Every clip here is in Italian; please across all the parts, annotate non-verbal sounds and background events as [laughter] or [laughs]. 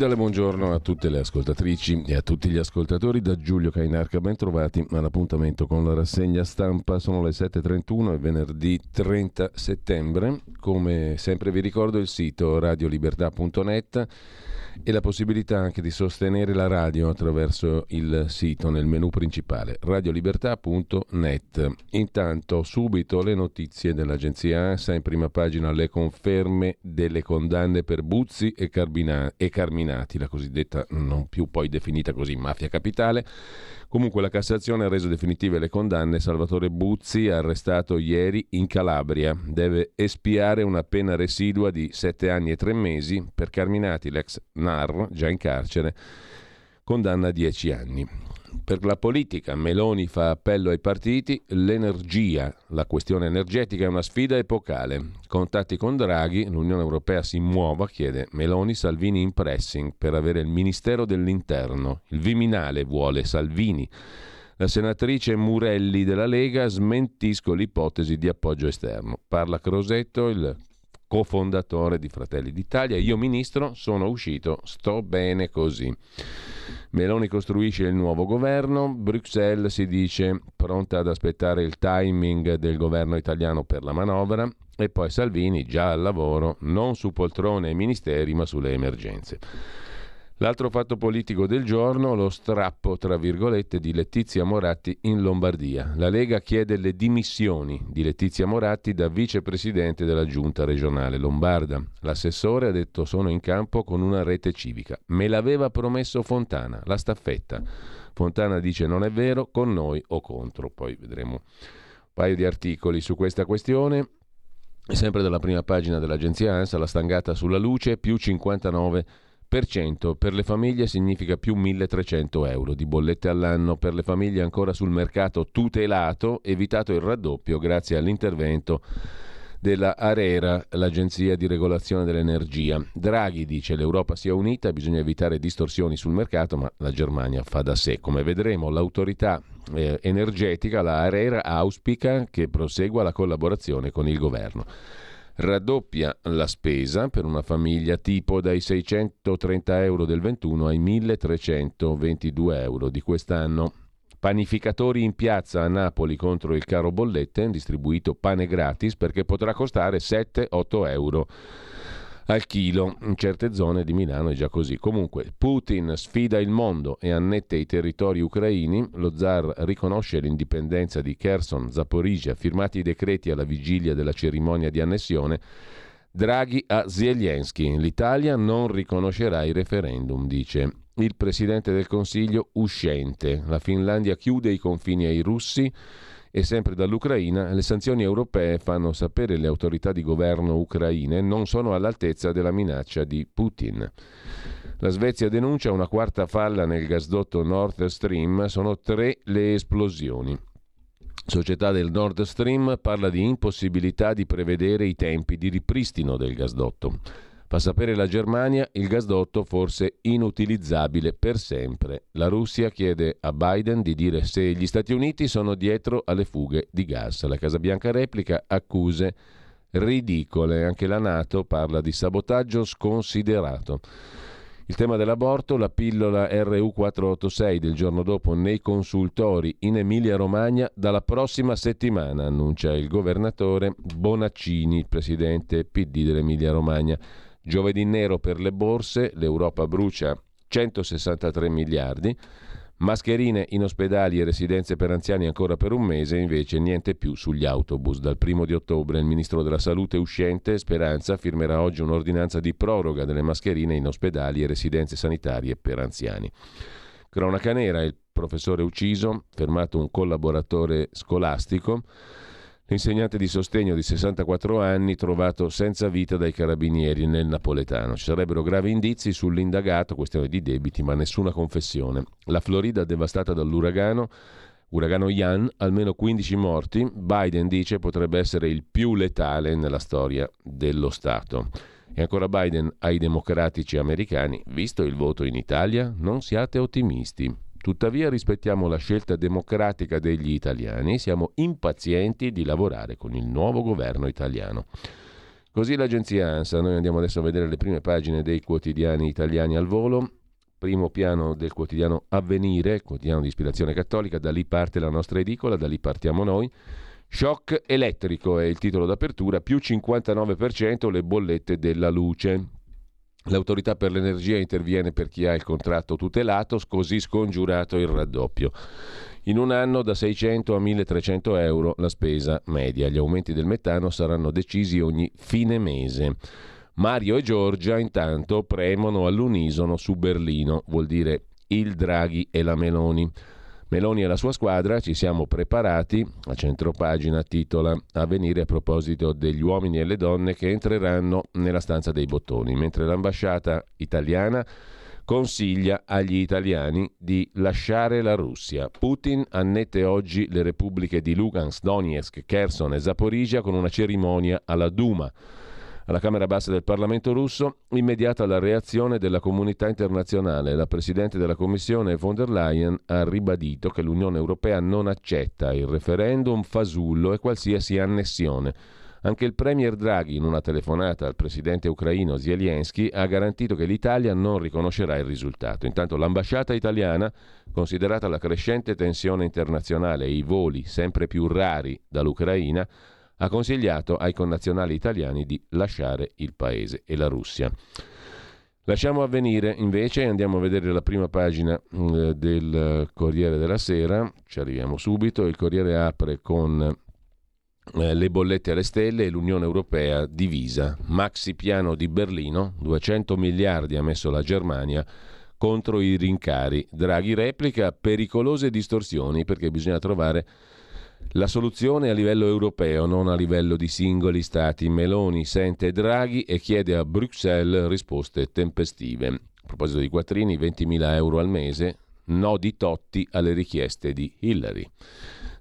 Cordiale buongiorno a tutte le ascoltatrici e a tutti gli ascoltatori. Da Giulio Cainarca, ben trovati all'appuntamento con la rassegna stampa, sono le 7.31 e venerdì 30 settembre, come sempre vi ricordo il sito radiolibertà.net e la possibilità anche di sostenere la radio attraverso il sito nel menu principale radiolibertà.net. Intanto subito le notizie dell'agenzia ANSA in prima pagina le conferme delle condanne per Buzzi e, Carbina- e Carminati, la cosiddetta non più poi definita così mafia capitale Comunque la Cassazione ha reso definitive le condanne. Salvatore Buzzi, arrestato ieri in Calabria, deve espiare una pena residua di sette anni e tre mesi. Per Carminati, l'ex NAR, già in carcere, condanna dieci anni. Per la politica Meloni fa appello ai partiti, l'energia, la questione energetica è una sfida epocale. Contatti con Draghi, l'Unione Europea si muova, chiede Meloni Salvini in pressing per avere il Ministero dell'Interno. Il Viminale vuole Salvini. La senatrice Murelli della Lega smentisco l'ipotesi di appoggio esterno. Parla Crosetto, il cofondatore di Fratelli d'Italia. Io ministro sono uscito, sto bene così. Meloni costruisce il nuovo governo, Bruxelles si dice pronta ad aspettare il timing del governo italiano per la manovra e poi Salvini già al lavoro, non su poltrone e ministeri ma sulle emergenze. L'altro fatto politico del giorno, lo strappo, tra virgolette, di Letizia Moratti in Lombardia. La Lega chiede le dimissioni di Letizia Moratti da vicepresidente della giunta regionale lombarda. L'assessore ha detto sono in campo con una rete civica. Me l'aveva promesso Fontana, la staffetta. Fontana dice non è vero, con noi o contro. Poi vedremo un paio di articoli su questa questione. Sempre dalla prima pagina dell'agenzia ANSA, la stangata sulla luce, più 59 per le famiglie significa più 1.300 euro di bollette all'anno per le famiglie ancora sul mercato tutelato, evitato il raddoppio grazie all'intervento della ARERA, l'agenzia di regolazione dell'energia. Draghi dice l'Europa sia unita, bisogna evitare distorsioni sul mercato, ma la Germania fa da sé. Come vedremo, l'autorità eh, energetica, la ARERA, auspica che prosegua la collaborazione con il governo raddoppia la spesa per una famiglia tipo dai 630 euro del 21 ai 1322 euro di quest'anno. Panificatori in piazza a Napoli contro il caro bollette, distribuito pane gratis perché potrà costare 7-8 euro al chilo. In certe zone di Milano è già così. Comunque, Putin sfida il mondo e annette i territori ucraini. Lo zar riconosce l'indipendenza di Kherson, Zaporizhia, firmati i decreti alla vigilia della cerimonia di annessione. Draghi a Zelensky. L'Italia non riconoscerà i referendum, dice il presidente del Consiglio uscente. La Finlandia chiude i confini ai russi e sempre dall'Ucraina, le sanzioni europee fanno sapere le autorità di governo ucraine non sono all'altezza della minaccia di Putin. La Svezia denuncia una quarta falla nel gasdotto Nord Stream, sono tre le esplosioni. Società del Nord Stream parla di impossibilità di prevedere i tempi di ripristino del gasdotto. Fa sapere la Germania il gasdotto forse inutilizzabile per sempre. La Russia chiede a Biden di dire se gli Stati Uniti sono dietro alle fughe di gas. La Casa Bianca replica accuse ridicole. Anche la Nato parla di sabotaggio sconsiderato. Il tema dell'aborto, la pillola RU486 del giorno dopo nei consultori in Emilia-Romagna dalla prossima settimana, annuncia il governatore Bonaccini, presidente PD dell'Emilia-Romagna. Giovedì nero per le borse, l'Europa brucia 163 miliardi. Mascherine in ospedali e residenze per anziani ancora per un mese, invece niente più sugli autobus. Dal primo di ottobre il ministro della Salute uscente, Speranza, firmerà oggi un'ordinanza di proroga delle mascherine in ospedali e residenze sanitarie per anziani. Cronaca nera, il professore ucciso, fermato un collaboratore scolastico. L'insegnante di sostegno di 64 anni trovato senza vita dai carabinieri nel napoletano. Ci sarebbero gravi indizi sull'indagato, questione di debiti, ma nessuna confessione. La Florida devastata dall'uragano, uragano Ian, almeno 15 morti. Biden dice potrebbe essere il più letale nella storia dello Stato. E ancora Biden ai democratici americani, visto il voto in Italia, non siate ottimisti. Tuttavia rispettiamo la scelta democratica degli italiani e siamo impazienti di lavorare con il nuovo governo italiano. Così l'agenzia ANSA, noi andiamo adesso a vedere le prime pagine dei quotidiani italiani al volo. Primo piano del quotidiano Avvenire, quotidiano di ispirazione cattolica, da lì parte la nostra edicola, da lì partiamo noi. Shock elettrico è il titolo d'apertura, più 59% le bollette della luce. L'autorità per l'energia interviene per chi ha il contratto tutelato, così scongiurato il raddoppio. In un anno da 600 a 1300 euro la spesa media. Gli aumenti del metano saranno decisi ogni fine mese. Mario e Giorgia intanto premono all'unisono su Berlino, vuol dire il Draghi e la Meloni. Meloni e la sua squadra ci siamo preparati, a centropagina titola a venire a proposito degli uomini e le donne che entreranno nella stanza dei bottoni, mentre l'ambasciata italiana consiglia agli italiani di lasciare la Russia. Putin annette oggi le repubbliche di Lugansk, Donetsk, Kherson e Zaporizhia con una cerimonia alla Duma. Alla Camera Bassa del Parlamento russo, immediata la reazione della comunità internazionale. La Presidente della Commissione von der Leyen ha ribadito che l'Unione Europea non accetta il referendum fasullo e qualsiasi annessione. Anche il Premier Draghi, in una telefonata al presidente ucraino Zelensky, ha garantito che l'Italia non riconoscerà il risultato. Intanto l'ambasciata italiana, considerata la crescente tensione internazionale e i voli sempre più rari dall'Ucraina, ha consigliato ai connazionali italiani di lasciare il paese e la Russia. Lasciamo avvenire invece e andiamo a vedere la prima pagina mm, del Corriere della Sera, ci arriviamo subito, il Corriere apre con eh, le bollette alle stelle e l'Unione Europea divisa, maxi piano di Berlino, 200 miliardi ha messo la Germania contro i rincari. Draghi replica pericolose distorsioni perché bisogna trovare la soluzione a livello europeo, non a livello di singoli stati. Meloni sente Draghi e chiede a Bruxelles risposte tempestive. A proposito di quattrini, 20.000 euro al mese, no di Totti alle richieste di Hillary.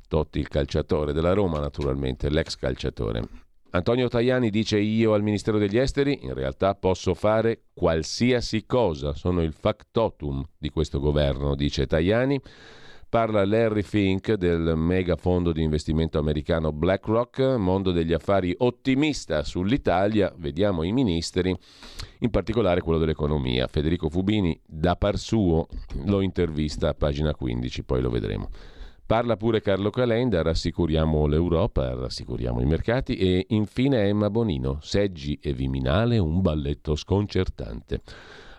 Totti, il calciatore della Roma, naturalmente, l'ex calciatore. Antonio Tajani dice io al Ministero degli Esteri in realtà posso fare qualsiasi cosa, sono il factotum di questo governo, dice Tajani. Parla Larry Fink del mega fondo di investimento americano BlackRock, mondo degli affari ottimista sull'Italia, vediamo i ministri, in particolare quello dell'economia. Federico Fubini da par suo lo intervista a pagina 15, poi lo vedremo. Parla pure Carlo Calenda, rassicuriamo l'Europa, rassicuriamo i mercati e infine Emma Bonino, seggi e Viminale, un balletto sconcertante.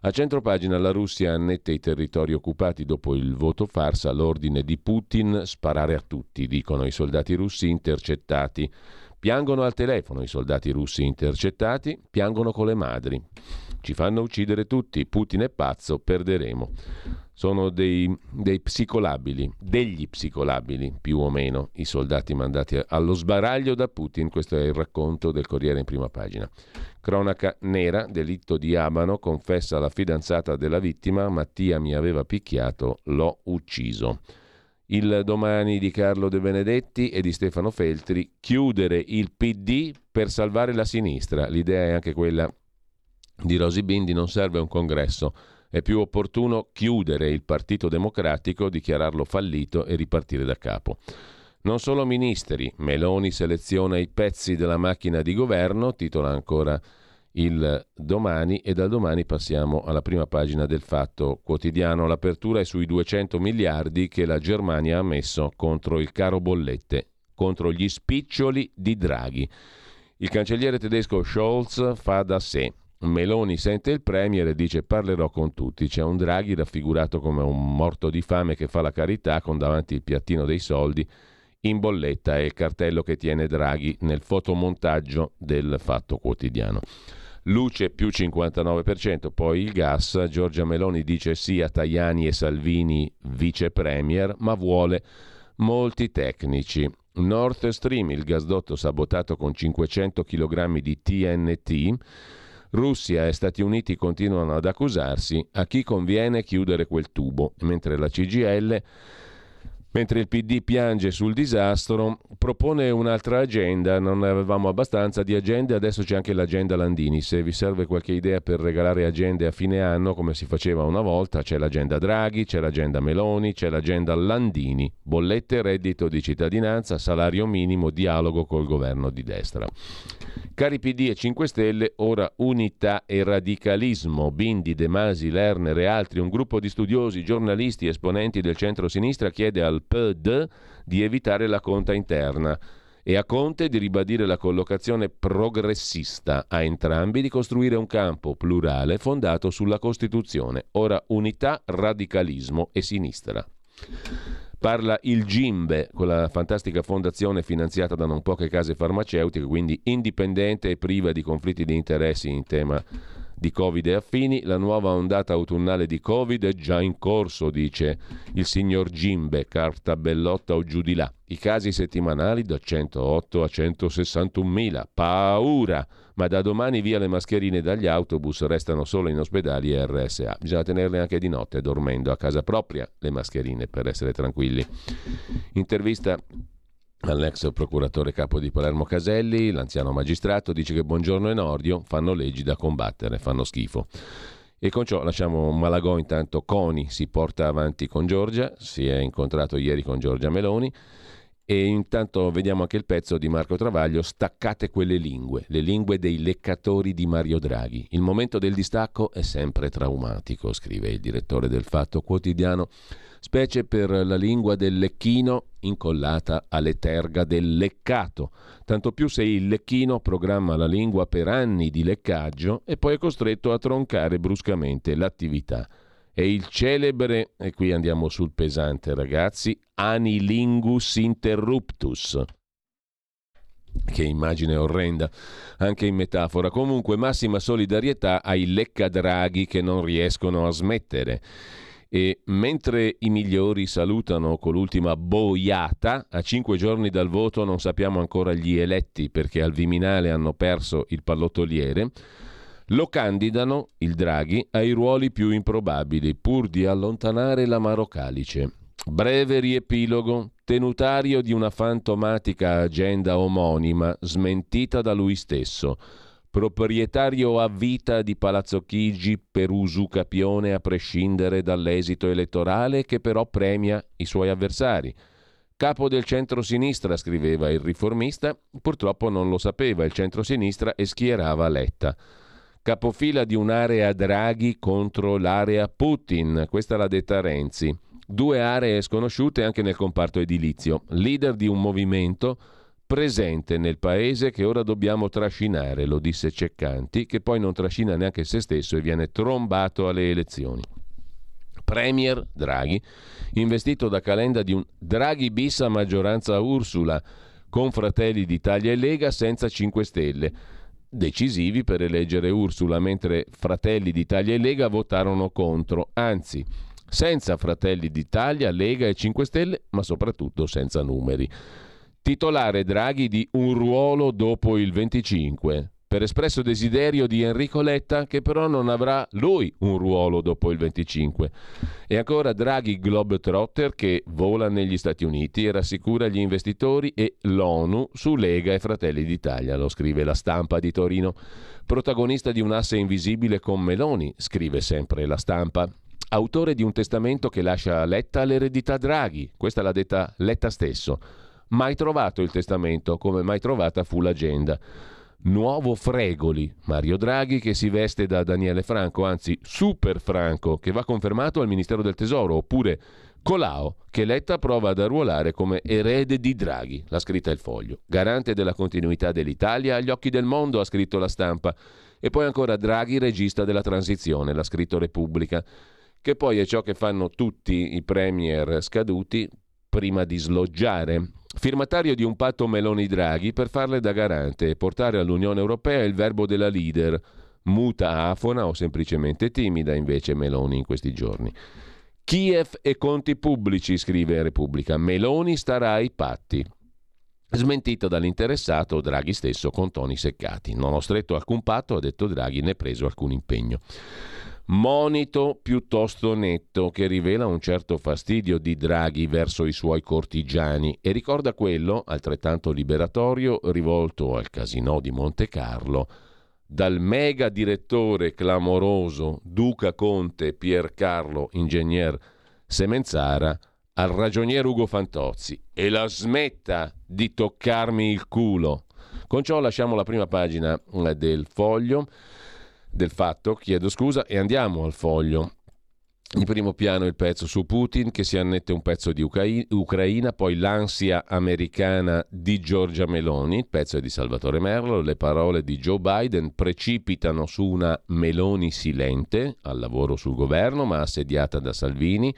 A centropagina la Russia annette i territori occupati dopo il voto farsa, l'ordine di Putin sparare a tutti, dicono i soldati russi intercettati. Piangono al telefono i soldati russi intercettati, piangono con le madri. Ci fanno uccidere tutti, Putin è pazzo, perderemo sono dei, dei, psicolabili, degli psicolabili più o meno, i soldati mandati allo sbaraglio da Putin. Questo è il racconto del Corriere in prima pagina. Cronaca nera, delitto di Abano, confessa la fidanzata della vittima, Mattia mi aveva picchiato, l'ho ucciso. Il domani di Carlo De Benedetti e di Stefano Feltri, chiudere il PD per salvare la sinistra. L'idea è anche quella di Rosi Bindi, non serve un congresso è più opportuno chiudere il Partito Democratico, dichiararlo fallito e ripartire da capo. Non solo ministeri, Meloni seleziona i pezzi della macchina di governo, titola ancora il domani e da domani passiamo alla prima pagina del Fatto Quotidiano. L'apertura è sui 200 miliardi che la Germania ha messo contro il caro bollette, contro gli spiccioli di Draghi. Il cancelliere tedesco Scholz fa da sé. Meloni sente il Premier e dice parlerò con tutti. C'è un Draghi raffigurato come un morto di fame che fa la carità con davanti il piattino dei soldi in bolletta è il cartello che tiene Draghi nel fotomontaggio del Fatto Quotidiano. Luce più 59%, poi il gas. Giorgia Meloni dice sì a Tajani e Salvini vice premier, ma vuole molti tecnici. Nord Stream, il gasdotto sabotato con 500 kg di TNT. Russia e Stati Uniti continuano ad accusarsi a chi conviene chiudere quel tubo, mentre la CGL Mentre il PD piange sul disastro, propone un'altra agenda, non ne avevamo abbastanza di agende, adesso c'è anche l'agenda Landini, se vi serve qualche idea per regalare agende a fine anno come si faceva una volta, c'è l'agenda Draghi, c'è l'agenda Meloni, c'è l'agenda Landini, bollette, reddito di cittadinanza, salario minimo, dialogo col governo di destra. Cari PD e 5 Stelle, ora unità e radicalismo. Bindi, De Masi, Lerner e altri, un gruppo di studiosi, giornalisti, esponenti del centro-sinistra chiede al PD di evitare la conta interna e a Conte di ribadire la collocazione progressista, a entrambi di costruire un campo plurale fondato sulla Costituzione. Ora unità, radicalismo e sinistra. Parla il Gimbe, quella fantastica fondazione finanziata da non poche case farmaceutiche, quindi indipendente e priva di conflitti di interessi in tema di Covid e affini, la nuova ondata autunnale di Covid è già in corso, dice il signor Gimbe, carta bellotta o giù di là. I casi settimanali da 108 a 161 mila. Paura! Ma da domani via le mascherine dagli autobus restano solo in ospedali e RSA. Bisogna tenerle anche di notte, dormendo a casa propria, le mascherine, per essere tranquilli. Intervista all'ex procuratore capo di Palermo Caselli, l'anziano magistrato, dice che Buongiorno e Nordio fanno leggi da combattere, fanno schifo. E con ciò lasciamo Malagò intanto Coni si porta avanti con Giorgia, si è incontrato ieri con Giorgia Meloni e intanto vediamo anche il pezzo di Marco Travaglio, Staccate quelle lingue, le lingue dei leccatori di Mario Draghi. Il momento del distacco è sempre traumatico, scrive il direttore del Fatto Quotidiano specie per la lingua del lecchino incollata alle terga del leccato, tanto più se il lecchino programma la lingua per anni di leccaggio e poi è costretto a troncare bruscamente l'attività. È il celebre, e qui andiamo sul pesante ragazzi, anilingus interruptus. Che immagine orrenda, anche in metafora. Comunque massima solidarietà ai leccadraghi che non riescono a smettere. E mentre i migliori salutano con l'ultima boiata, a cinque giorni dal voto non sappiamo ancora gli eletti perché al Viminale hanno perso il pallottoliere, lo candidano, il Draghi, ai ruoli più improbabili pur di allontanare l'amaro calice. Breve riepilogo, tenutario di una fantomatica agenda omonima smentita da lui stesso proprietario a vita di Palazzo Chigi per uso capione a prescindere dall'esito elettorale che però premia i suoi avversari. Capo del centro-sinistra, scriveva il riformista, purtroppo non lo sapeva il centro-sinistra e schierava Letta. Capofila di un'area Draghi contro l'area Putin, questa l'ha detta Renzi. Due aree sconosciute anche nel comparto edilizio. Leader di un movimento presente nel paese che ora dobbiamo trascinare, lo disse Ceccanti, che poi non trascina neanche se stesso e viene trombato alle elezioni. Premier Draghi, investito da Calenda di un Draghi bis a maggioranza Ursula, con Fratelli d'Italia e Lega senza 5 Stelle, decisivi per eleggere Ursula, mentre Fratelli d'Italia e Lega votarono contro, anzi senza Fratelli d'Italia, Lega e 5 Stelle, ma soprattutto senza numeri titolare Draghi di un ruolo dopo il 25, per espresso desiderio di Enrico Letta che però non avrà lui un ruolo dopo il 25. E ancora Draghi Globetrotter che vola negli Stati Uniti e rassicura gli investitori e l'ONU su Lega e Fratelli d'Italia, lo scrive la stampa di Torino. Protagonista di un asse invisibile con Meloni, scrive sempre la stampa. Autore di un testamento che lascia a Letta l'eredità Draghi, questa l'ha detta Letta stesso Mai trovato il testamento, come mai trovata fu l'agenda. Nuovo Fregoli, Mario Draghi che si veste da Daniele Franco, anzi Super Franco, che va confermato al Ministero del Tesoro, oppure Colao, che Letta prova ad arruolare come erede di Draghi, l'ha scritta il foglio. Garante della continuità dell'Italia agli occhi del mondo, ha scritto la stampa. E poi ancora Draghi, regista della transizione, l'ha scritto Repubblica, che poi è ciò che fanno tutti i premier scaduti prima di sloggiare. Firmatario di un patto Meloni-Draghi per farle da garante e portare all'Unione Europea il verbo della leader, muta afona o semplicemente timida invece Meloni in questi giorni. Kiev e conti pubblici, scrive Repubblica. Meloni starà ai patti. Smentito dall'interessato Draghi stesso con toni seccati. Non ho stretto alcun patto, ha detto Draghi, né preso alcun impegno. Monito piuttosto netto che rivela un certo fastidio di Draghi verso i suoi cortigiani e ricorda quello, altrettanto liberatorio, rivolto al casino di Monte Carlo dal mega direttore clamoroso Duca Conte Piercarlo Ingegner Semenzara al ragioniere Ugo Fantozzi e la smetta di toccarmi il culo. Con ciò lasciamo la prima pagina eh, del foglio, del fatto, chiedo scusa, e andiamo al foglio. In primo piano il pezzo su Putin che si annette un pezzo di Ucraina, poi l'ansia americana di Giorgia Meloni, il pezzo è di Salvatore Merlo, le parole di Joe Biden precipitano su una Meloni silente al lavoro sul governo ma assediata da Salvini.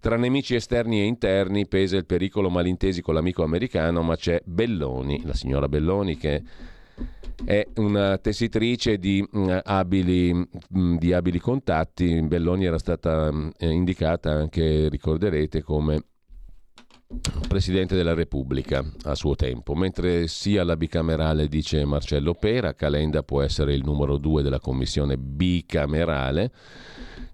Tra nemici esterni e interni pesa il pericolo malintesi con l'amico americano, ma c'è Belloni, la signora Belloni che è una tessitrice di mm, abili, mm, di abili, contatti. Belloni era stata mm, indicata anche, ricorderete, come Presidente della Repubblica a suo tempo, mentre sia la bicamerale dice Marcello Pera, Calenda può essere il numero due della commissione bicamerale,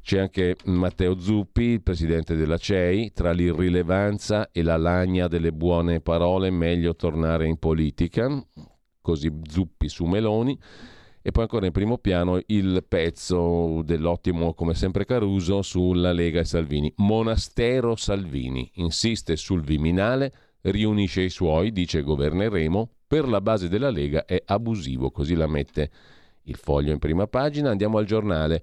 c'è anche Matteo Zuppi, presidente della CEI, tra l'irrilevanza e la lagna delle buone parole meglio tornare in politica, così zuppi su Meloni. E poi ancora in primo piano il pezzo dell'ottimo, come sempre Caruso, sulla Lega e Salvini. Monastero Salvini insiste sul Viminale, riunisce i suoi, dice governeremo, per la base della Lega è abusivo, così la mette il foglio in prima pagina. Andiamo al giornale.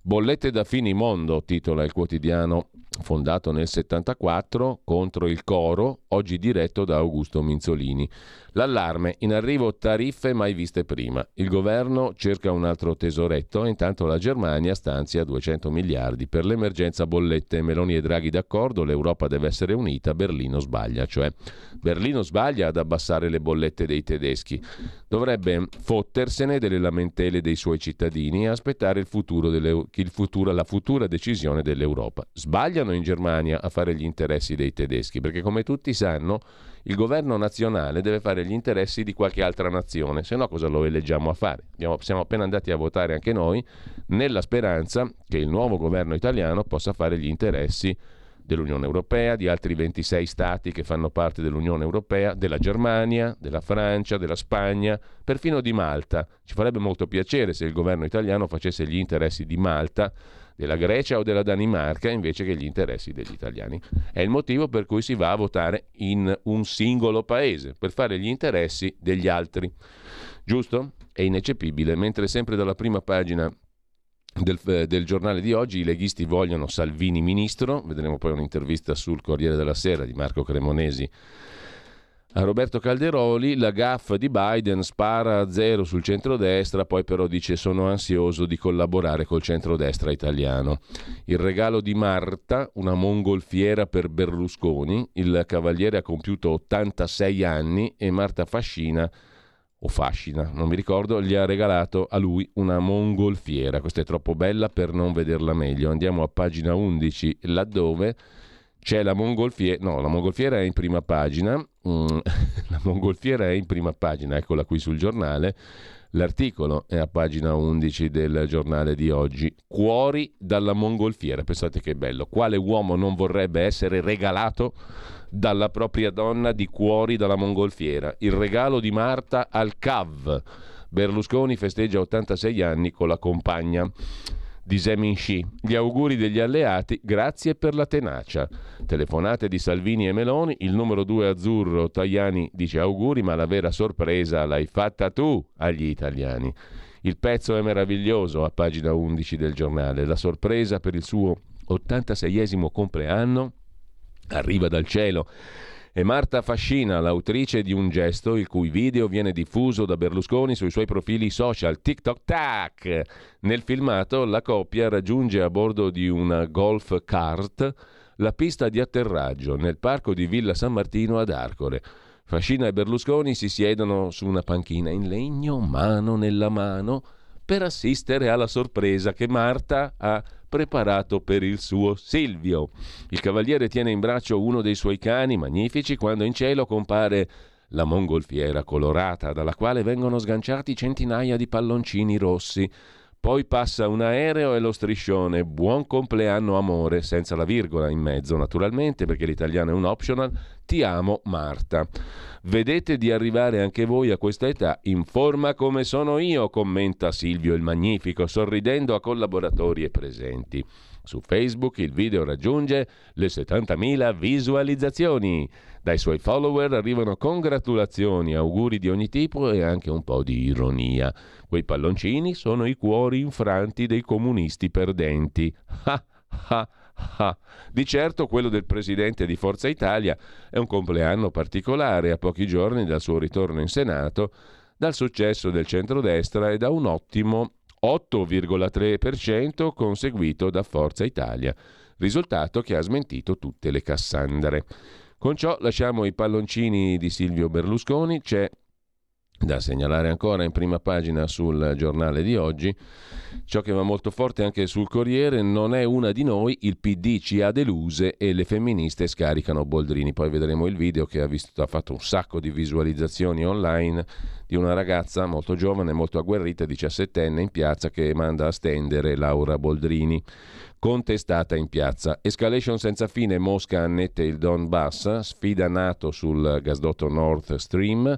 Bollette da finimondo, titola il quotidiano fondato nel 74 contro il coro, oggi diretto da Augusto Minzolini. L'allarme, in arrivo tariffe mai viste prima. Il governo cerca un altro tesoretto e intanto la Germania stanzia 200 miliardi per l'emergenza bollette. Meloni e Draghi d'accordo, l'Europa deve essere unita, Berlino sbaglia, cioè Berlino sbaglia ad abbassare le bollette dei tedeschi. Dovrebbe fottersene delle lamentele dei suoi cittadini e aspettare il futuro delle, il futuro, la futura decisione dell'Europa. Sbagliano in Germania a fare gli interessi dei tedeschi, perché come tutti sanno il governo nazionale deve fare gli interessi di qualche altra nazione, se no cosa lo eleggiamo a fare? Abbiamo, siamo appena andati a votare anche noi nella speranza che il nuovo governo italiano possa fare gli interessi dell'Unione Europea, di altri 26 stati che fanno parte dell'Unione Europea, della Germania, della Francia, della Spagna, perfino di Malta. Ci farebbe molto piacere se il governo italiano facesse gli interessi di Malta, della Grecia o della Danimarca invece che gli interessi degli italiani. È il motivo per cui si va a votare in un singolo paese, per fare gli interessi degli altri. Giusto? È ineccepibile, mentre sempre dalla prima pagina del, eh, del, giornale di oggi i leghisti vogliono Salvini ministro, vedremo poi un'intervista sul Corriere della Sera di Marco Cremonesi a Roberto Calderoli, la gaffa di Biden spara a zero sul centrodestra, poi però dice sono ansioso di collaborare col centrodestra italiano. Il regalo di Marta, una mongolfiera per Berlusconi, il cavaliere ha compiuto 86 anni e Marta Fascina o fascina, non mi ricordo, gli ha regalato a lui una mongolfiera. Questa è troppo bella per non vederla meglio. Andiamo a pagina 11, laddove c'è la mongolfiera, no, la mongolfiera è in prima pagina, mm, [laughs] la mongolfiera è in prima pagina, eccola qui sul giornale. L'articolo è a pagina 11 del giornale di oggi. Cuori dalla mongolfiera. Pensate che bello. Quale uomo non vorrebbe essere regalato dalla propria donna di cuori dalla mongolfiera. Il regalo di Marta al CAV. Berlusconi festeggia 86 anni con la compagna. Di Zeminci. Gli auguri degli alleati, grazie per la tenacia. Telefonate di Salvini e Meloni, il numero due azzurro Tajani dice auguri, ma la vera sorpresa l'hai fatta tu agli italiani. Il pezzo è meraviglioso a pagina 11 del giornale. La sorpresa per il suo 86esimo compleanno arriva dal cielo è Marta Fascina, l'autrice di un gesto il cui video viene diffuso da Berlusconi sui suoi profili social TikTok Tac. Nel filmato la coppia raggiunge a bordo di una golf cart la pista di atterraggio nel parco di Villa San Martino ad Arcore. Fascina e Berlusconi si siedono su una panchina in legno, mano nella mano, per assistere alla sorpresa che Marta ha preparato per il suo Silvio. Il cavaliere tiene in braccio uno dei suoi cani magnifici quando in cielo compare la mongolfiera colorata dalla quale vengono sganciati centinaia di palloncini rossi. Poi passa un aereo e lo striscione Buon compleanno amore, senza la virgola in mezzo naturalmente perché l'italiano è un optional. Ti amo Marta. Vedete di arrivare anche voi a questa età in forma come sono io, commenta Silvio il Magnifico, sorridendo a collaboratori e presenti. Su Facebook il video raggiunge le 70.000 visualizzazioni. Dai suoi follower arrivano congratulazioni, auguri di ogni tipo e anche un po' di ironia. Quei palloncini sono i cuori infranti dei comunisti perdenti. Ha ha Ah, di certo quello del presidente di Forza Italia è un compleanno particolare a pochi giorni dal suo ritorno in Senato, dal successo del centrodestra e da un ottimo 8,3% conseguito da Forza Italia, risultato che ha smentito tutte le Cassandre. Con ciò lasciamo i palloncini di Silvio Berlusconi, c'è da segnalare ancora in prima pagina sul giornale di oggi, ciò che va molto forte anche sul Corriere, non è una di noi, il PD ci ha deluse e le femministe scaricano Boldrini. Poi vedremo il video che ha, visto, ha fatto un sacco di visualizzazioni online di una ragazza molto giovane, molto agguerrita, 17enne, in piazza che manda a stendere Laura Boldrini contestata in piazza. Escalation senza fine, Mosca annette il Donbass, sfida NATO sul gasdotto Nord Stream,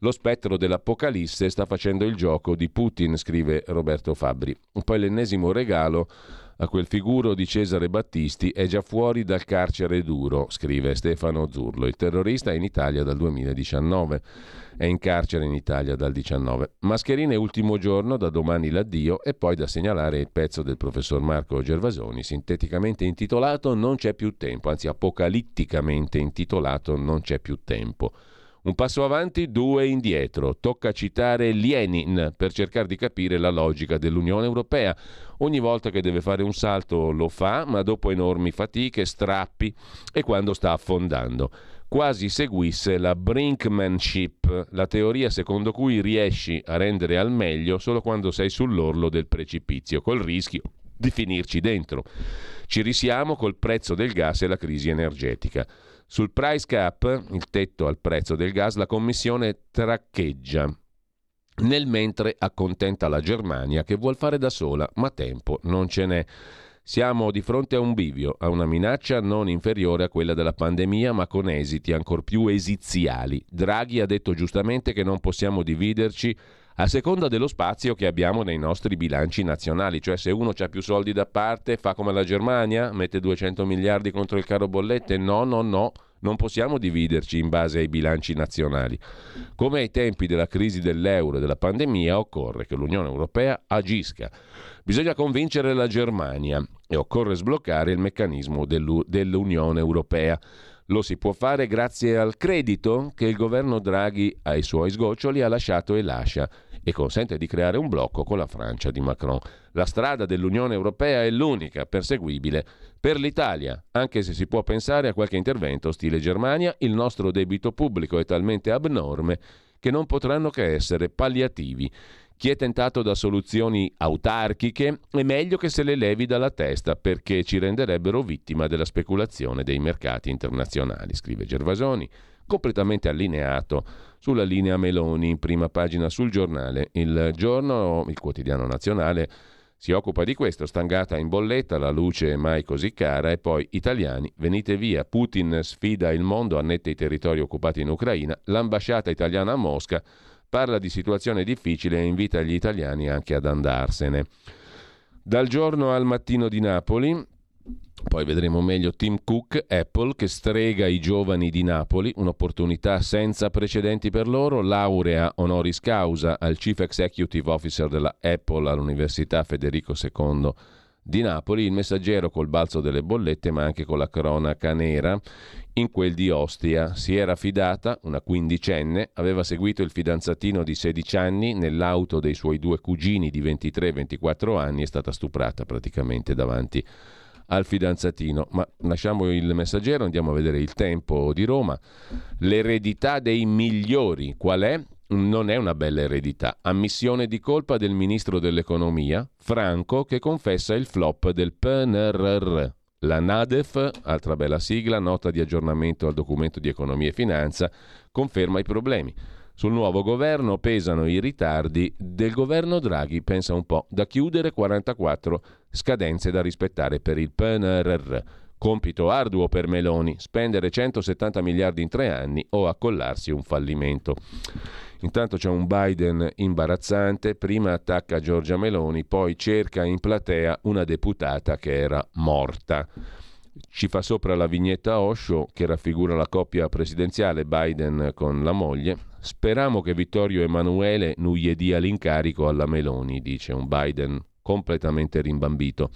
lo spettro dell'Apocalisse sta facendo il gioco di Putin, scrive Roberto Fabbri. Poi l'ennesimo regalo a quel figuro di Cesare Battisti è già fuori dal carcere duro, scrive Stefano Zurlo. Il terrorista è in Italia dal 2019. È in carcere in Italia dal 19. Mascherine ultimo giorno, da domani l'addio e poi da segnalare il pezzo del professor Marco Gervasoni, sinteticamente intitolato Non c'è più tempo, anzi apocalitticamente intitolato Non c'è più tempo. Un passo avanti, due indietro. Tocca citare Lenin per cercare di capire la logica dell'Unione Europea. Ogni volta che deve fare un salto lo fa, ma dopo enormi fatiche, strappi e quando sta affondando. Quasi seguisse la brinkmanship, la teoria secondo cui riesci a rendere al meglio solo quando sei sull'orlo del precipizio, col rischio di finirci dentro. Ci risiamo col prezzo del gas e la crisi energetica. Sul price cap, il tetto al prezzo del gas, la Commissione traccheggia. Nel mentre accontenta la Germania che vuol fare da sola, ma tempo non ce n'è. Siamo di fronte a un bivio, a una minaccia non inferiore a quella della pandemia, ma con esiti ancor più esiziali. Draghi ha detto giustamente che non possiamo dividerci a seconda dello spazio che abbiamo nei nostri bilanci nazionali, cioè se uno ha più soldi da parte fa come la Germania, mette 200 miliardi contro il caro bollette, no, no, no, non possiamo dividerci in base ai bilanci nazionali. Come ai tempi della crisi dell'euro e della pandemia occorre che l'Unione Europea agisca. Bisogna convincere la Germania e occorre sbloccare il meccanismo dell'Unione Europea. Lo si può fare grazie al credito che il governo Draghi ai suoi sgoccioli ha lasciato e lascia e consente di creare un blocco con la Francia di Macron. La strada dell'Unione Europea è l'unica perseguibile per l'Italia, anche se si può pensare a qualche intervento stile Germania, il nostro debito pubblico è talmente abnorme che non potranno che essere palliativi. Chi è tentato da soluzioni autarchiche è meglio che se le levi dalla testa perché ci renderebbero vittima della speculazione dei mercati internazionali, scrive Gervasoni, completamente allineato sulla linea Meloni prima pagina sul giornale. Il giorno, il quotidiano nazionale, si occupa di questo, stangata in bolletta, la luce è mai così cara e poi italiani, venite via, Putin sfida il mondo, annette i territori occupati in Ucraina, l'ambasciata italiana a Mosca parla di situazione difficile e invita gli italiani anche ad andarsene. Dal giorno al mattino di Napoli, poi vedremo meglio Tim Cook, Apple, che strega i giovani di Napoli, un'opportunità senza precedenti per loro, laurea honoris causa al Chief Executive Officer della Apple all'Università Federico II di Napoli, il messaggero col balzo delle bollette ma anche con la cronaca nera in quel di Ostia. Si era fidata, una quindicenne, aveva seguito il fidanzatino di 16 anni nell'auto dei suoi due cugini di 23-24 anni, è stata stuprata praticamente davanti al fidanzatino. Ma lasciamo il messaggero, andiamo a vedere il tempo di Roma. L'eredità dei migliori qual è? Non è una bella eredità. Ammissione di colpa del ministro dell'economia, Franco, che confessa il flop del PNRR. La NADEF, altra bella sigla, nota di aggiornamento al documento di economia e finanza, conferma i problemi. Sul nuovo governo pesano i ritardi del governo Draghi, pensa un po', da chiudere 44 scadenze da rispettare per il PNRR. Compito arduo per Meloni, spendere 170 miliardi in tre anni o accollarsi un fallimento. Intanto c'è un Biden imbarazzante, prima attacca Giorgia Meloni, poi cerca in platea una deputata che era morta. Ci fa sopra la vignetta Osho che raffigura la coppia presidenziale Biden con la moglie. Speriamo che Vittorio Emanuele non gli dia l'incarico alla Meloni, dice un Biden completamente rimbambito.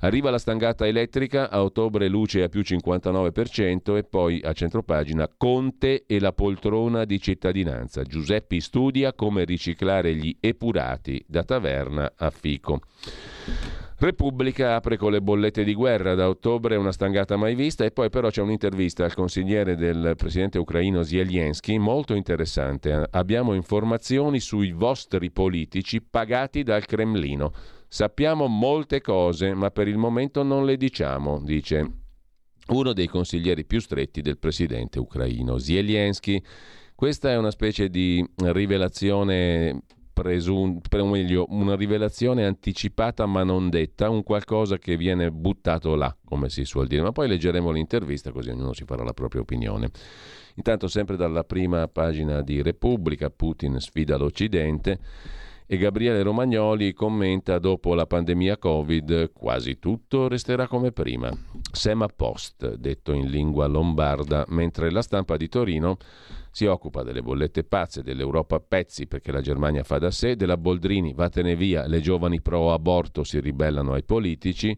Arriva la stangata elettrica, a ottobre luce a più 59% e poi a centropagina Conte e la poltrona di cittadinanza. Giuseppi studia come riciclare gli epurati da taverna a Fico. Repubblica apre con le bollette di guerra, da ottobre una stangata mai vista e poi però c'è un'intervista al consigliere del presidente ucraino Zelensky molto interessante. Abbiamo informazioni sui vostri politici pagati dal Cremlino. Sappiamo molte cose, ma per il momento non le diciamo, dice uno dei consiglieri più stretti del presidente ucraino Zelensky. Questa è una specie di rivelazione presun- o meglio, una rivelazione anticipata ma non detta, un qualcosa che viene buttato là, come si suol dire. Ma poi leggeremo l'intervista così ognuno si farà la propria opinione. Intanto sempre dalla prima pagina di Repubblica, Putin sfida l'Occidente e Gabriele Romagnoli commenta dopo la pandemia Covid quasi tutto resterà come prima. Sema post, detto in lingua lombarda, mentre la stampa di Torino si occupa delle bollette pazze, dell'Europa a pezzi perché la Germania fa da sé, della Boldrini vattene via, le giovani pro aborto si ribellano ai politici,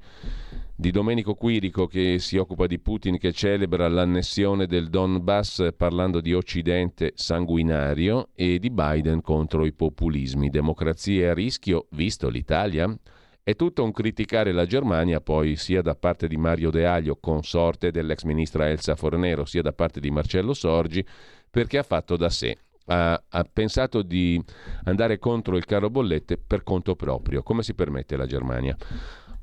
di Domenico Quirico che si occupa di Putin che celebra l'annessione del Donbass parlando di Occidente sanguinario e di Biden contro i populismi. Democrazia a rischio, visto l'Italia? È tutto un criticare la Germania, poi sia da parte di Mario De Aglio, consorte dell'ex ministra Elsa Fornero, sia da parte di Marcello Sorgi, perché ha fatto da sé. Ha, ha, pensato di andare contro il caro bollette per conto proprio. Come si permette la Germania?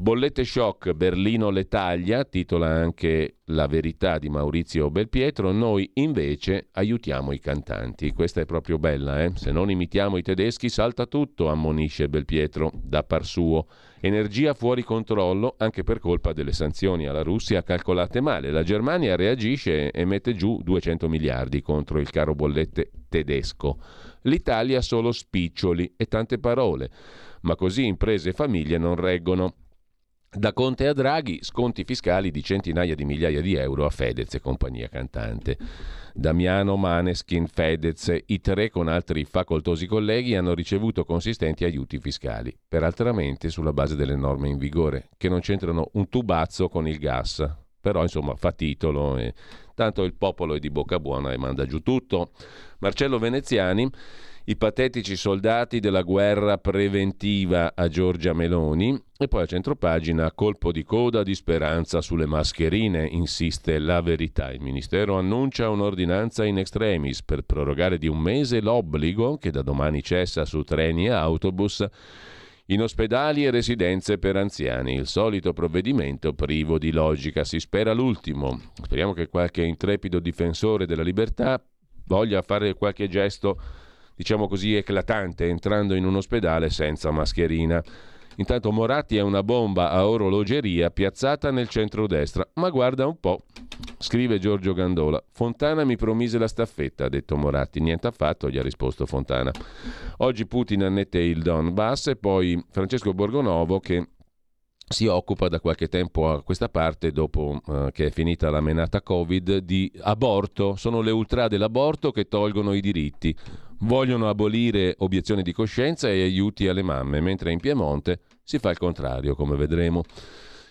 Bollette shock, Berlino le taglia, titola anche La verità di Maurizio Belpietro, noi invece aiutiamo i cantanti. Questa è proprio bella, eh? Se non imitiamo i tedeschi salta tutto, ammonisce Belpietro da par suo. Energia fuori controllo anche per colpa delle sanzioni alla Russia calcolate male. La Germania reagisce e mette giù 200 miliardi contro il caro bollette tedesco. L'Italia solo spiccioli e tante parole. Ma così imprese e famiglie non reggono. Da Conte a Draghi, sconti fiscali di centinaia di migliaia di euro a Fedez e compagnia cantante. Damiano, Maneskin, Fedez, i tre con altri facoltosi colleghi hanno ricevuto consistenti aiuti fiscali, peraltramente sulla base delle norme in vigore, che non c'entrano un tubazzo con il gas. Però insomma fa titolo e tanto il popolo è di bocca buona e manda giù tutto. Marcello Veneziani i patetici soldati della guerra preventiva a Giorgia Meloni e poi a centropagina colpo di coda di speranza sulle mascherine, insiste la verità. Il Ministero annuncia un'ordinanza in extremis per prorogare di un mese l'obbligo, che da domani cessa su treni e autobus, in ospedali e residenze per anziani. Il solito provvedimento privo di logica, si spera l'ultimo. Speriamo che qualche intrepido difensore della libertà voglia fare qualche gesto diciamo così, eclatante entrando in un ospedale senza mascherina. Intanto Moratti è una bomba a orologeria piazzata nel centro-destra. Ma guarda un po', scrive Giorgio Gandola. Fontana mi promise la staffetta, ha detto Moratti. Niente affatto, gli ha risposto Fontana. Oggi Putin annette il Donbass e poi Francesco Borgonovo che si occupa da qualche tempo a questa parte, dopo eh, che è finita la menata Covid, di aborto. Sono le ultra dell'aborto che tolgono i diritti. Vogliono abolire obiezioni di coscienza e aiuti alle mamme, mentre in Piemonte si fa il contrario, come vedremo.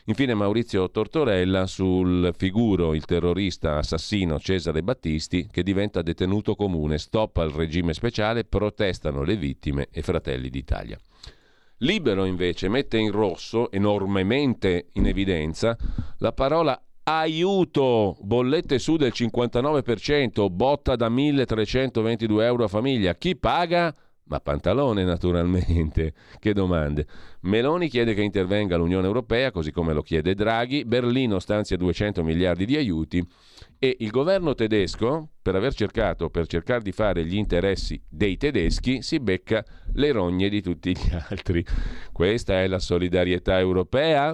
Infine Maurizio Tortorella sul figuro, il terrorista assassino Cesare Battisti, che diventa detenuto comune, stop al regime speciale, protestano le vittime e Fratelli d'Italia. Libero invece mette in rosso, enormemente in evidenza, la parola aiuto, bollette su del 59%, botta da 1.322 euro a famiglia. Chi paga? Ma Pantalone naturalmente. [laughs] Che domande. Meloni chiede che intervenga l'Unione Europea, così come lo chiede Draghi. Berlino stanzia 200 miliardi di aiuti. E il governo tedesco, per aver cercato, per cercare di fare gli interessi dei tedeschi, si becca le rogne di tutti gli [laughs] altri. Questa è la solidarietà europea?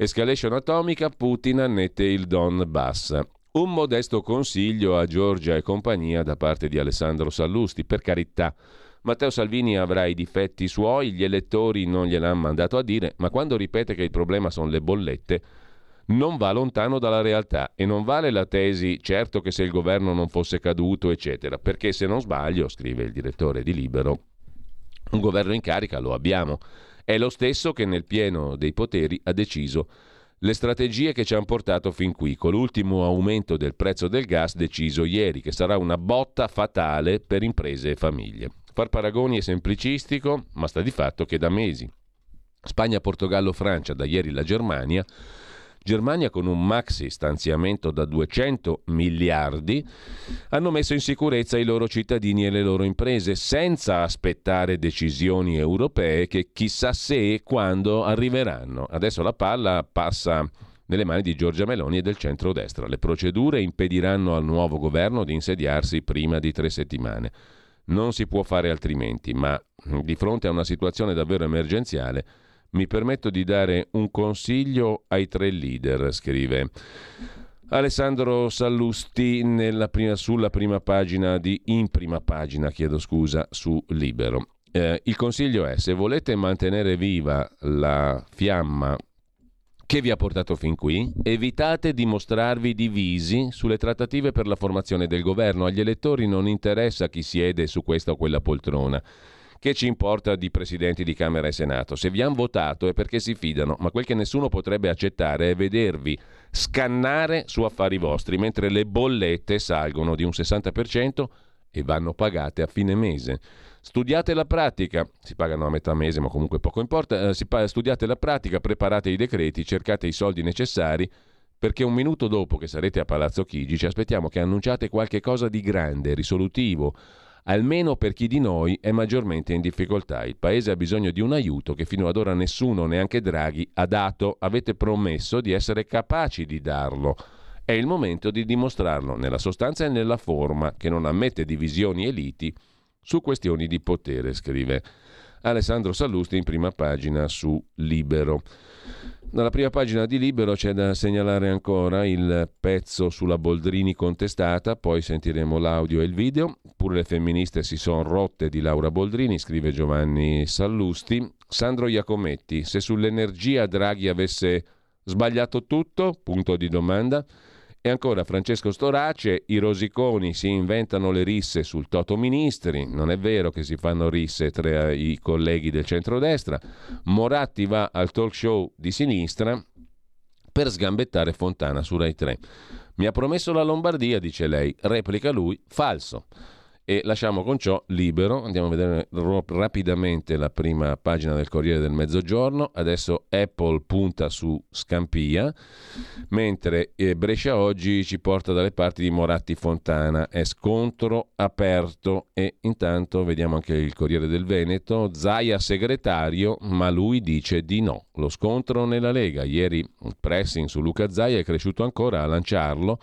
Escalation atomica, Putin annette il Donbass. Un modesto consiglio a Giorgia e compagnia da parte di Alessandro Sallusti, per carità. Matteo Salvini avrà i difetti suoi, gli elettori non gliel'hanno mandato a dire, ma quando ripete che il problema sono le bollette, non va lontano dalla realtà e non vale la tesi certo che se il governo non fosse caduto, eccetera, perché se non sbaglio, scrive il direttore di Libero, un governo in carica lo abbiamo. È lo stesso che nel pieno dei poteri ha deciso le strategie che ci hanno portato fin qui, con l'ultimo aumento del prezzo del gas deciso ieri, che sarà una botta fatale per imprese e famiglie. Far paragoni è semplicistico, ma sta di fatto che da mesi Spagna, Portogallo, Francia, da ieri la Germania Germania con un maxi stanziamento da 200 miliardi hanno messo in sicurezza i loro cittadini e le loro imprese senza aspettare decisioni europee che chissà se e quando arriveranno. Adesso la palla passa nelle mani di Giorgia Meloni e del centrodestra. Le procedure impediranno al nuovo governo di insediarsi prima di tre settimane. Non si può fare altrimenti, ma di fronte a una situazione davvero emergenziale mi permetto di dare un consiglio ai tre leader, scrive Alessandro Sallusti prima, sulla prima pagina di in prima pagina, chiedo scusa, su Libero. Eh, il consiglio è se volete mantenere viva la fiamma che vi ha portato fin qui, evitate di mostrarvi divisi sulle trattative per la formazione del governo. Agli elettori non interessa chi siede su questa o quella poltrona. Che ci importa di presidenti di Camera e Senato? Se vi hanno votato è perché si fidano, ma quel che nessuno potrebbe accettare è vedervi scannare su affari vostri, mentre le bollette salgono di un 60% e vanno pagate a fine mese. Studiate la pratica, si pagano a metà mese ma comunque poco importa, eh, studiate la pratica, preparate i decreti, cercate i soldi necessari perché un minuto dopo che sarete a Palazzo Chigi ci aspettiamo che annunciate qualche cosa di grande, risolutivo, almeno per chi di noi è maggiormente in difficoltà. Il Paese ha bisogno di un aiuto che fino ad ora nessuno, neanche Draghi, ha dato. Avete promesso di essere capaci di darlo. È il momento di dimostrarlo nella sostanza e nella forma, che non ammette divisioni e liti su questioni di potere, scrive Alessandro Sallusti in prima pagina su Libero. Dalla prima pagina di Libero c'è da segnalare ancora il pezzo sulla Boldrini contestata, poi sentiremo l'audio e il video. Pure le femministe si sono rotte di Laura Boldrini, scrive Giovanni Sallusti. Sandro Iacometti, se sull'energia Draghi avesse sbagliato tutto? Punto di domanda. E ancora Francesco Storace, i rosiconi si inventano le risse sul Toto Ministri, non è vero che si fanno risse tra i colleghi del centrodestra, Moratti va al talk show di sinistra per sgambettare Fontana su Rai 3. Mi ha promesso la Lombardia, dice lei, replica lui, falso. E lasciamo con ciò libero, andiamo a vedere rapidamente la prima pagina del Corriere del Mezzogiorno, adesso Apple punta su Scampia, mentre eh, Brescia oggi ci porta dalle parti di Moratti Fontana, è scontro aperto e intanto vediamo anche il Corriere del Veneto, Zaia segretario, ma lui dice di no. Lo scontro nella Lega, ieri il pressing su Luca Zaia è cresciuto ancora a lanciarlo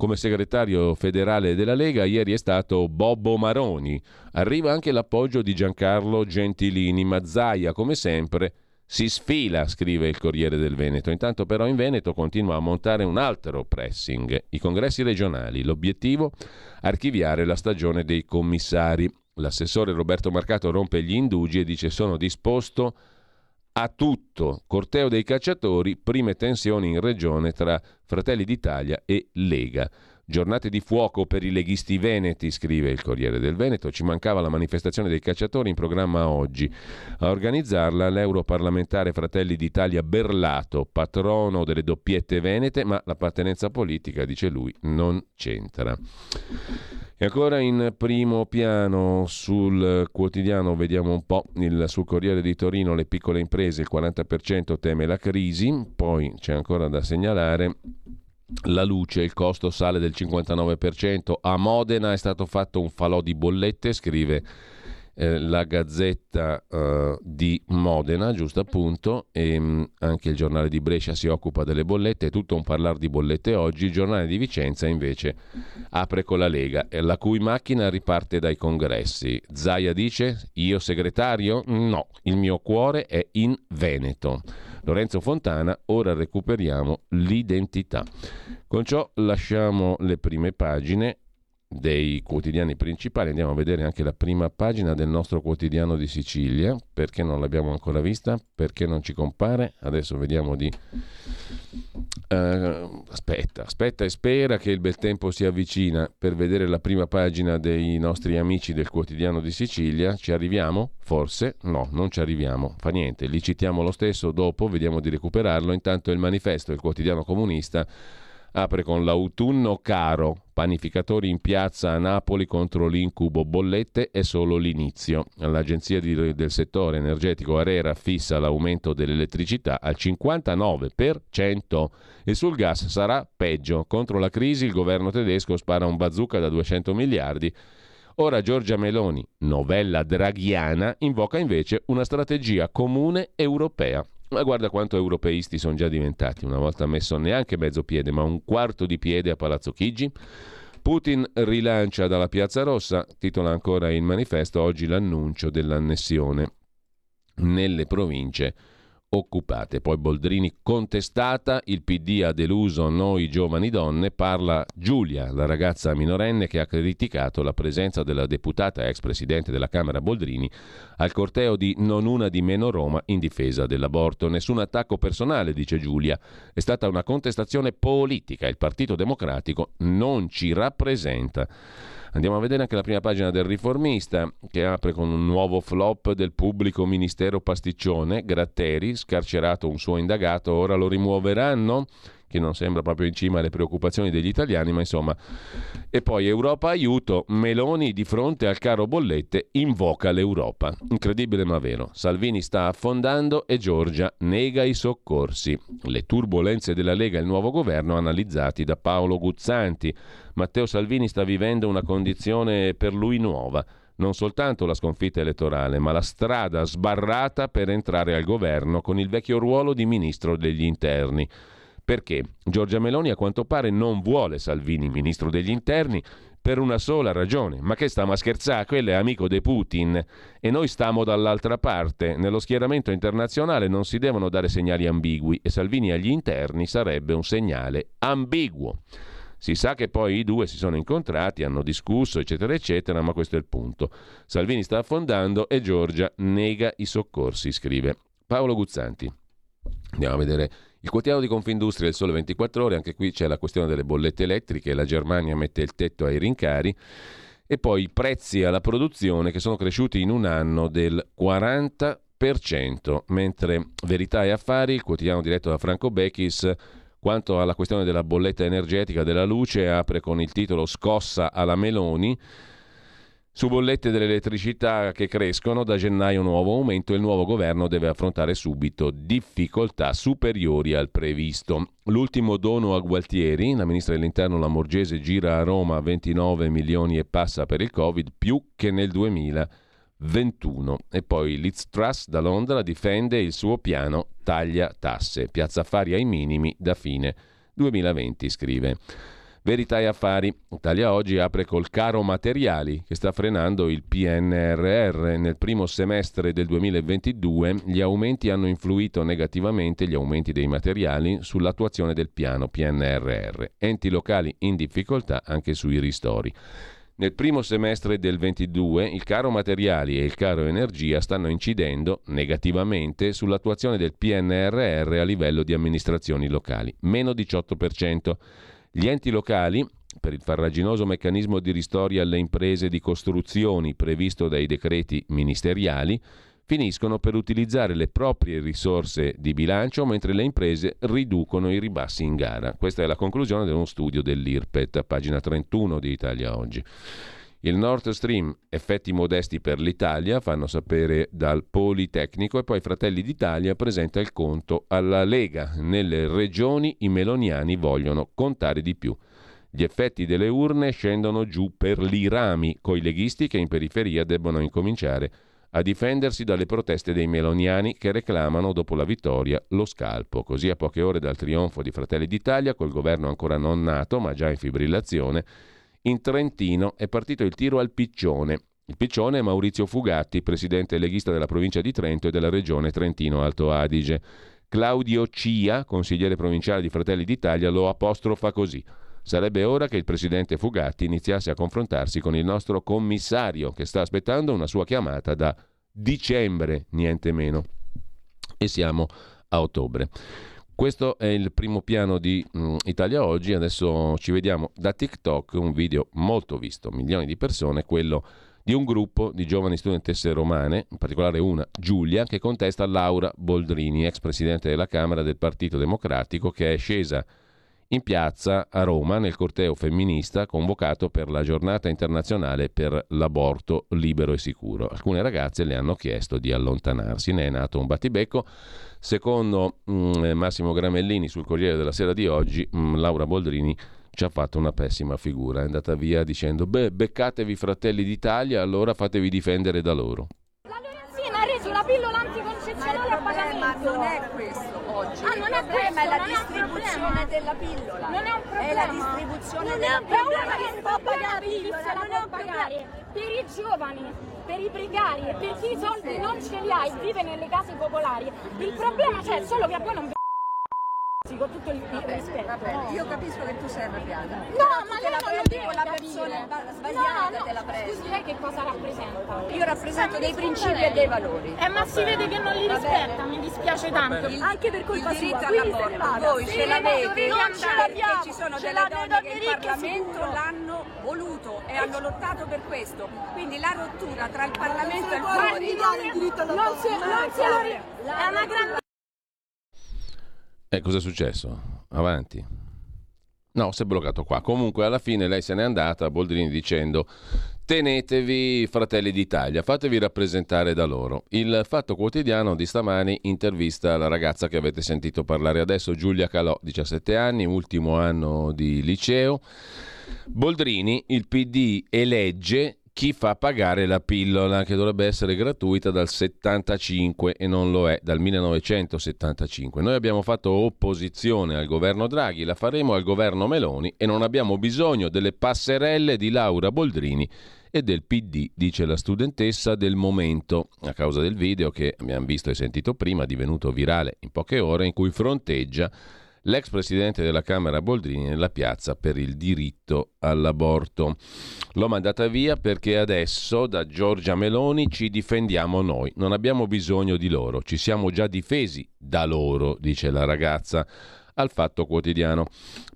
come segretario federale della Lega ieri è stato Bobbo Maroni. Arriva anche l'appoggio di Giancarlo Gentilini. Mazzaia, come sempre, si sfila, scrive il Corriere del Veneto. Intanto però in Veneto continua a montare un altro pressing, i congressi regionali. L'obiettivo? Archiviare la stagione dei commissari. L'assessore Roberto Marcato rompe gli indugi e dice sono disposto a tutto. Corteo dei cacciatori, prime tensioni in regione tra Fratelli d'Italia e Lega. Giornate di fuoco per i leghisti veneti, scrive il Corriere del Veneto. Ci mancava la manifestazione dei cacciatori in programma oggi. A organizzarla l'europarlamentare Fratelli d'Italia Berlato, patrono delle doppiette venete, ma l'appartenenza politica, dice lui, non c'entra. E ancora in primo piano sul quotidiano vediamo un po' il, sul Corriere di Torino le piccole imprese, il 40% teme la crisi, poi c'è ancora da segnalare la luce, il costo sale del 59%. A Modena è stato fatto un falò di bollette, scrive eh, la Gazzetta eh, di Modena, giusto appunto, e mh, mm, anche il giornale di Brescia si occupa delle bollette, è tutto un parlare di bollette oggi. Il giornale di Vicenza invece apre con la Lega, la cui macchina riparte dai congressi. Zaia dice: Io segretario? No, il mio cuore è in Veneto. Lorenzo Fontana, ora recuperiamo l'identità. Con ciò lasciamo le prime pagine dei quotidiani principali. Andiamo a vedere anche la prima pagina del nostro quotidiano di Sicilia. Perché non l'abbiamo ancora vista? Perché non ci compare? Adesso vediamo di... Uh, aspetta, aspetta e spera che il bel tempo si avvicina per vedere la prima pagina dei nostri amici del quotidiano di Sicilia. Ci arriviamo? Forse? No, non ci arriviamo. Fa niente, li citiamo lo stesso dopo, vediamo di recuperarlo. Intanto il manifesto, il quotidiano comunista apre con l'autunno caro, panificatori in piazza a Napoli contro l'incubo bollette è solo l'inizio. L'agenzia di, del settore energetico Arera fissa l'aumento dell'elettricità al 59% e sul gas sarà peggio. Contro la crisi il governo tedesco spara un bazooka da 200 miliardi. Ora Giorgia Meloni, novella draghiana, invoca invece una strategia comune europea. Ma guarda quanto europeisti sono già diventati, una volta messo neanche mezzo piede, ma un quarto di piede a Palazzo Chigi. Putin rilancia dalla Piazza Rossa, titola ancora il manifesto oggi l'annuncio dell'annessione nelle province occupate. Poi Boldrini contestata, il PD ha deluso noi giovani donne, parla Giulia, la ragazza minorenne che ha criticato la presenza della deputata ex presidente della Camera Boldrini al corteo di Non una di meno Roma in difesa dell'aborto. Nessun attacco personale, dice Giulia, è stata una contestazione politica, il Partito Democratico non ci rappresenta. Andiamo a vedere anche la prima pagina del riformista che apre con un nuovo flop del pubblico ministero pasticcione, Gratteri, scarcerato un suo indagato, ora lo rimuoveranno? Che non sembra proprio in cima alle preoccupazioni degli italiani, ma insomma. E poi Europa aiuto, Meloni di fronte al caro bollette invoca l'Europa. Incredibile ma vero. Salvini sta affondando e Giorgia nega i soccorsi. Le turbulenze della Lega e il nuovo governo analizzati da Paolo Guzzanti. Matteo Salvini sta vivendo una condizione per lui nuova non soltanto la sconfitta elettorale, ma la strada sbarrata per entrare al governo con il vecchio ruolo di ministro degli interni. Perché Giorgia Meloni a quanto pare non vuole Salvini ministro degli interni per una sola ragione. Ma che stiamo a scherzare? Quello è amico di Putin e noi stiamo dall'altra parte. Nello schieramento internazionale non si devono dare segnali ambigui e Salvini agli interni sarebbe un segnale ambiguo. Si sa che poi i due si sono incontrati, hanno discusso, eccetera, eccetera, ma questo è il punto. Salvini sta affondando e Giorgia nega i soccorsi, scrive Paolo Guzzanti. Andiamo a vedere il quotidiano di Confindustria Il Sole 24 Ore, anche qui c'è la questione delle bollette elettriche, la Germania mette il tetto ai rincari e poi i prezzi alla produzione che sono cresciuti in un anno del 40%, mentre Verità e Affari, il quotidiano diretto da Franco Becchis, quanto alla questione della bolletta energetica della luce, apre con il titolo Scossa alla Meloni. Su bollette dell'elettricità che crescono, da gennaio nuovo aumento, il nuovo governo deve affrontare subito difficoltà superiori al previsto. L'ultimo dono a Gualtieri, la ministra dell'Interno Lamorgese gira a Roma 29 milioni e passa per il Covid, più che nel 2021. E poi Liz Truss da Londra difende il suo piano taglia tasse, piazza affari ai minimi da fine 2020, scrive. Verità e affari. Italia oggi apre col caro materiali che sta frenando il PNRR. Nel primo semestre del 2022 gli aumenti hanno influito negativamente, gli aumenti dei materiali, sull'attuazione del piano PNRR. Enti locali in difficoltà anche sui ristori. Nel primo semestre del 22 il caro materiali e il caro energia stanno incidendo negativamente sull'attuazione del PNRR a livello di amministrazioni locali, meno 18%. Gli enti locali, per il farraginoso meccanismo di ristori alle imprese di costruzioni previsto dai decreti ministeriali, finiscono per utilizzare le proprie risorse di bilancio mentre le imprese riducono i ribassi in gara. Questa è la conclusione di uno studio dell'IRPET, pagina 31 di Italia Oggi. Il Nord Stream, effetti modesti per l'Italia, fanno sapere dal Politecnico e poi Fratelli d'Italia presenta il conto alla Lega. Nelle regioni i meloniani vogliono contare di più. Gli effetti delle urne scendono giù per l'Irami, coi leghisti che in periferia debbono incominciare a difendersi dalle proteste dei meloniani che reclamano, dopo la vittoria, lo scalpo. Così a poche ore dal trionfo di Fratelli d'Italia, col governo ancora non nato, ma già in fibrillazione, in Trentino è partito il tiro al piccione. Il piccione è Maurizio Fugatti, presidente leghista della provincia di Trento e della regione Trentino-Alto Adige. Claudio Cia, consigliere provinciale di Fratelli d'Italia, lo apostrofa così. Sarebbe ora che il presidente Fugatti iniziasse a confrontarsi con il nostro commissario che sta aspettando una sua chiamata da dicembre, niente meno. E siamo a ottobre. Questo è il primo piano di mm, Italia Oggi, adesso ci vediamo da TikTok, un video molto visto, milioni di persone, quello di un gruppo di giovani studentesse romane, in particolare una, Giulia, che contesta Laura Boldrini, ex presidente della Camera del Partito Democratico, che è scesa in piazza a Roma nel corteo femminista convocato per la giornata internazionale per l'aborto libero e sicuro. Alcune ragazze le hanno chiesto di allontanarsi, ne è nato un battibecco. Secondo mh, mm, Massimo Gramellini sul Corriere della Sera di oggi, mh, mm, Laura Boldrini ci ha fatto una pessima figura, è andata via dicendo beh beccatevi fratelli d'Italia, allora fatevi difendere da loro. La Lorenzina ha reso la pillola anticoncezionale a pagamento. non è questo oggi. Ah, non è il problema è la non distribuzione della pillola. Non è un problema. È la distribuzione non della è un problema pillola. che si può pagare la pillola, non è un pagare per i giovani, per i precari per chi i soldi non ce li ha e vive nelle case popolari. Il problema c'è solo che a voi non vi con tutto il, il rispetto. Vabbè, io capisco che tu sei arrabbiata. No, ma lei non lo deve la persona sbagliata no, no. te la prendo. Scusi, lei che cosa rappresenta? Io rappresento dei principi lei. e dei valori. Eh, ma si vede che non li rispetta, mi dispiace tanto. Anche per colpa il sua. diritto Quindi all'aborto. Voi Sì, ce l'avete, non ce l'abbiamo. perché ci sono ce delle donne che in ricche Parlamento l'hanno voluto e hanno lottato per questo. Quindi la rottura tra il Parlamento e il fuori non se lo È una grande E cosa è successo? Avanti. No, si è bloccato qua. Comunque alla fine lei se n'è andata, Boldrini dicendo tenetevi fratelli d'Italia, fatevi rappresentare da loro. Il Fatto Quotidiano di stamani intervista la ragazza che avete sentito parlare adesso, Giulia Calò, 17 anni, ultimo anno di liceo. Boldrini, il PD elegge chi fa pagare la pillola che dovrebbe essere gratuita dal 75 e non lo è dal 1975. Noi abbiamo fatto opposizione al governo Draghi, la faremo al governo Meloni e non abbiamo bisogno delle passerelle di Laura Boldrini e del PD, dice la studentessa del momento, a causa del video che abbiamo visto e sentito prima, divenuto virale in poche ore, in cui fronteggia l'ex presidente della Camera Boldrini nella piazza per il diritto all'aborto. L'ho mandata via perché adesso da Giorgia Meloni ci difendiamo noi, non abbiamo bisogno di loro, ci siamo già difesi da loro, dice la ragazza al Fatto Quotidiano.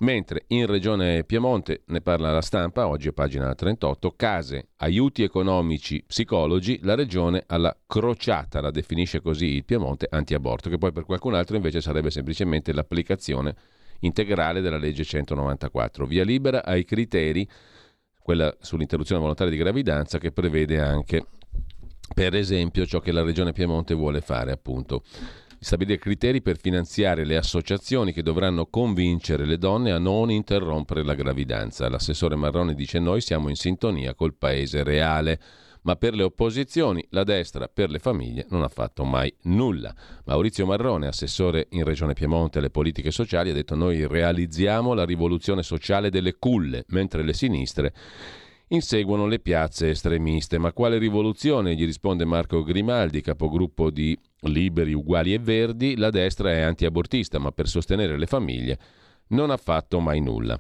Mentre in Regione Piemonte, ne parla la stampa, oggi è pagina 38, case, aiuti economici, psicologi, la Regione alla crociata, la definisce così il Piemonte, anti-aborto, che poi per qualcun altro invece sarebbe semplicemente l'applicazione integrale della legge 194. Via libera ai criteri, quella sull'interruzione volontaria di gravidanza, che prevede anche, per esempio, ciò che la Regione Piemonte vuole fare, appunto stabilire criteri per finanziare le associazioni che dovranno convincere le donne a non interrompere la gravidanza. L'assessore Marrone dice noi siamo in sintonia col paese reale. Ma per le opposizioni la destra per le famiglie non ha fatto mai nulla. Maurizio Marrone, assessore in Regione Piemonte alle politiche sociali, ha detto noi realizziamo la rivoluzione sociale delle culle, mentre le sinistre inseguono le piazze estremiste. Ma quale rivoluzione? gli risponde Marco Grimaldi, capogruppo di Liberi, Uguali e Verdi. La destra è antiabortista, ma per sostenere le famiglie non ha fatto mai nulla.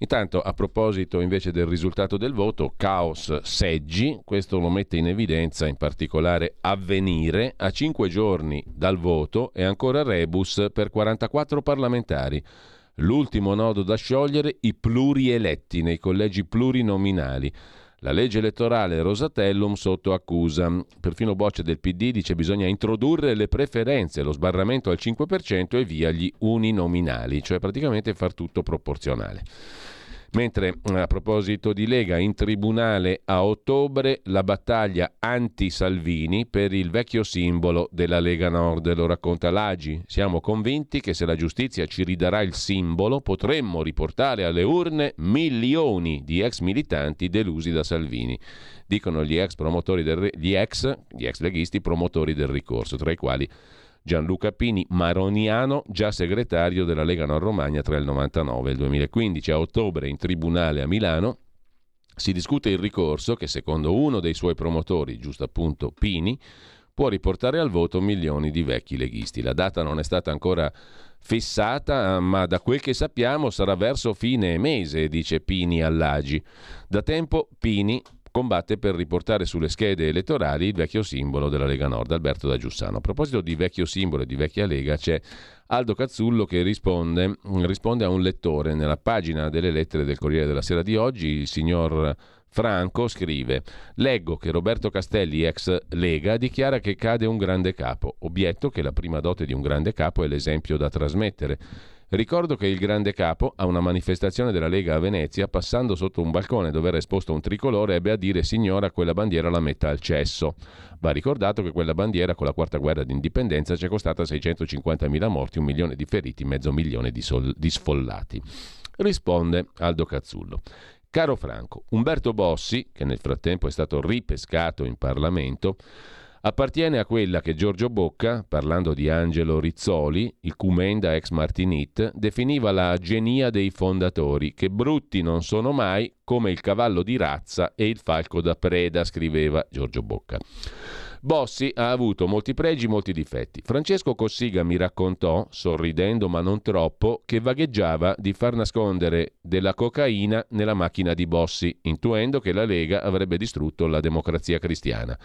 Intanto, a proposito invece del risultato del voto, caos seggi, questo lo mette in evidenza in particolare avvenire, a cinque giorni dal voto e ancora rebus per 44 parlamentari. L'ultimo nodo da sciogliere, i plurieletti nei collegi plurinominali. La legge elettorale Rosatellum sotto accusa. Perfino Boccia del PD dice bisogna introdurre le preferenze, lo sbarramento al 5% e via gli uninominali, cioè praticamente far tutto proporzionale. Mentre a proposito di Lega, in tribunale a ottobre la battaglia anti-Salvini per il vecchio simbolo della Lega Nord, lo racconta l'Agi. Siamo convinti che se la giustizia ci ridarà il simbolo potremmo riportare alle urne milioni di ex militanti delusi da Salvini dicono gli ex, promotori del, gli ex, gli ex leghisti promotori del ricorso, tra i quali Gianluca Pini Maroniano, già segretario della Lega Nord Romagna tra il 99 e il 2015. A ottobre in tribunale a Milano si discute il ricorso che secondo uno dei suoi promotori, giusto appunto Pini, può riportare al voto milioni di vecchi leghisti. La data non è stata ancora fissata, ma da quel che sappiamo sarà verso fine mese, dice Pini all'Agi. Da tempo Pini combatte per riportare sulle schede elettorali il vecchio simbolo della Lega Nord, Alberto da Giussano. A proposito di vecchio simbolo e di vecchia Lega, c'è Aldo Cazzullo che risponde, risponde a un lettore. Nella pagina delle lettere del Corriere della Sera di oggi, il signor Franco scrive: Leggo che Roberto Castelli, ex Lega, dichiara che cade un grande capo. Obietto che la prima dote di un grande capo è l'esempio da trasmettere. Ricordo che il grande capo, a una manifestazione della Lega a Venezia, passando sotto un balcone dove era esposto un tricolore, ebbe a dire signora quella bandiera la metta al cesso. Va ricordato che quella bandiera con la quarta guerra d'indipendenza ci è costata 650.000 morti, un milione di feriti, mezzo milione di, sol- di sfollati. Risponde Aldo Cazzullo. Caro Franco, Umberto Bossi, che nel frattempo è stato ripescato in Parlamento, appartiene a quella che Giorgio Bocca, parlando di Angelo Rizzoli, il Cumenda ex Martinit, definiva la genia dei fondatori, che brutti non sono mai come il cavallo di razza e il falco da preda, scriveva Giorgio Bocca. Bossi ha avuto molti pregi, molti difetti. Francesco Cossiga mi raccontò, sorridendo ma non troppo, che vagheggiava di far nascondere della cocaina nella macchina di Bossi, intuendo che la Lega avrebbe distrutto la democrazia cristiana.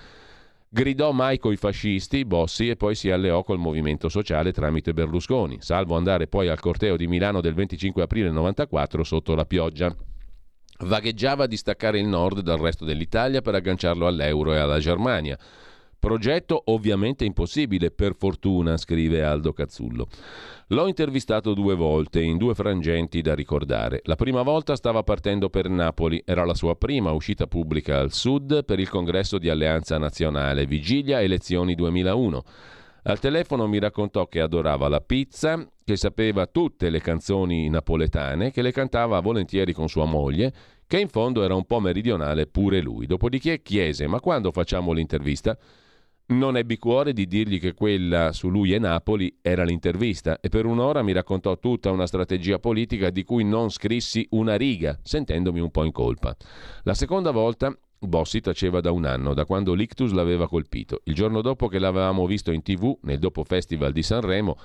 Gridò mai coi fascisti, Bossi, e poi si alleò col movimento sociale tramite Berlusconi, salvo andare poi al corteo di Milano del 25 aprile 94 sotto la pioggia. Vagheggiava di staccare il nord dal resto dell'Italia per agganciarlo all'euro e alla Germania. Progetto ovviamente impossibile, per fortuna, scrive Aldo Cazzullo. L'ho intervistato due volte, in due frangenti da ricordare. La prima volta stava partendo per Napoli, era la sua prima uscita pubblica al sud per il congresso di Alleanza Nazionale, vigilia elezioni 2001. Al telefono mi raccontò che adorava la pizza, che sapeva tutte le canzoni napoletane, che le cantava volentieri con sua moglie, che in fondo era un po' meridionale pure lui. Dopodiché chiese: Ma quando facciamo l'intervista? Non ebbi cuore di dirgli che quella su lui e Napoli era l'intervista e per un'ora mi raccontò tutta una strategia politica di cui non scrissi una riga, sentendomi un po' in colpa. La seconda volta Bossi taceva da un anno, da quando l'ictus l'aveva colpito. Il giorno dopo che l'avevamo visto in tv, nel dopo festival di Sanremo,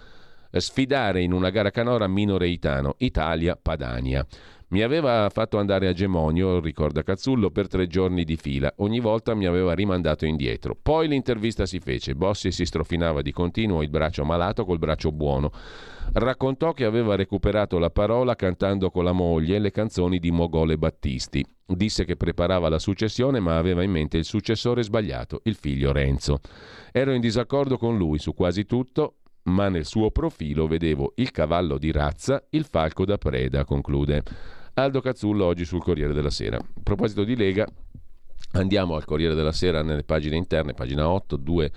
sfidare in una gara canora Minoreitano, Italia-Padania. Mi aveva fatto andare a Gemonio, ricorda Cazzullo, per tre giorni di fila. Ogni volta mi aveva rimandato indietro. Poi l'intervista si fece. Bossi si strofinava di continuo il braccio malato col braccio buono. Raccontò che aveva recuperato la parola cantando con la moglie le canzoni di Mogole Battisti. Disse che preparava la successione ma aveva in mente il successore sbagliato, il figlio Renzo. Ero in disaccordo con lui su quasi tutto, ma nel suo profilo vedevo il cavallo di razza, il falco da preda, conclude. Aldo Cazzullo oggi sul Corriere della Sera. A proposito di Lega, Andiamo al Corriere della Sera nelle pagine interne, pagina 8, due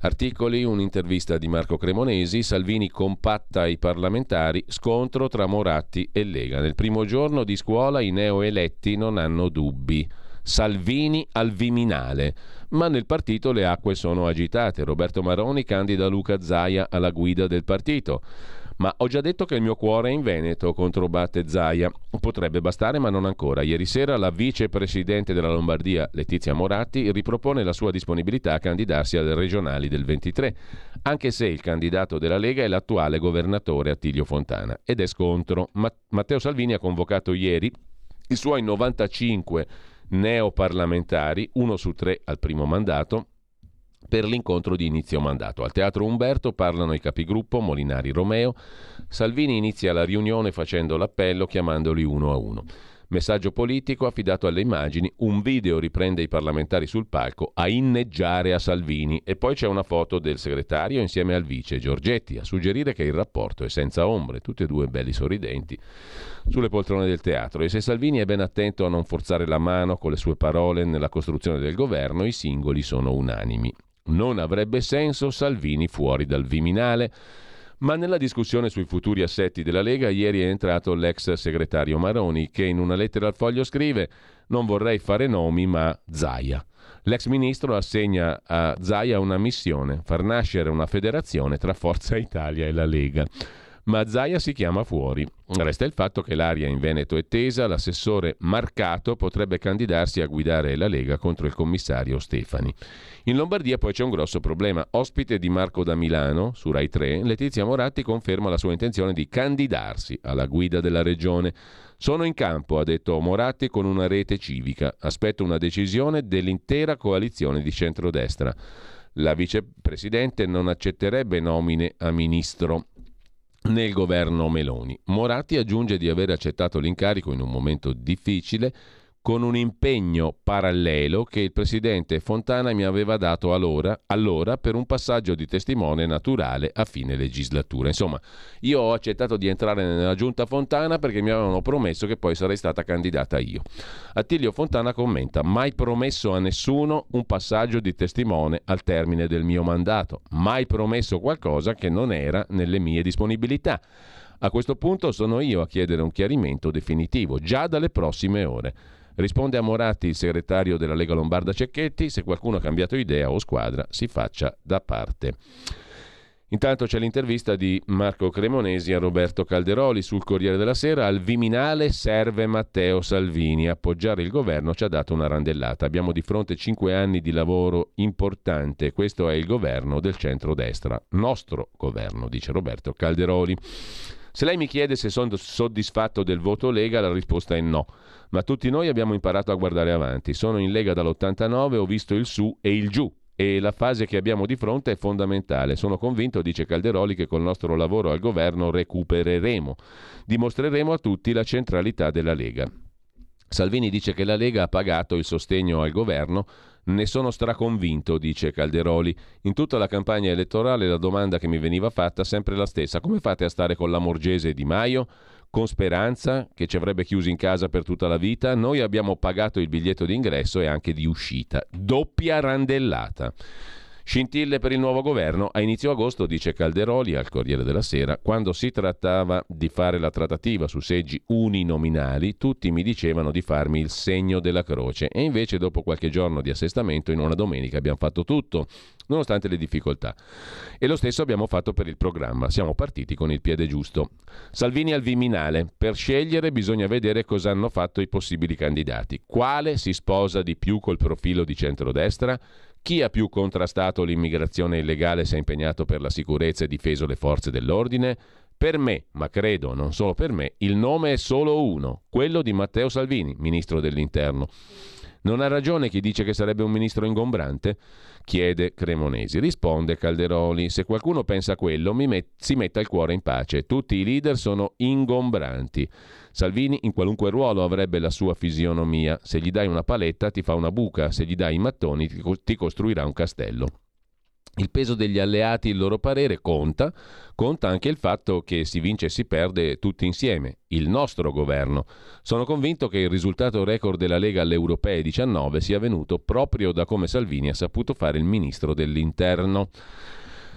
articoli, un'intervista di Marco Cremonesi, Salvini compatta i parlamentari, scontro tra Moratti e Lega. Nel primo giorno di scuola i neoeletti non hanno dubbi. Salvini al Viminale, ma nel partito le acque sono agitate. Roberto Maroni candida Luca Zaia alla guida del partito. Ma ho già detto che il mio cuore è in Veneto, controbatte Zaia. Potrebbe bastare, ma non ancora. Ieri sera la vicepresidente della Lombardia, Letizia Moratti, ripropone la sua disponibilità a candidarsi alle regionali del 23, anche se il candidato della Lega è l'attuale governatore Attilio Fontana. Ed è scontro. Matteo Salvini ha convocato ieri i suoi 95 neoparlamentari, uno su tre al primo mandato, per l'incontro di inizio mandato. Al Teatro Umberto parlano i capigruppo Molinari Romeo. Salvini inizia la riunione facendo l'appello chiamandoli uno a uno. Messaggio politico affidato alle immagini, un video riprende i parlamentari sul palco a inneggiare a Salvini e poi c'è una foto del segretario insieme al vice Giorgetti a suggerire che il rapporto è senza ombre, tutti e due belli sorridenti, sulle poltrone del teatro e se Salvini è ben attento a non forzare la mano con le sue parole nella costruzione del governo, i singoli sono unanimi. Non avrebbe senso Salvini fuori dal Viminale. Ma nella discussione sui futuri assetti della Lega ieri è entrato l'ex segretario Maroni che in una lettera al foglio scrive non vorrei fare nomi ma Zaia. L'ex ministro assegna a Zaia una missione, far nascere una federazione tra Forza Italia e la Lega ma Zaia si chiama fuori. Resta il fatto che l'aria in Veneto è tesa, l'assessore Marcato potrebbe candidarsi a guidare la Lega contro il commissario Stefani. In Lombardia poi c'è un grosso problema. Ospite di Marco da Milano, su Rai 3, Letizia Moratti conferma la sua intenzione di candidarsi alla guida della regione. Sono in campo, ha detto Moratti, con una rete civica. Aspetto una decisione dell'intera coalizione di centrodestra. La vicepresidente non accetterebbe nomine a ministro nel governo Meloni. Moratti aggiunge di aver accettato l'incarico in un momento difficile con un impegno parallelo che il presidente Fontana mi aveva dato allora, allora, per un passaggio di testimone naturale a fine legislatura. Insomma, io ho accettato di entrare nella giunta Fontana perché mi avevano promesso che poi sarei stata candidata io. Attilio Fontana commenta: mai promesso a nessuno un passaggio di testimone al termine del mio mandato, mai promesso qualcosa che non era nelle mie disponibilità. A questo punto sono io a chiedere un chiarimento definitivo, già dalle prossime ore. Risponde a Moratti il segretario della Lega Lombarda Cecchetti, se qualcuno ha cambiato idea o squadra si faccia da parte. Intanto c'è l'intervista di Marco Cremonesi a Roberto Calderoli sul Corriere della Sera. Al Viminale serve Matteo Salvini. Appoggiare il governo ci ha dato una randellata. Abbiamo di fronte cinque anni di lavoro importante. Questo è il governo del centro-destra. Nostro governo, dice Roberto Calderoli. Se lei mi chiede se sono soddisfatto del voto Lega, la risposta è no. Ma tutti noi abbiamo imparato a guardare avanti. Sono in Lega dall'89, ho visto il su e il giù e la fase che abbiamo di fronte è fondamentale. Sono convinto, dice Calderoli, che col nostro lavoro al governo recupereremo. Dimostreremo a tutti la centralità della Lega. Salvini dice che la Lega ha pagato il sostegno al governo ne sono straconvinto, dice Calderoli. In tutta la campagna elettorale la domanda che mi veniva fatta è sempre la stessa. Come fate a stare con la Morgese Di Maio? Con speranza che ci avrebbe chiusi in casa per tutta la vita? Noi abbiamo pagato il biglietto d'ingresso e anche di uscita. Doppia randellata. Scintille per il nuovo governo. A inizio agosto, dice Calderoli al Corriere della Sera, quando si trattava di fare la trattativa su seggi uninominali, tutti mi dicevano di farmi il segno della croce e invece dopo qualche giorno di assestamento in una domenica abbiamo fatto tutto, nonostante le difficoltà. E lo stesso abbiamo fatto per il programma. Siamo partiti con il piede giusto. Salvini al Viminale. Per scegliere bisogna vedere cosa hanno fatto i possibili candidati. Quale si sposa di più col profilo di centrodestra? Chi ha più contrastato l'immigrazione illegale si è impegnato per la sicurezza e difeso le forze dell'ordine? Per me, ma credo non solo per me, il nome è solo uno, quello di Matteo Salvini, ministro dell'Interno. Non ha ragione chi dice che sarebbe un ministro ingombrante? chiede Cremonesi. Risponde Calderoli: Se qualcuno pensa a quello, met- si metta il cuore in pace. Tutti i leader sono ingombranti. Salvini in qualunque ruolo avrebbe la sua fisionomia. Se gli dai una paletta ti fa una buca, se gli dai i mattoni ti costruirà un castello. Il peso degli alleati, il loro parere conta, conta anche il fatto che si vince e si perde tutti insieme, il nostro governo. Sono convinto che il risultato record della Lega alle europee 19 sia venuto proprio da come Salvini ha saputo fare il ministro dell'interno.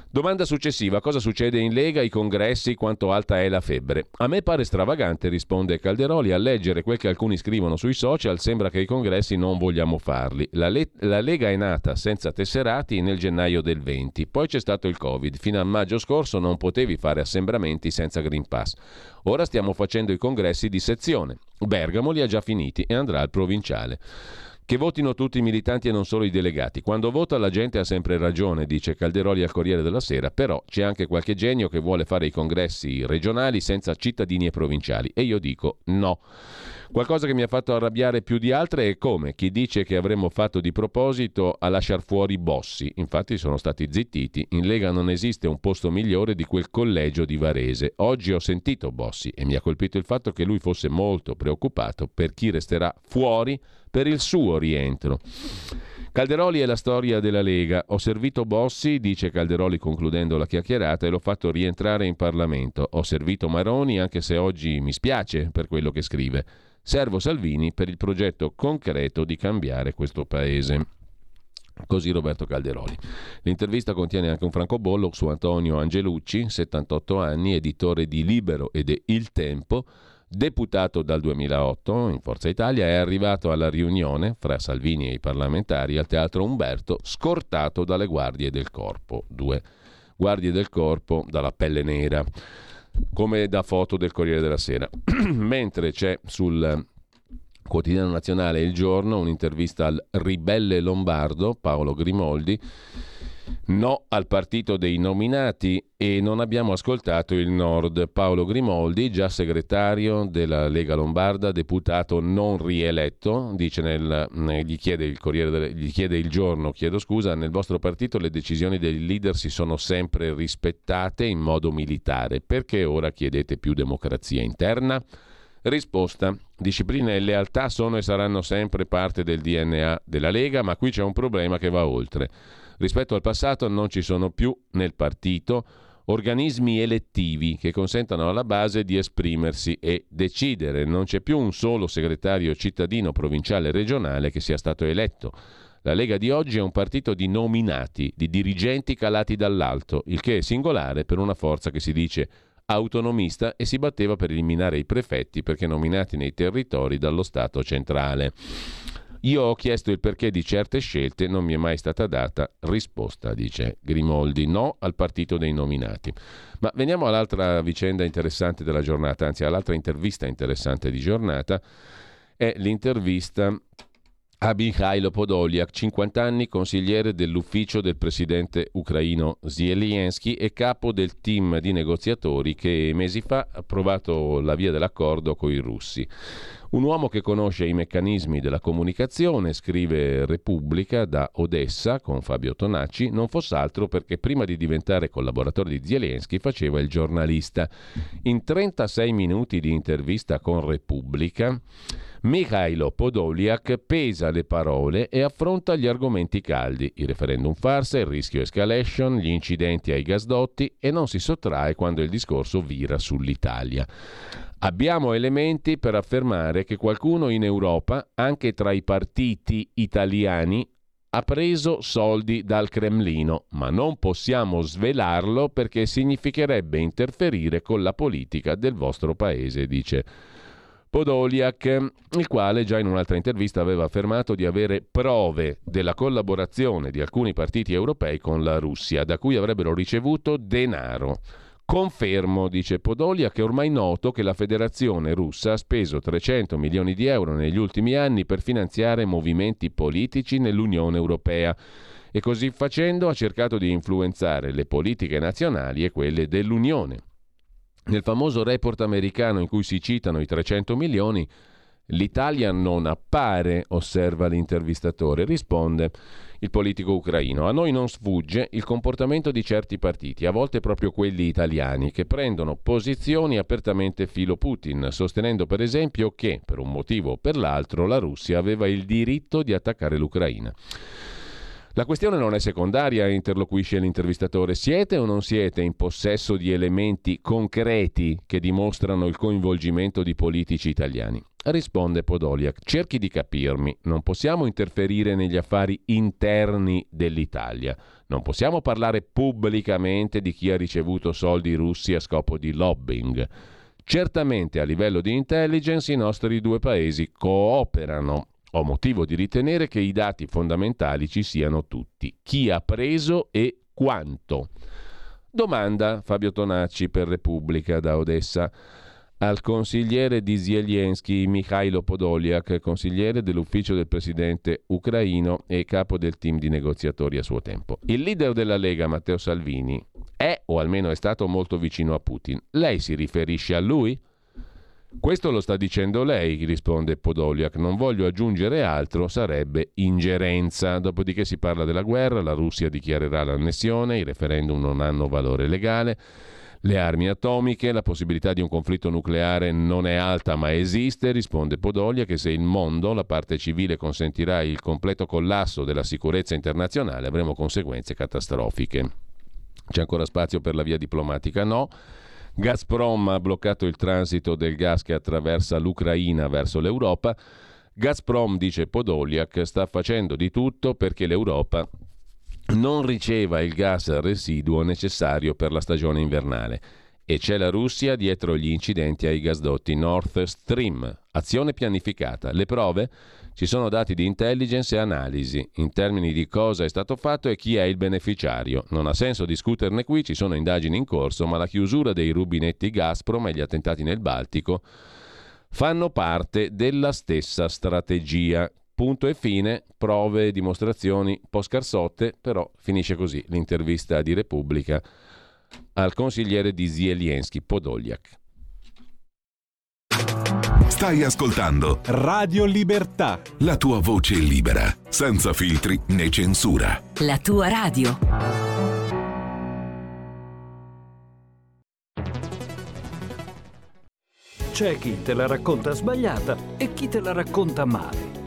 Domanda successiva, cosa succede in Lega, ai congressi, quanto alta è la febbre? A me pare stravagante, risponde Calderoli, a leggere quel che alcuni scrivono sui social sembra che i congressi non vogliamo farli. La, Le- la Lega è nata senza tesserati nel gennaio del 20, poi c'è stato il Covid, fino a maggio scorso non potevi fare assembramenti senza Green Pass. Ora stiamo facendo i congressi di sezione. Bergamo li ha già finiti e andrà al provinciale. Che votino tutti i militanti e non solo i delegati. Quando vota la gente ha sempre ragione, dice Calderoli al Corriere della Sera, però c'è anche qualche genio che vuole fare i congressi regionali senza cittadini e provinciali. E io dico no. Qualcosa che mi ha fatto arrabbiare più di altre è come chi dice che avremmo fatto di proposito a lasciar fuori Bossi. Infatti sono stati zittiti. In Lega non esiste un posto migliore di quel collegio di Varese. Oggi ho sentito Bossi e mi ha colpito il fatto che lui fosse molto preoccupato per chi resterà fuori per il suo rientro. Calderoli è la storia della Lega. Ho servito Bossi, dice Calderoli concludendo la chiacchierata, e l'ho fatto rientrare in Parlamento. Ho servito Maroni, anche se oggi mi spiace per quello che scrive. Servo Salvini per il progetto concreto di cambiare questo paese. Così Roberto Calderoli. L'intervista contiene anche un francobollo su Antonio Angelucci, 78 anni, editore di Libero ed Il Tempo, deputato dal 2008 in Forza Italia, è arrivato alla riunione fra Salvini e i parlamentari al Teatro Umberto, scortato dalle guardie del corpo. Due guardie del corpo dalla pelle nera come da foto del Corriere della Sera. [clears throat] Mentre c'è sul quotidiano nazionale Il Giorno un'intervista al ribelle lombardo Paolo Grimoldi No al partito dei nominati e non abbiamo ascoltato il Nord. Paolo Grimoldi, già segretario della Lega Lombarda, deputato non rieletto, nel, gli, chiede il Corriere gli chiede il giorno, chiedo scusa, nel vostro partito le decisioni dei leader si sono sempre rispettate in modo militare. Perché ora chiedete più democrazia interna? Risposta. Disciplina e lealtà sono e saranno sempre parte del DNA della Lega, ma qui c'è un problema che va oltre. Rispetto al passato non ci sono più nel partito organismi elettivi che consentano alla base di esprimersi e decidere. Non c'è più un solo segretario cittadino provinciale regionale che sia stato eletto. La Lega di oggi è un partito di nominati, di dirigenti calati dall'alto, il che è singolare per una forza che si dice autonomista e si batteva per eliminare i prefetti perché nominati nei territori dallo Stato centrale. Io ho chiesto il perché di certe scelte, non mi è mai stata data risposta, dice Grimoldi. No al partito dei nominati. Ma veniamo all'altra vicenda interessante della giornata, anzi all'altra intervista interessante di giornata. È l'intervista a Mikhailo Podoliak, 50 anni, consigliere dell'ufficio del presidente ucraino Zelensky e capo del team di negoziatori che mesi fa ha provato la via dell'accordo con i russi. Un uomo che conosce i meccanismi della comunicazione, scrive Repubblica da Odessa con Fabio Tonacci, non fosse altro perché prima di diventare collaboratore di Zelensky faceva il giornalista. In 36 minuti di intervista con Repubblica, Mikhailo Podoliak pesa le parole e affronta gli argomenti caldi, il referendum farsa, il rischio escalation, gli incidenti ai gasdotti e non si sottrae quando il discorso vira sull'Italia. Abbiamo elementi per affermare che qualcuno in Europa, anche tra i partiti italiani, ha preso soldi dal Cremlino, ma non possiamo svelarlo perché significherebbe interferire con la politica del vostro paese, dice Podoliak, il quale già in un'altra intervista aveva affermato di avere prove della collaborazione di alcuni partiti europei con la Russia, da cui avrebbero ricevuto denaro. Confermo, dice Podolia, che è ormai noto che la federazione russa ha speso 300 milioni di euro negli ultimi anni per finanziare movimenti politici nell'Unione Europea e così facendo ha cercato di influenzare le politiche nazionali e quelle dell'Unione. Nel famoso report americano in cui si citano i 300 milioni, l'Italia non appare, osserva l'intervistatore, risponde il politico ucraino. A noi non sfugge il comportamento di certi partiti, a volte proprio quelli italiani, che prendono posizioni apertamente filo Putin, sostenendo per esempio che, per un motivo o per l'altro, la Russia aveva il diritto di attaccare l'Ucraina. La questione non è secondaria, interloquisce l'intervistatore. Siete o non siete in possesso di elementi concreti che dimostrano il coinvolgimento di politici italiani? Risponde Podoliak, cerchi di capirmi, non possiamo interferire negli affari interni dell'Italia, non possiamo parlare pubblicamente di chi ha ricevuto soldi russi a scopo di lobbying. Certamente a livello di intelligence i nostri due paesi cooperano. Ho motivo di ritenere che i dati fondamentali ci siano tutti. Chi ha preso e quanto. Domanda Fabio Tonacci per Repubblica da Odessa al consigliere di Zelensky Mikhailo Podoliak, consigliere dell'ufficio del presidente ucraino e capo del team di negoziatori a suo tempo. Il leader della Lega, Matteo Salvini, è o almeno è stato molto vicino a Putin. Lei si riferisce a lui? Questo lo sta dicendo lei, risponde Podoliak. Non voglio aggiungere altro, sarebbe ingerenza. Dopodiché si parla della guerra, la Russia dichiarerà l'annessione, i referendum non hanno valore legale le armi atomiche, la possibilità di un conflitto nucleare non è alta ma esiste, risponde Podolia che se il mondo, la parte civile, consentirà il completo collasso della sicurezza internazionale avremo conseguenze catastrofiche. C'è ancora spazio per la via diplomatica? No. Gazprom ha bloccato il transito del gas che attraversa l'Ucraina verso l'Europa. Gazprom, dice Podoliak, sta facendo di tutto perché l'Europa non riceva il gas residuo necessario per la stagione invernale. E c'è la Russia dietro gli incidenti ai gasdotti Nord Stream. Azione pianificata. Le prove? Ci sono dati di intelligence e analisi in termini di cosa è stato fatto e chi è il beneficiario. Non ha senso discuterne qui, ci sono indagini in corso, ma la chiusura dei rubinetti Gazprom e gli attentati nel Baltico fanno parte della stessa strategia Punto e fine, prove, dimostrazioni, un po' scarsotte, però finisce così l'intervista di Repubblica al consigliere di Zelensky, Podoliak. Stai ascoltando Radio Libertà. La tua voce libera, senza filtri né censura. La tua radio. C'è chi te la racconta sbagliata e chi te la racconta male.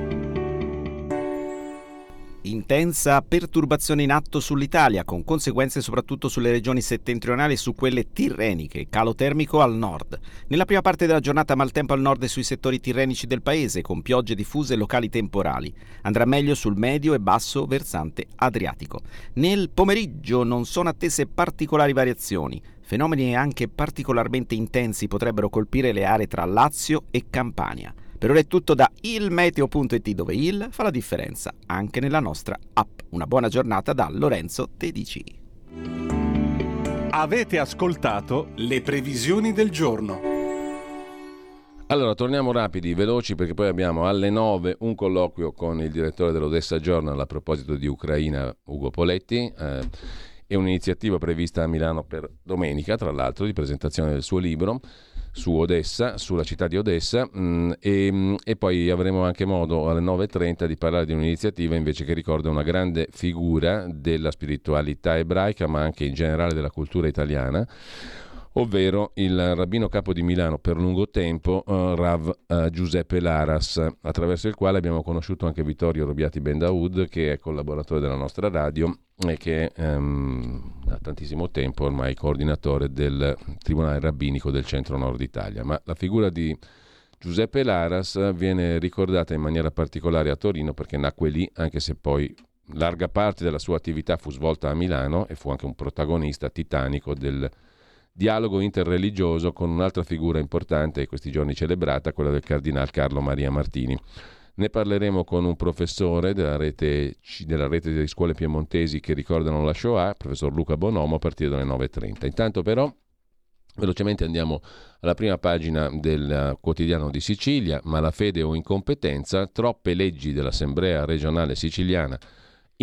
Intensa perturbazione in atto sull'Italia, con conseguenze soprattutto sulle regioni settentrionali e su quelle tirreniche, calo termico al nord. Nella prima parte della giornata maltempo al nord e sui settori tirrenici del paese, con piogge diffuse e locali temporali. Andrà meglio sul medio e basso versante adriatico. Nel pomeriggio non sono attese particolari variazioni. Fenomeni anche particolarmente intensi potrebbero colpire le aree tra Lazio e Campania. Per ora è tutto da ilmeteo.it dove il fa la differenza anche nella nostra app. Una buona giornata da Lorenzo Tedici. Avete ascoltato le previsioni del giorno. Allora, torniamo rapidi, veloci, perché poi abbiamo alle 9 un colloquio con il direttore dell'Odessa Journal a proposito di Ucraina, Ugo Poletti. Eh, e un'iniziativa prevista a Milano per domenica, tra l'altro, di presentazione del suo libro su Odessa, sulla città di Odessa mm, e, e, poi avremo anche modo alle 9.30 di parlare di un'iniziativa invece che ricorda una grande figura della spiritualità ebraica ma anche in generale della cultura italiana ovvero il rabbino capo di Milano per lungo tempo, uh, Rav uh, Giuseppe Laras, attraverso il quale abbiamo conosciuto anche Vittorio Robiati Bendaud, che è collaboratore della nostra radio e che um, da tantissimo tempo ormai coordinatore del Tribunale Rabbinico del Centro-Nord Italia. Ma la figura di Giuseppe Laras viene ricordata in maniera particolare a Torino perché nacque lì, anche se poi larga parte della sua attività fu svolta a Milano e fu anche un protagonista titanico del dialogo interreligioso con un'altra figura importante, questi giorni celebrata, quella del cardinal Carlo Maria Martini. Ne parleremo con un professore della rete, della rete di scuole piemontesi che ricordano la Shoah, professor Luca Bonomo, a partire dalle 9.30. Intanto però Velocemente andiamo alla prima pagina del quotidiano di Sicilia, malafede o incompetenza, troppe leggi dell'Assemblea regionale siciliana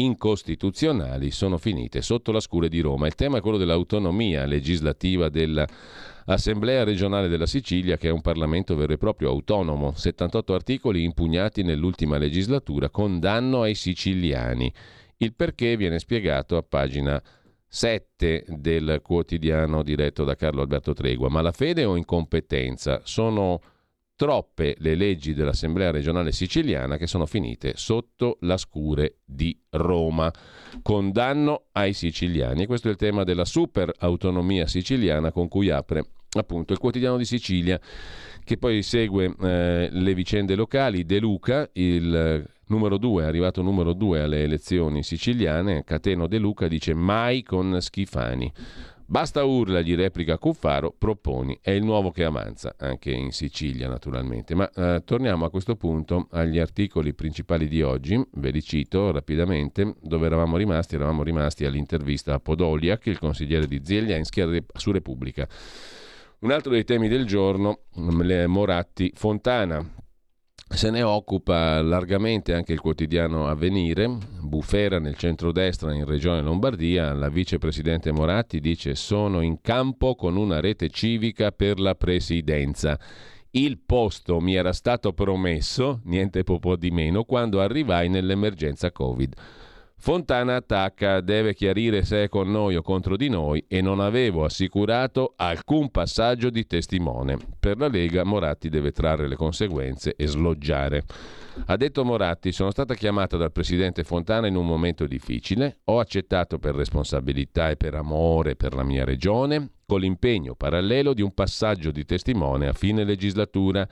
incostituzionali sono finite sotto la scure di Roma. Il tema è quello dell'autonomia legislativa dell'Assemblea regionale della Sicilia, che è un Parlamento vero e proprio autonomo. 78 articoli impugnati nell'ultima legislatura con danno ai siciliani. Il perché viene spiegato a pagina 7 del quotidiano diretto da Carlo Alberto Tregua. Ma la fede o incompetenza sono troppe le leggi dell'Assemblea regionale siciliana che sono finite sotto la scure di Roma. Condanno ai siciliani. Questo è il tema della super autonomia siciliana con cui apre appunto il quotidiano di Sicilia che poi segue eh, le vicende locali. De Luca, il numero 2, è arrivato numero 2 alle elezioni siciliane, Cateno De Luca dice mai con Schifani. Basta urla, gli replica Cuffaro, proponi, è il nuovo che avanza, anche in Sicilia naturalmente. Ma eh, torniamo a questo punto agli articoli principali di oggi, ve li cito rapidamente, dove eravamo rimasti, eravamo rimasti all'intervista a Podoliak, il consigliere di Zielinski su Repubblica. Un altro dei temi del giorno, Moratti Fontana, se ne occupa largamente anche il quotidiano Avvenire. Bufera nel centrodestra in Regione Lombardia, la vicepresidente Moratti dice sono in campo con una rete civica per la presidenza. Il posto mi era stato promesso, niente po' di meno, quando arrivai nell'emergenza Covid. Fontana attacca, deve chiarire se è con noi o contro di noi e non avevo assicurato alcun passaggio di testimone. Per la Lega Moratti deve trarre le conseguenze e sloggiare. Ha detto Moratti, sono stata chiamata dal presidente Fontana in un momento difficile, ho accettato per responsabilità e per amore per la mia regione, con l'impegno parallelo di un passaggio di testimone a fine legislatura.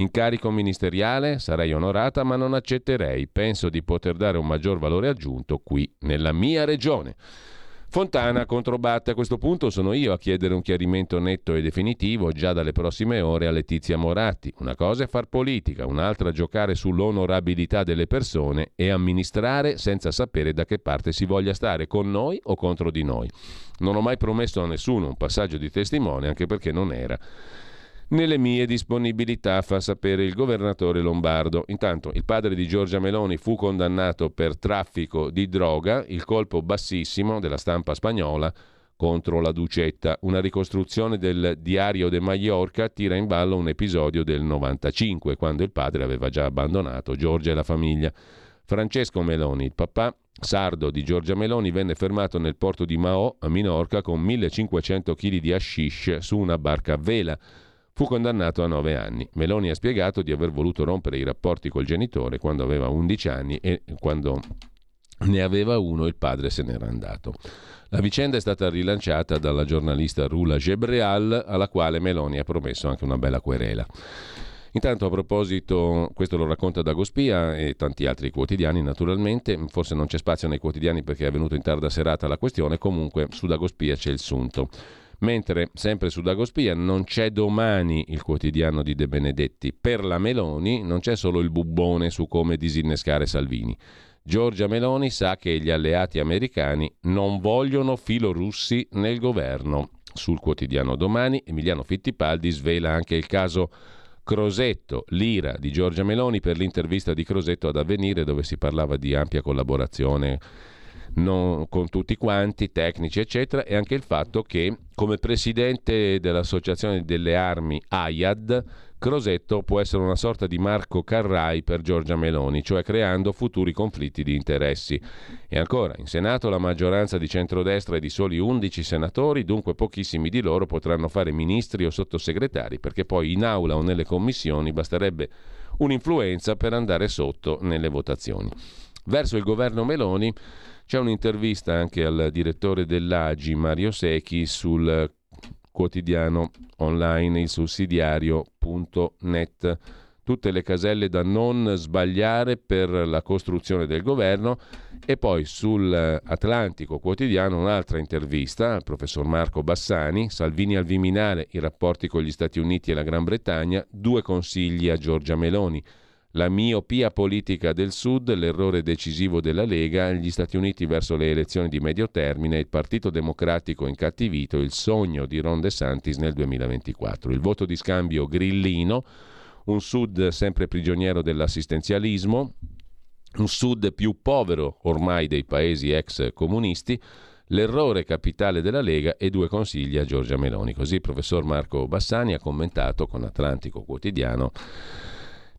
Incarico ministeriale sarei onorata, ma non accetterei. Penso di poter dare un maggior valore aggiunto qui, nella mia regione. Fontana controbatte a questo punto sono io a chiedere un chiarimento netto e definitivo già dalle prossime ore a Letizia Moratti. Una cosa è far politica, un'altra giocare sull'onorabilità delle persone e amministrare senza sapere da che parte si voglia stare, con noi o contro di noi. Non ho mai promesso a nessuno un passaggio di testimone, anche perché non era nelle mie disponibilità, fa sapere il governatore lombardo. Intanto il padre di Giorgia Meloni fu condannato per traffico di droga, il colpo bassissimo della stampa spagnola contro la Ducetta. Una ricostruzione del diario de Mallorca tira in ballo un episodio del 95, quando il padre aveva già abbandonato Giorgia e la famiglia. Francesco Meloni, il papà sardo di Giorgia Meloni, venne fermato nel porto di Mao, a Minorca, con 1500 kg di hashish su una barca a vela. Fu condannato a nove anni. Meloni ha spiegato di aver voluto rompere i rapporti col genitore quando aveva 11 anni e quando ne aveva uno il padre se n'era andato. La vicenda è stata rilanciata dalla giornalista Rula Gebreal, alla quale Meloni ha promesso anche una bella querela. Intanto a proposito, questo lo racconta Dagospia e tanti altri quotidiani naturalmente, forse non c'è spazio nei quotidiani perché è venuto in tarda serata la questione, comunque su Dagospia c'è il sunto. Mentre, sempre su Dagospia, non c'è domani il quotidiano di De Benedetti. Per la Meloni non c'è solo il bubbone su come disinnescare Salvini. Giorgia Meloni sa che gli alleati americani non vogliono filorussi nel governo. Sul quotidiano domani Emiliano Fittipaldi svela anche il caso Crosetto, l'ira di Giorgia Meloni per l'intervista di Crosetto ad Avvenire dove si parlava di ampia collaborazione non, con tutti quanti, tecnici eccetera, e anche il fatto che come presidente dell'Associazione delle Armi AIAD, Crosetto può essere una sorta di Marco Carrai per Giorgia Meloni, cioè creando futuri conflitti di interessi. E ancora, in Senato la maggioranza di centrodestra è di soli 11 senatori, dunque pochissimi di loro potranno fare ministri o sottosegretari, perché poi in aula o nelle commissioni basterebbe un'influenza per andare sotto nelle votazioni. Verso il governo Meloni c'è un'intervista anche al direttore dell'AGI, Mario Secchi, sul quotidiano online il sussidiario.net. Tutte le caselle da non sbagliare per la costruzione del governo. E poi sull'Atlantico quotidiano un'altra intervista al professor Marco Bassani, Salvini al Viminale, i rapporti con gli Stati Uniti e la Gran Bretagna, due consigli a Giorgia Meloni la miopia politica del Sud, l'errore decisivo della Lega, gli Stati Uniti verso le elezioni di medio termine, il Partito Democratico incattivito, il sogno di Ron DeSantis nel 2024. Il voto di scambio grillino, un Sud sempre prigioniero dell'assistenzialismo, un Sud più povero ormai dei paesi ex comunisti, l'errore capitale della Lega e due consigli a Giorgia Meloni. Così il professor Marco Bassani ha commentato con Atlantico Quotidiano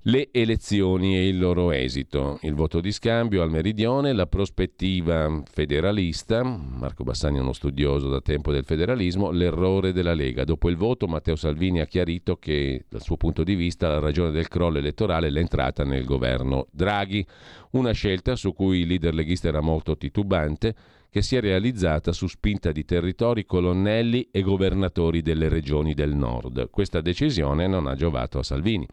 le elezioni e il loro esito, il voto di scambio al meridione, la prospettiva federalista, Marco Bassani è uno studioso da tempo del federalismo, l'errore della Lega. Dopo il voto Matteo Salvini ha chiarito che dal suo punto di vista la ragione del crollo elettorale è l'entrata nel governo Draghi, una scelta su cui il leader leghista era molto titubante che si è realizzata su spinta di territori, colonnelli e governatori delle regioni del nord. Questa decisione non ha giovato a Salvini.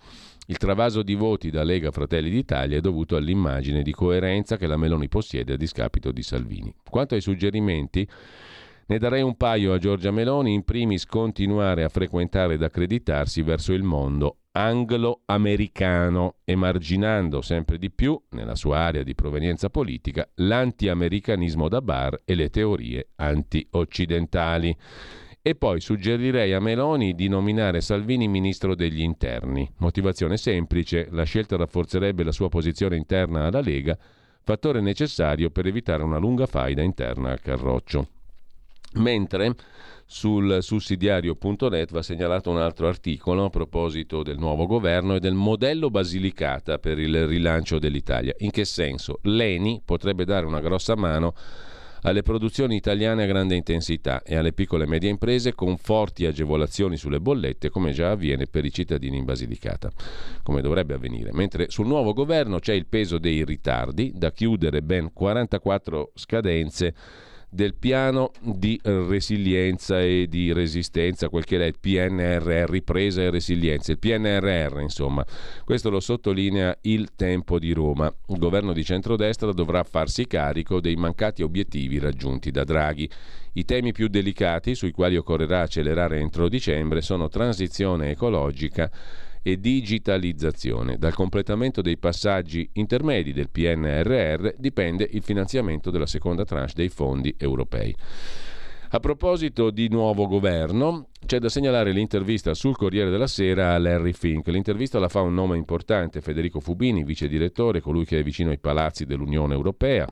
Il travaso di voti da Lega Fratelli d'Italia è dovuto all'immagine di coerenza che la Meloni possiede a discapito di Salvini. Quanto ai suggerimenti, ne darei un paio a Giorgia Meloni, in primis continuare a frequentare ed accreditarsi verso il mondo anglo-americano, emarginando sempre di più, nella sua area di provenienza politica, l'anti-americanismo da bar e le teorie anti-occidentali. E poi suggerirei a Meloni di nominare Salvini ministro degli interni. Motivazione semplice, la scelta rafforzerebbe la sua posizione interna alla Lega, fattore necessario per evitare una lunga faida interna a Carroccio. Mentre sul sussidiario.net va segnalato un altro articolo a proposito del nuovo governo e del modello Basilicata per il rilancio dell'Italia. In che senso? L'ENI potrebbe dare una grossa mano alle produzioni italiane a grande intensità e alle piccole e medie imprese con forti agevolazioni sulle bollette come già avviene per i cittadini in Basilicata, come dovrebbe avvenire. Mentre sul nuovo governo c'è il peso dei ritardi, da chiudere ben 44 scadenze del piano di resilienza e di resistenza, quel che è il PNRR, ripresa e resilienza, il PNRR insomma. Questo lo sottolinea il tempo di Roma. Il governo di centrodestra dovrà farsi carico dei mancati obiettivi raggiunti da Draghi. I temi più delicati sui quali occorrerà accelerare entro dicembre sono transizione ecologica e digitalizzazione. Dal completamento dei passaggi intermedi del PNRR dipende il finanziamento della seconda tranche dei fondi europei. A proposito di nuovo governo, c'è da segnalare l'intervista sul Corriere della Sera a Larry Fink. L'intervista la fa un nome importante, Federico Fubini, vice direttore, colui che è vicino ai palazzi dell'Unione Europea.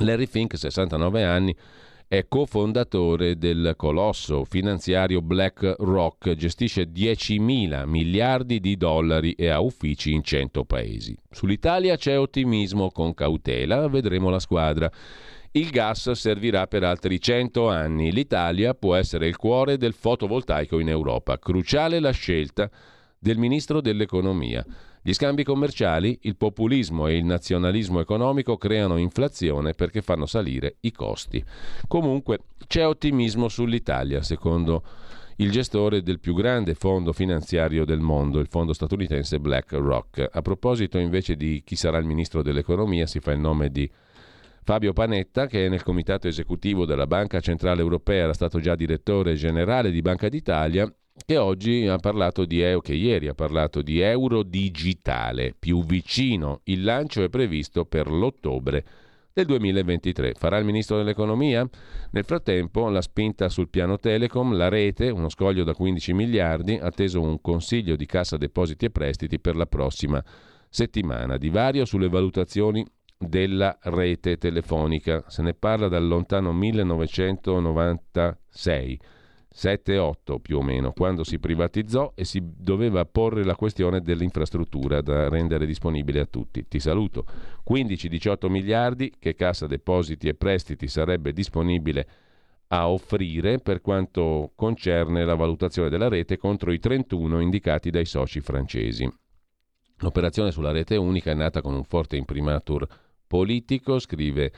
Larry Fink, 69 anni, è cofondatore del colosso finanziario BlackRock, gestisce 10.000 miliardi di dollari e ha uffici in 100 paesi. Sull'Italia c'è ottimismo con cautela, vedremo la squadra. Il gas servirà per altri 100 anni. L'Italia può essere il cuore del fotovoltaico in Europa. Cruciale la scelta del ministro dell'economia. Gli scambi commerciali, il populismo e il nazionalismo economico creano inflazione perché fanno salire i costi. Comunque c'è ottimismo sull'Italia, secondo il gestore del più grande fondo finanziario del mondo, il fondo statunitense BlackRock. A proposito invece di chi sarà il ministro dell'economia, si fa il nome di Fabio Panetta, che è nel comitato esecutivo della Banca Centrale Europea, era stato già direttore generale di Banca d'Italia che oggi ha parlato di che ieri ha parlato di euro digitale più vicino. Il lancio è previsto per l'ottobre del 2023. Farà il ministro dell'economia? Nel frattempo la spinta sul piano Telecom, la rete, uno scoglio da 15 miliardi, atteso un consiglio di cassa depositi e prestiti per la prossima settimana. Divario sulle valutazioni della rete telefonica. Se ne parla dal lontano 1996 7-8 più o meno, quando si privatizzò e si doveva porre la questione dell'infrastruttura da rendere disponibile a tutti. Ti saluto. 15-18 miliardi che Cassa Depositi e Prestiti sarebbe disponibile a offrire per quanto concerne la valutazione della rete contro i 31 indicati dai soci francesi. L'operazione sulla rete unica è nata con un forte imprimatur politico, scrive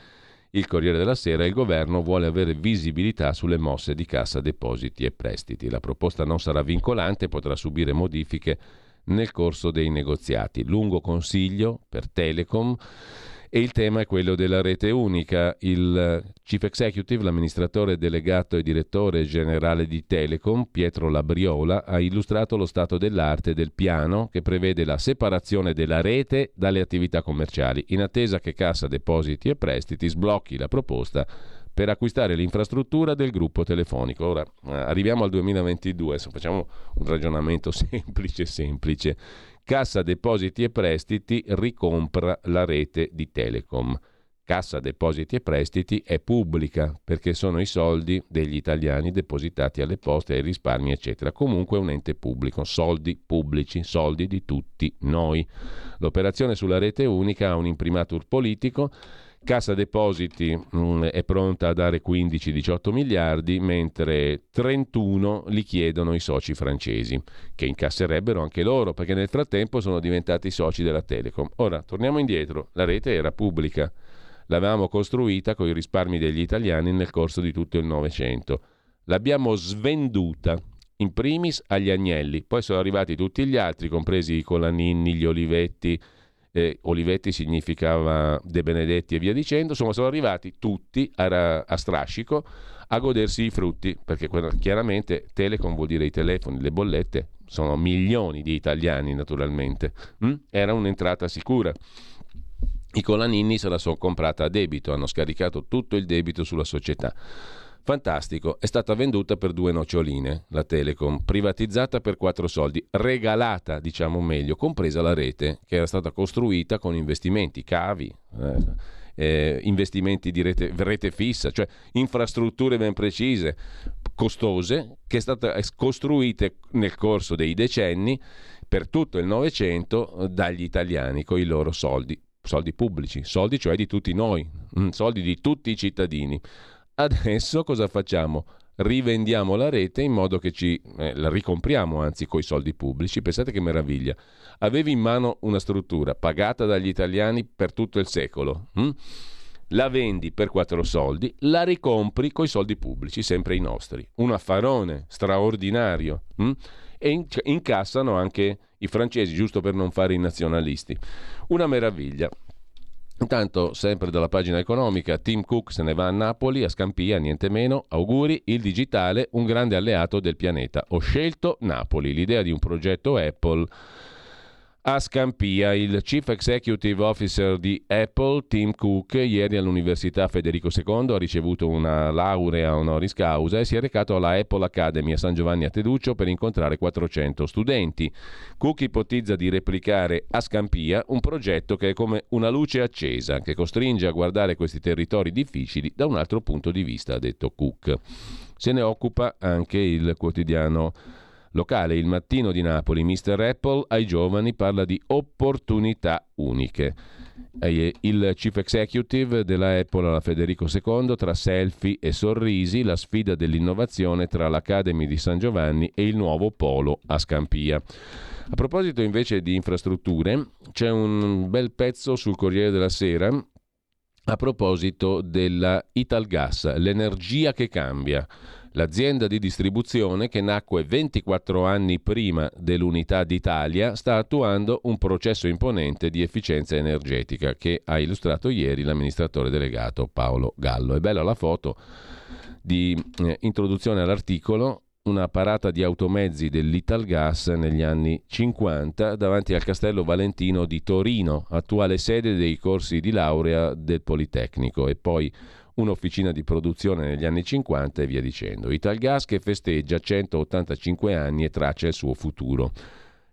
il Corriere della Sera, il governo vuole avere visibilità sulle mosse di cassa depositi e prestiti. La proposta non sarà vincolante e potrà subire modifiche nel corso dei negoziati. Lungo consiglio per Telecom e il tema è quello della rete unica. Il chief executive, l'amministratore delegato e direttore generale di Telecom, Pietro Labriola, ha illustrato lo stato dell'arte del piano che prevede la separazione della rete dalle attività commerciali, in attesa che Cassa Depositi e Prestiti sblocchi la proposta per acquistare l'infrastruttura del gruppo telefonico. Ora eh, arriviamo al 2022, facciamo un ragionamento [laughs] semplice semplice. Cassa Depositi e Prestiti ricompra la rete di Telecom. Cassa Depositi e Prestiti è pubblica perché sono i soldi degli italiani depositati alle poste, ai risparmi, eccetera. Comunque un ente pubblico, soldi pubblici, soldi di tutti noi. L'operazione sulla rete unica ha un imprimatur politico Cassa Depositi mh, mm, è pronta a dare 15-18 miliardi, mentre 31 li chiedono i soci francesi, che incasserebbero anche loro, perché nel frattempo sono diventati soci della Telecom. Ora, torniamo indietro, la rete era pubblica, l'avevamo costruita con i risparmi degli italiani nel corso di tutto il Novecento. L'abbiamo svenduta in primis agli Agnelli, poi sono arrivati tutti gli altri, compresi i Colaninni, gli Olivetti, eh, Olivetti significava De Benedetti e via dicendo, insomma sono arrivati tutti a, a strascico a godersi i frutti, perché chiaramente Telecom vuol dire i telefoni, le bollette, sono milioni di italiani naturalmente, mm? era un'entrata sicura. I Colanini se la sono comprata a debito, hanno scaricato tutto il debito sulla società. Fantastico, è stata venduta per due noccioline, la Telecom, privatizzata per quattro soldi, regalata, diciamo meglio, compresa la rete, che era stata costruita con investimenti, cavi, eh, eh, investimenti di rete, rete fissa, cioè infrastrutture ben precise, costose, che è stata costruite nel corso dei decenni per tutto il Novecento dagli italiani con i loro soldi, soldi pubblici, soldi cioè di tutti noi, mm, soldi di tutti i cittadini. Adesso cosa facciamo? Rivendiamo la rete in modo che ci eh, la ricompriamo, anzi, coi soldi pubblici. Pensate che meraviglia. Avevi in mano una struttura pagata dagli italiani per tutto il secolo. Hm? La vendi per quattro soldi, la ricompri coi soldi pubblici, sempre i nostri. Un affarone straordinario. Hm? E in- incassano anche i francesi, giusto per non fare i nazionalisti. Una meraviglia. Intanto, sempre dalla pagina economica, Tim Cook se ne va a Napoli, a Scampia, niente meno. Auguri, il digitale, un grande alleato del pianeta. Ho scelto Napoli, l'idea di un progetto Apple a Scampia. Il Chief Executive Officer di Apple, Tim Cook, ieri all'Università Federico II ha ricevuto una laurea honoris causa e si è recato alla Apple Academy a San Giovanni a Teduccio per incontrare 400 studenti. Cook ipotizza di replicare a Scampia un progetto che è come una luce accesa che costringe a guardare questi territori difficili da un altro punto di vista, ha detto Cook. Se ne occupa anche il quotidiano locale Il Mattino di Napoli, Mr. Apple ai giovani parla di opportunità uniche. Il chief executive della Apple alla Federico II tra selfie e sorrisi, la sfida dell'innovazione tra l'Academy di San Giovanni e il nuovo polo a Scampia. A proposito invece di infrastrutture, c'è un bel pezzo sul Corriere della Sera a proposito della Italgas, l'energia che cambia L'azienda di distribuzione, che nacque 24 anni prima dell'unità d'Italia, sta attuando un processo imponente di efficienza energetica che ha illustrato ieri l'amministratore delegato Paolo Gallo. È bella la foto di eh, introduzione all'articolo una parata di automezzi dell'Italgas negli anni 50 davanti al Castello Valentino di Torino, attuale sede dei corsi di laurea del Politecnico, e poi un'officina di produzione negli anni 50 e via dicendo. Italgas che festeggia 185 anni e traccia il suo futuro.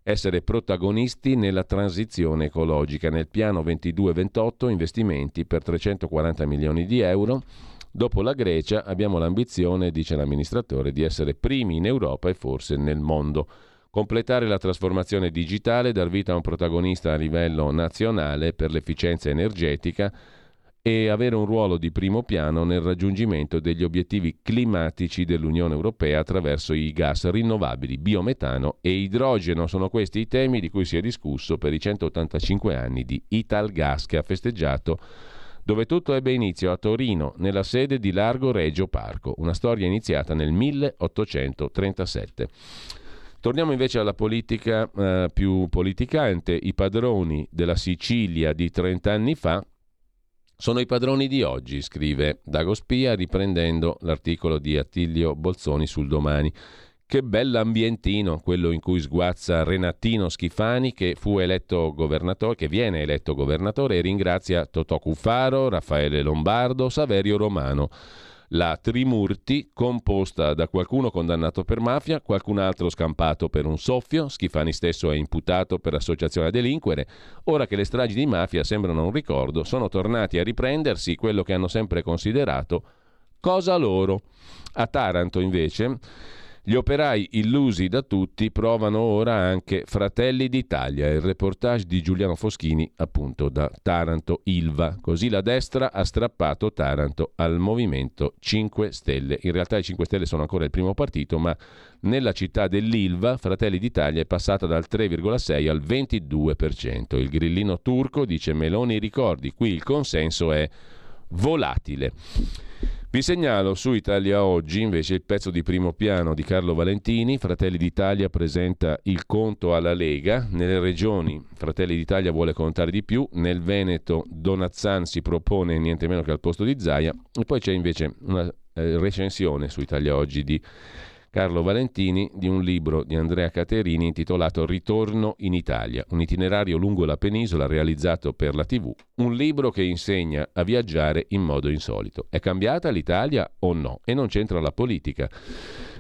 Essere protagonisti nella transizione ecologica. Nel piano 22-28 investimenti per 340 milioni di euro. Dopo la Grecia abbiamo l'ambizione, dice l'amministratore, di essere primi in Europa e forse nel mondo. Completare la trasformazione digitale, dar vita a un protagonista a livello nazionale per l'efficienza energetica e avere un ruolo di primo piano nel raggiungimento degli obiettivi climatici dell'Unione Europea attraverso i gas rinnovabili, biometano e idrogeno. Sono questi i temi di cui si è discusso per i 185 anni di Italgas che ha festeggiato dove tutto ebbe inizio a Torino, nella sede di Largo Regio Parco, una storia iniziata nel 1837. Torniamo invece alla politica eh, più politicante. I padroni della Sicilia di 30 anni fa Sono i padroni di oggi, scrive Dago Spia riprendendo l'articolo di Attilio Bolzoni sul domani. Che bell'ambientino, quello in cui sguazza Renatino Schifani che fu eletto governatore, che viene eletto governatore e ringrazia Totò Cuffaro, Raffaele Lombardo, Saverio Romano. La Trimurti, composta da qualcuno condannato per mafia, qualcun altro scampato per un soffio, Schifani stesso è imputato per associazione a delinquere. Ora che le stragi di mafia sembrano un ricordo, sono tornati a riprendersi quello che hanno sempre considerato cosa loro. A Taranto, invece, gli operai illusi da tutti provano ora anche Fratelli d'Italia, il reportage di Giuliano Foschini appunto da Taranto Ilva. Così la destra ha strappato Taranto al movimento 5 Stelle. In realtà i 5 Stelle sono ancora il primo partito, ma nella città dell'Ilva Fratelli d'Italia è passata dal 3,6 al 22%. Il grillino turco dice Meloni ricordi, qui il consenso è volatile. Vi segnalo su Italia Oggi invece il pezzo di primo piano di Carlo Valentini. Fratelli d'Italia presenta il conto alla Lega. Nelle regioni Fratelli d'Italia vuole contare di più. Nel Veneto Donazzan si propone niente meno che al posto di Zaia. E poi c'è invece una eh, recensione su Italia Oggi di Carlo Valentini di un libro di Andrea Caterini intitolato Ritorno in Italia, un itinerario lungo la penisola realizzato per la TV, un libro che insegna a viaggiare in modo insolito. È cambiata l'Italia o no? E non c'entra la politica.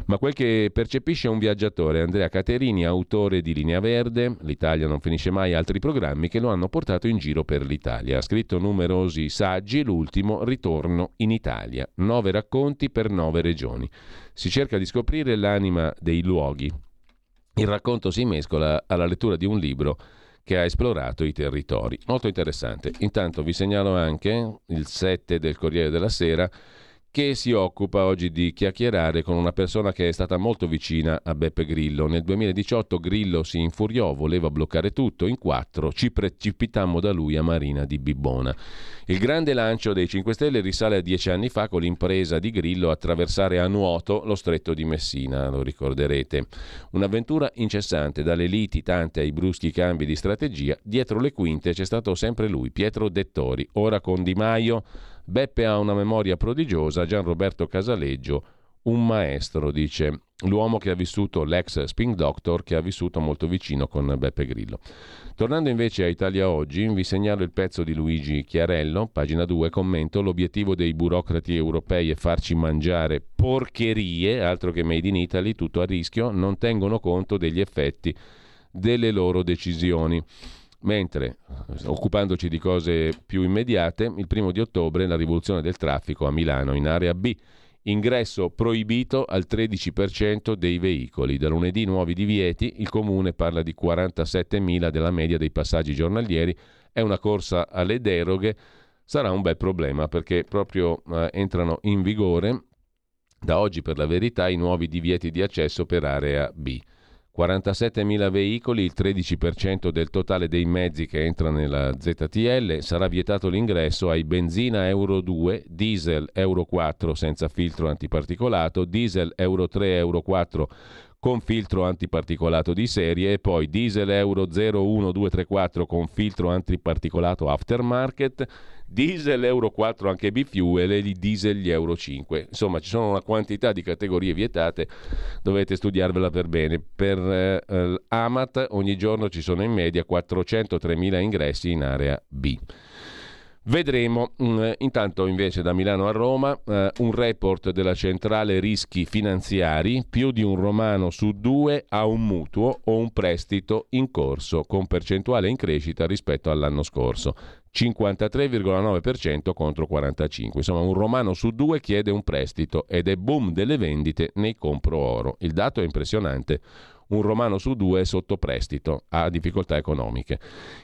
Ma quel che percepisce un viaggiatore, Andrea Caterini, autore di Linea Verde, L'Italia non finisce mai, altri programmi che lo hanno portato in giro per l'Italia. Ha scritto numerosi saggi, l'ultimo Ritorno in Italia, nove racconti per nove regioni. Si cerca di scoprire l'anima dei luoghi. Il racconto si mescola alla lettura di un libro che ha esplorato i territori. Molto interessante. Intanto vi segnalo anche il 7 del Corriere della Sera che si occupa oggi di chiacchierare con una persona che è stata molto vicina a Beppe Grillo. Nel 2018 Grillo si infuriò, voleva bloccare tutto, in quattro ci precipitammo da lui a Marina di Bibbona. Il grande lancio dei 5 Stelle risale a dieci anni fa con l'impresa di Grillo attraversare a nuoto lo stretto di Messina, lo ricorderete. Un'avventura incessante, dalle liti tante ai bruschi cambi di strategia, dietro le quinte c'è stato sempre lui, Pietro Dettori, ora con Di Maio Beppe ha una memoria prodigiosa, Gian Roberto Casaleggio un maestro, dice l'uomo che ha vissuto l'ex Spin Doctor che ha vissuto molto vicino con Beppe Grillo. Tornando invece a Italia Oggi, vi segnalo il pezzo di Luigi Chiarello, pagina 2, commento l'obiettivo dei burocrati europei è farci mangiare porcherie, altro che made in Italy, tutto a rischio, non tengono conto degli effetti delle loro decisioni. Mentre, occupandoci di cose più immediate, il primo di ottobre la rivoluzione del traffico a Milano in area B. Ingresso proibito al 13% dei veicoli. Da lunedì nuovi divieti, il comune parla di 47.000 della media dei passaggi giornalieri. È una corsa alle deroghe. Sarà un bel problema perché proprio eh, entrano in vigore da oggi per la verità i nuovi divieti di accesso per area B. 47.000 veicoli, il 13% del totale dei mezzi che entra nella ZTL, sarà vietato l'ingresso ai benzina Euro 2, diesel Euro 4 senza filtro antiparticolato, diesel Euro 3, Euro 4 con filtro antiparticolato di serie e poi diesel Euro 01234 con filtro antiparticolato aftermarket diesel Euro 4 anche bifuel e i diesel Euro 5. Insomma, ci sono una quantità di categorie vietate, dovete studiarvela per bene. Per eh, Amat ogni giorno ci sono in media 403.000 ingressi in area B. Vedremo. Mm, intanto invece da Milano a Roma eh, un report della centrale rischi finanziari, più di un romano su due ha un mutuo o un prestito in corso con percentuale in crescita rispetto all'anno scorso. 53,9% contro 45%. Insomma, un romano su due chiede un prestito ed è boom delle vendite nei compro oro. Il dato è impressionante. Un romano su due è sotto prestito, ha difficoltà economiche.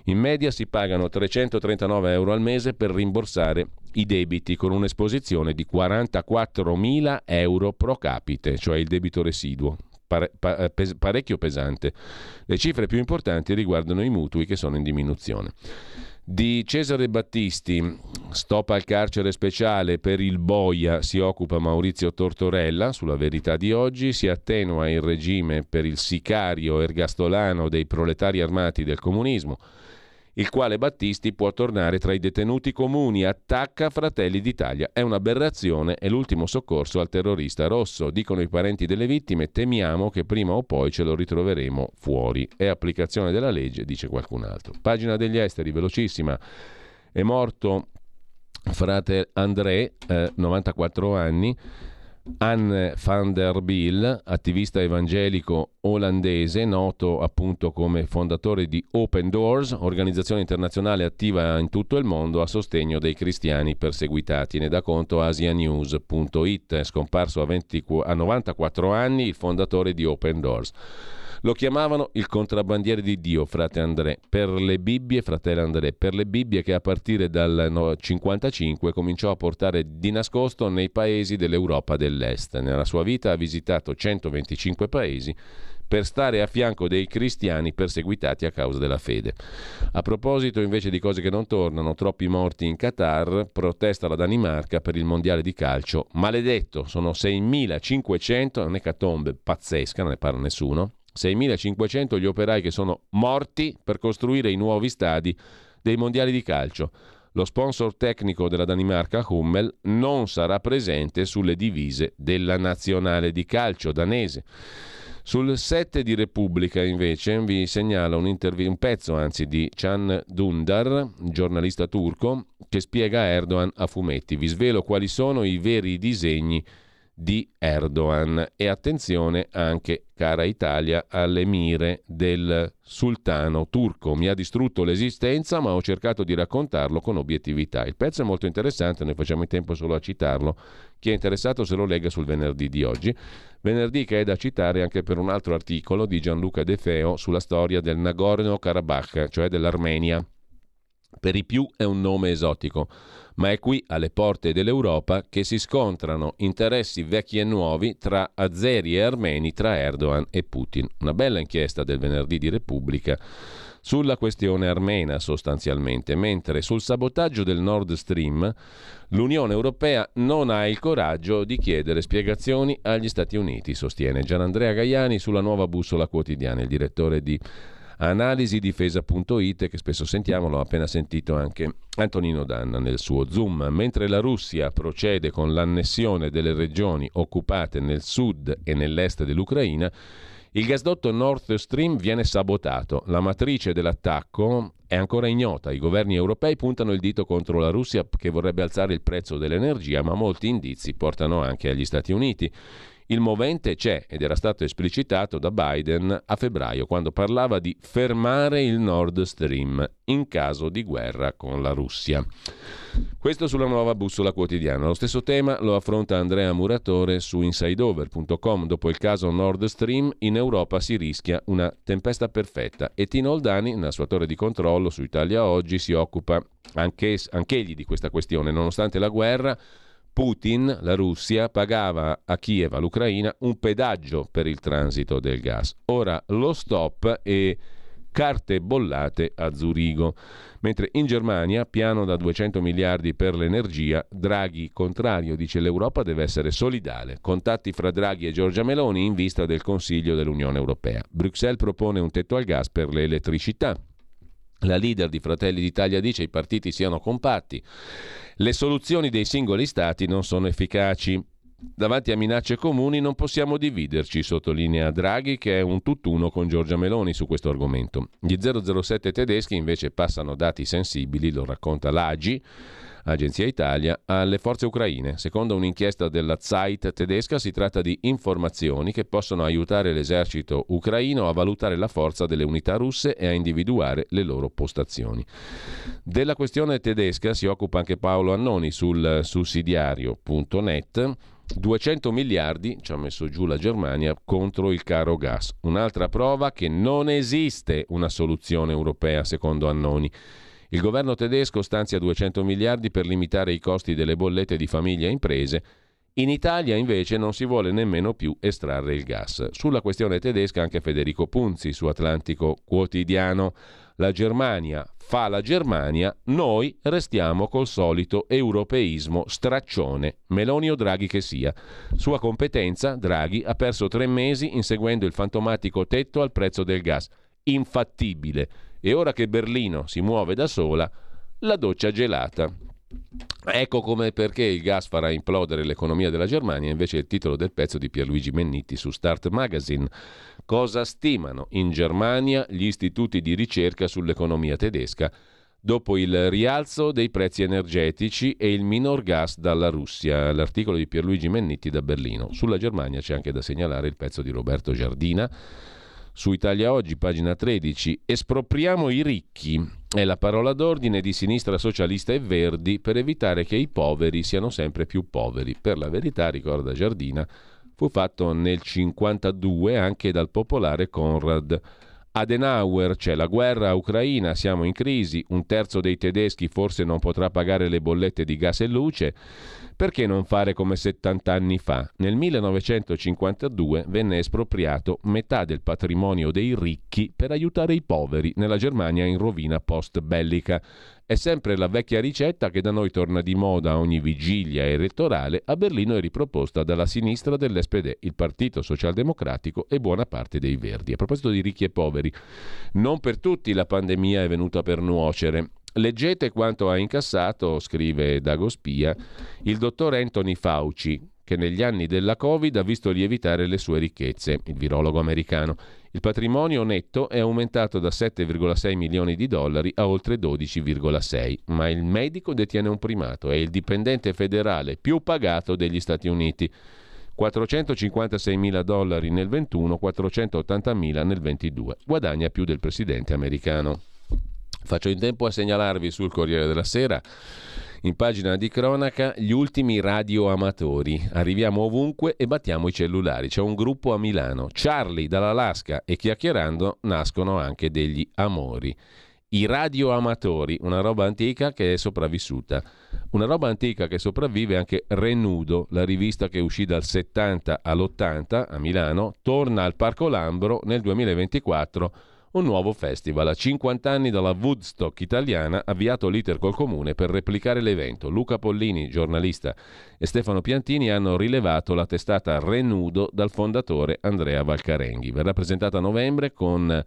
In media si pagano 339 euro al mese per rimborsare i debiti con un'esposizione di 44.000 euro pro capite, cioè il debito residuo. Pes, parecchio pesante. Le cifre più importanti riguardano i mutui che sono in diminuzione. Di Cesare Battisti, stop al carcere speciale per il Boia, si occupa Maurizio Tortorella, sulla verità di oggi, si attenua il regime per il sicario ergastolano dei proletari armati del comunismo. Il quale Battisti può tornare tra i detenuti comuni. Attacca Fratelli d'Italia. È un'aberrazione, è l'ultimo soccorso al terrorista rosso. Dicono i parenti delle vittime, temiamo che prima o poi ce lo ritroveremo fuori. È applicazione della legge, dice qualcun altro. Pagina degli esteri, velocissima. È morto frate André, eh, 94 anni Anne van der Biel, attivista evangelico olandese, noto appunto come fondatore di Open Doors, organizzazione internazionale attiva in tutto il mondo a sostegno dei cristiani perseguitati. Ne dà conto asianews.it, scomparso a, 20, a 94 anni il fondatore di Open Doors. Lo chiamavano il contrabbandiere di Dio, frate André, per le Bibbie, fratello André, per le Bibbie che a partire dal 1955 cominciò a portare di nascosto nei paesi dell'Europa dell'Est. Nella sua vita ha visitato 125 paesi per stare a fianco dei cristiani perseguitati a causa della fede. A proposito invece di cose che non tornano, troppi morti in Qatar, protesta la Danimarca per il mondiale di calcio. Maledetto, sono 6.500, un'ecatombe pazzesca, non ne parla nessuno. 6.500 gli operai che sono morti per costruire i nuovi stadi dei mondiali di calcio. Lo sponsor tecnico della Danimarca, Hummel, non sarà presente sulle divise della nazionale di calcio danese. Sul 7 di Repubblica invece vi segnalo un, intervi- un pezzo anzi, di Can Dundar, giornalista turco, che spiega Erdogan a fumetti. Vi svelo quali sono i veri disegni di Erdogan. E attenzione anche, cara Italia, alle mire del sultano turco. Mi ha distrutto l'esistenza, ma ho cercato di raccontarlo con obiettività. Il pezzo è molto interessante, noi facciamo in tempo solo a citarlo. Chi è interessato se lo legga sul venerdì di oggi. Venerdì che è da citare anche per un altro articolo di Gianluca De Feo sulla storia del Nagorno-Karabakh, cioè dell'Armenia. Per i più è un nome esotico ma è qui, alle porte dell'Europa, che si scontrano interessi vecchi e nuovi tra azeri e armeni, tra Erdogan e Putin. Una bella inchiesta del venerdì di Repubblica sulla questione armena sostanzialmente, mentre sul sabotaggio del Nord Stream l'Unione Europea non ha il coraggio di chiedere spiegazioni agli Stati Uniti, sostiene Gianandrea Gaiani sulla nuova bussola quotidiana, il direttore di analisidifesa.it che spesso sentiamo, l'ho appena sentito anche Antonino Danna nel suo Zoom. Mentre la Russia procede con l'annessione delle regioni occupate nel sud e nell'est dell'Ucraina, il gasdotto Nord Stream viene sabotato. La matrice dell'attacco è ancora ignota. I governi europei puntano il dito contro la Russia che vorrebbe alzare il prezzo dell'energia, ma molti indizi portano anche agli Stati Uniti. Il movente c'è ed era stato esplicitato da Biden a febbraio quando parlava di fermare il Nord Stream in caso di guerra con la Russia. Questo sulla nuova bussola quotidiana. Lo stesso tema lo affronta Andrea Muratore su insideover.com. Dopo il caso Nord Stream, in Europa si rischia una tempesta perfetta e Tino Oldani, nella sua torre di controllo su Italia Oggi, si occupa anche, di questa questione. Nonostante la guerra, Putin, la Russia, pagava a Kiev, all'Ucraina, un pedaggio per il transito del gas. Ora lo stop e carte bollate a Zurigo. Mentre in Germania, piano da 200 miliardi per l'energia, Draghi contrario, dice l'Europa deve essere solidale. Contatti fra Draghi e Giorgia Meloni in vista del Consiglio dell'Unione Europea. Bruxelles propone un tetto al gas per l'elettricità. La leader di Fratelli d'Italia dice che i partiti siano compatti. Le soluzioni dei singoli stati non sono efficaci. Davanti a minacce comuni non possiamo dividerci, sottolinea Draghi che è un tutt'uno con Giorgia Meloni su questo argomento. Gli 007 tedeschi invece passano dati sensibili, lo racconta l'AGI, Agenzia Italia, alle forze ucraine. Secondo un'inchiesta della Zeit tedesca si tratta di informazioni che possono aiutare l'esercito ucraino a valutare la forza delle unità russe e a individuare le loro postazioni. Della questione tedesca si occupa anche Paolo Annoni sul sussidiario.net. 200 miliardi ci ha messo giù la Germania contro il caro gas. Un'altra prova che non esiste una soluzione europea, secondo Annoni. Il governo tedesco stanzia 200 miliardi per limitare i costi delle bollette di famiglie e imprese. In Italia invece non si vuole nemmeno più estrarre il gas. Sulla questione tedesca anche Federico Punzi su Atlantico Quotidiano. La Germania fa la Germania, noi restiamo col solito europeismo straccione, Meloni o Draghi che sia. Sua competenza, Draghi, ha perso tre mesi inseguendo il fantomatico tetto al prezzo del gas. Infattibile E ora che Berlino si muove da sola, la doccia gelata. Ecco come perché il gas farà implodere l'economia della Germania, invece il titolo del pezzo di Pierluigi Menniti su Start Magazine. Cosa stimano in Germania gli istituti di ricerca sull'economia tedesca dopo il rialzo dei prezzi energetici e il minor gas dalla Russia? L'articolo di Pierluigi Menniti da Berlino. Sulla Germania c'è anche da segnalare il pezzo di Roberto Giardina su Italia Oggi, pagina 13, espropriamo i ricchi. È la parola d'ordine di sinistra socialista e verdi per evitare che i poveri siano sempre più poveri. Per la verità, ricorda Giardina, fu fatto nel 1952 anche dal popolare Konrad Adenauer, c'è la guerra ucraina, siamo in crisi, un terzo dei tedeschi forse non potrà pagare le bollette di gas e luce. Perché non fare come 70 anni fa? Nel 1952 venne espropriato metà del patrimonio dei ricchi per aiutare i poveri nella Germania in rovina post-bellica. È sempre la vecchia ricetta che da noi torna di moda ogni vigilia elettorale, a Berlino è riproposta dalla sinistra dell'SPD, il Partito Socialdemocratico e buona parte dei Verdi. A proposito di ricchi e poveri, non per tutti la pandemia è venuta per nuocere. Leggete quanto ha incassato, scrive Dago Spia, il dottor Anthony Fauci, che negli anni della Covid ha visto lievitare le sue ricchezze, il virologo americano. Il patrimonio netto è aumentato da 7,6 milioni di dollari a oltre 12,6, ma il medico detiene un primato, è il dipendente federale più pagato degli Stati Uniti. 456 mila dollari nel 21, 480 mila nel 22. Guadagna più del presidente americano. Faccio in tempo a segnalarvi sul Corriere della Sera, in pagina di cronaca, gli ultimi radioamatori. Arriviamo ovunque e battiamo i cellulari. C'è un gruppo a Milano. Charlie dall'Alaska e chiacchierando nascono anche degli amori. I radioamatori, una roba antica che è sopravvissuta. Una roba antica che sopravvive anche Renudo, la rivista che uscì dal 70 all'80 a Milano, torna al Parco Lambro nel 2024 un nuovo festival. A 50 anni dalla Woodstock italiana, avviato l'iter col comune per replicare l'evento. Luca Pollini, giornalista, e Stefano Piantini hanno rilevato la testata Renudo dal fondatore Andrea Valcarenghi. Verrà presentata a novembre con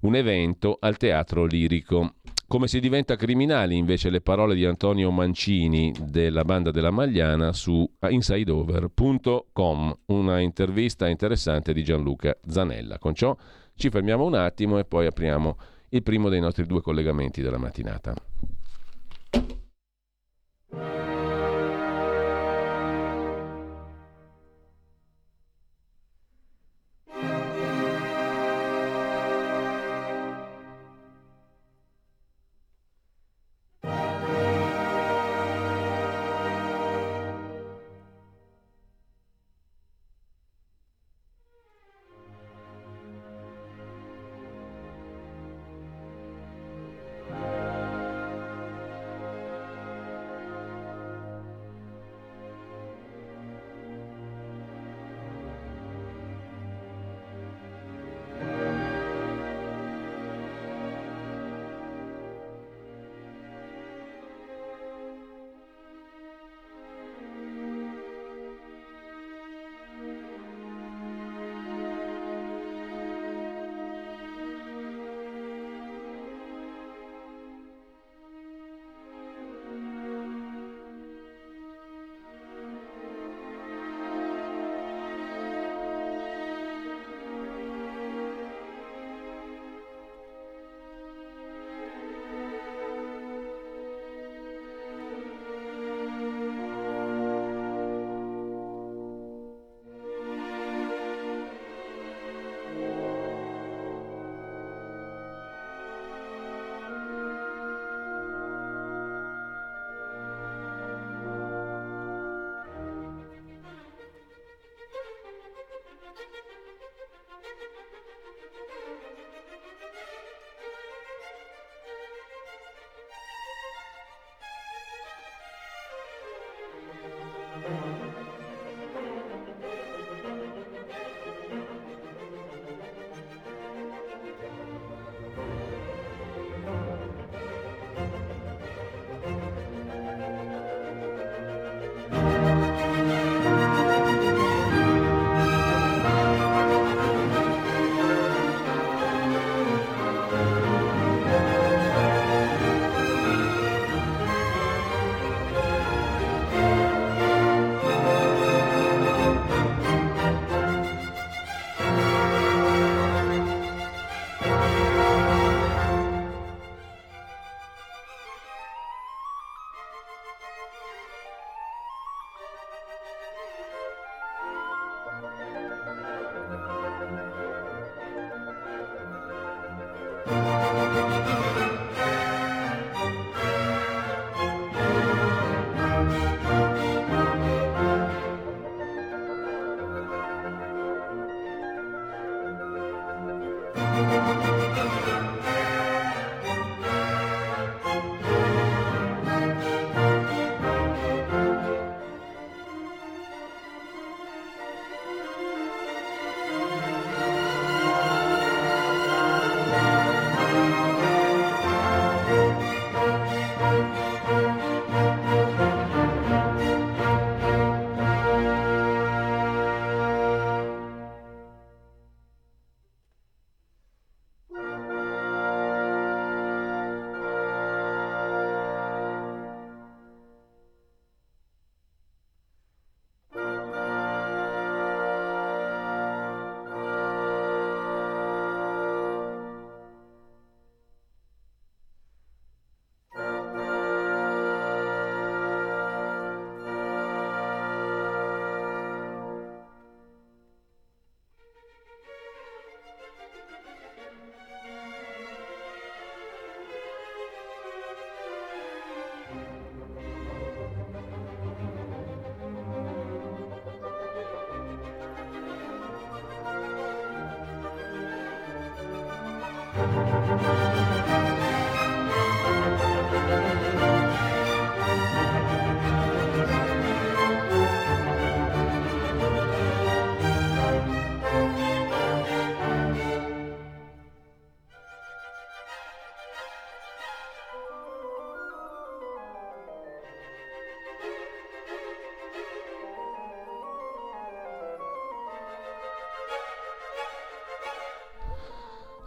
un evento al Teatro Lirico. Come si diventa criminali invece le parole di Antonio Mancini della banda della Magliana su insideover.com, una intervista interessante di Gianluca Zanella. Con ciò ci fermiamo un attimo e poi apriamo il primo dei nostri due collegamenti della mattinata.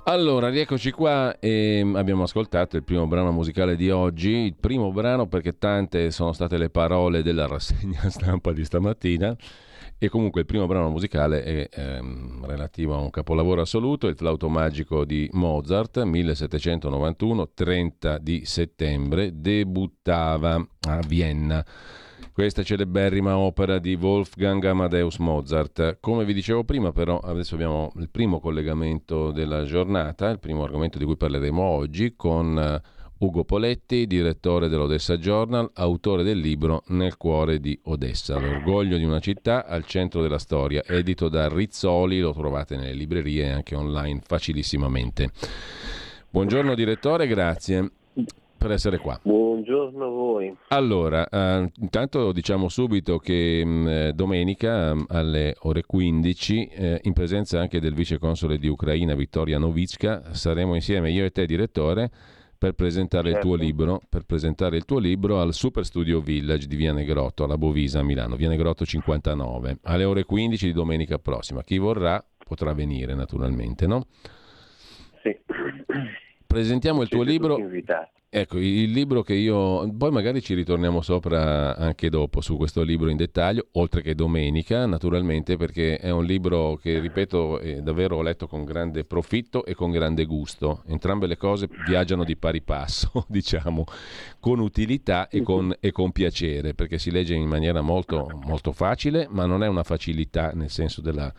Allora, rieccoci qua e abbiamo ascoltato il primo brano musicale di oggi, il primo brano perché tante sono state le parole della rassegna [laughs] stampa di stamattina e comunque il primo brano musicale è ehm, relativo a un capolavoro assoluto, il flauto magico di Mozart, 1791, 30 di settembre, debuttava a Vienna questa celeberrima opera di Wolfgang Amadeus Mozart. Come vi dicevo prima, però, adesso abbiamo il primo collegamento della giornata, il primo argomento di cui parleremo oggi con eh, Ugo Poletti, direttore dell'Odessa Journal, autore del libro Nel cuore di Odessa, l'orgoglio di una città al centro della storia, edito da Rizzoli, lo trovate nelle librerie e anche online facilissimamente. Buongiorno direttore, grazie per essere qua. Buongiorno a voi. Allora, eh, intanto diciamo subito che mh, mm, eh, domenica mh, mm, alle ore 15, eh, in presenza anche del vice console di Ucraina Vittoria Novicka, saremo insieme io e te direttore per presentare, certo. il tuo certo. libro, per presentare il tuo libro al Super Studio Village di Via Negrotto, alla Bovisa a Milano, Via Negrotto 59, alle ore 15 di domenica prossima. Chi vorrà potrà venire naturalmente, no? Sì. Presentiamo il tuo libro. Invitati. Ecco, il libro che io, poi magari ci ritorniamo sopra anche dopo su questo libro in dettaglio, oltre che domenica, naturalmente, perché è un libro che, ripeto, davvero ho letto con grande profitto e con grande gusto. Entrambe le cose viaggiano di pari passo, [laughs] diciamo, con utilità e con, e con piacere, perché si legge in maniera molto, molto facile, ma non è una facilità nel senso della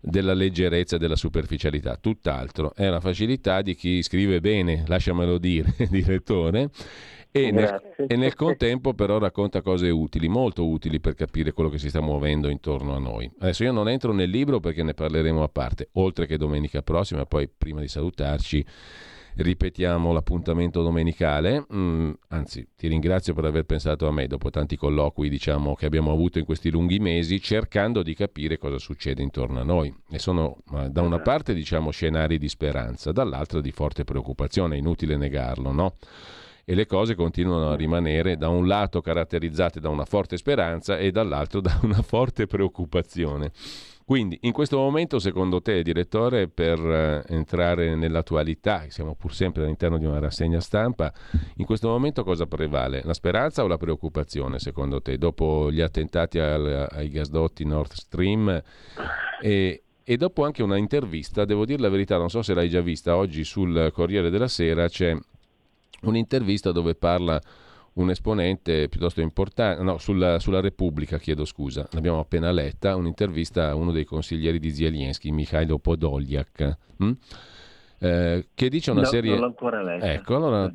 della leggerezza e della superficialità, tutt'altro, è la facilità di chi scrive bene, lasciamelo dire, [laughs] direttore, e nel, e nel, contempo però racconta cose utili, molto utili per capire quello che si sta muovendo intorno a noi. Adesso io non entro nel libro perché ne parleremo a parte, oltre che domenica prossima, poi prima di salutarci ripetiamo l'appuntamento domenicale. Mm, anzi, ti ringrazio per aver pensato a me dopo tanti colloqui diciamo, che abbiamo avuto in questi lunghi mesi, cercando di capire cosa succede intorno a noi. E sono da una parte diciamo, scenari di speranza, dall'altra di forte preoccupazione, è inutile negarlo, no? e le cose continuano a rimanere da un lato caratterizzate da una forte speranza e dall'altro [laughs] da una forte preoccupazione. Quindi in questo momento, secondo te, direttore, per eh, entrare nell'attualità, siamo pur sempre all'interno di una rassegna stampa, in questo momento cosa prevale? La speranza o la preoccupazione, secondo te, dopo gli attentati al, ai gasdotti Nord Stream? E, e dopo anche una intervista, devo dire la verità, non so se l'hai già vista, oggi sul Corriere della Sera c'è un'intervista dove parla un esponente piuttosto importante, no, sulla, sulla, Repubblica, chiedo scusa, l'abbiamo appena letta, un'intervista a uno dei consiglieri di Zelensky, Mikhailo Podolyak, hm? eh, che dice una no, serie... Non l'ho ancora letta. Ecco, allora,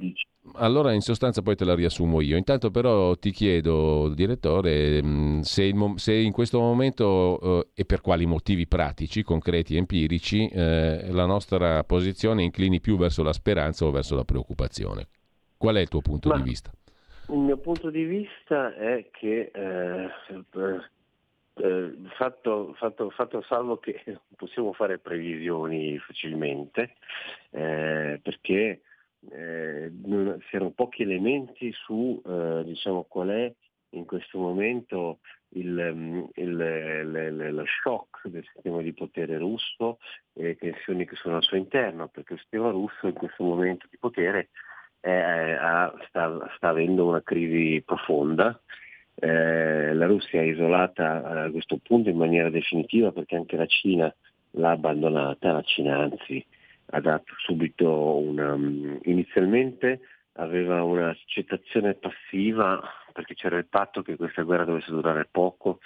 allora, in sostanza poi te la riassumo io. Intanto però ti chiedo, direttore, hm, se, il, se in questo momento eh, e per quali motivi pratici, concreti e empirici, eh, la nostra posizione inclini più verso la speranza o verso la preoccupazione. Qual è il tuo punto Ma... di vista? Il mio punto di vista è che eh, eh, fatto, fatto, fatto, salvo che [laughs] possiamo fare previsioni facilmente, eh, perché eh, c'erano pochi elementi su eh, diciamo, qual è in questo momento il, il, il, lo shock del sistema di potere russo e le tensioni che sono al suo interno, perché il sistema russo in questo momento di potere eh, sta, sta, avendo una crisi profonda. Eh, la Russia è isolata a questo punto in maniera definitiva perché anche la Cina l'ha abbandonata, la Cina anzi ha dato subito una... Um, inizialmente aveva un'accettazione passiva perché c'era il patto che questa guerra dovesse durare poco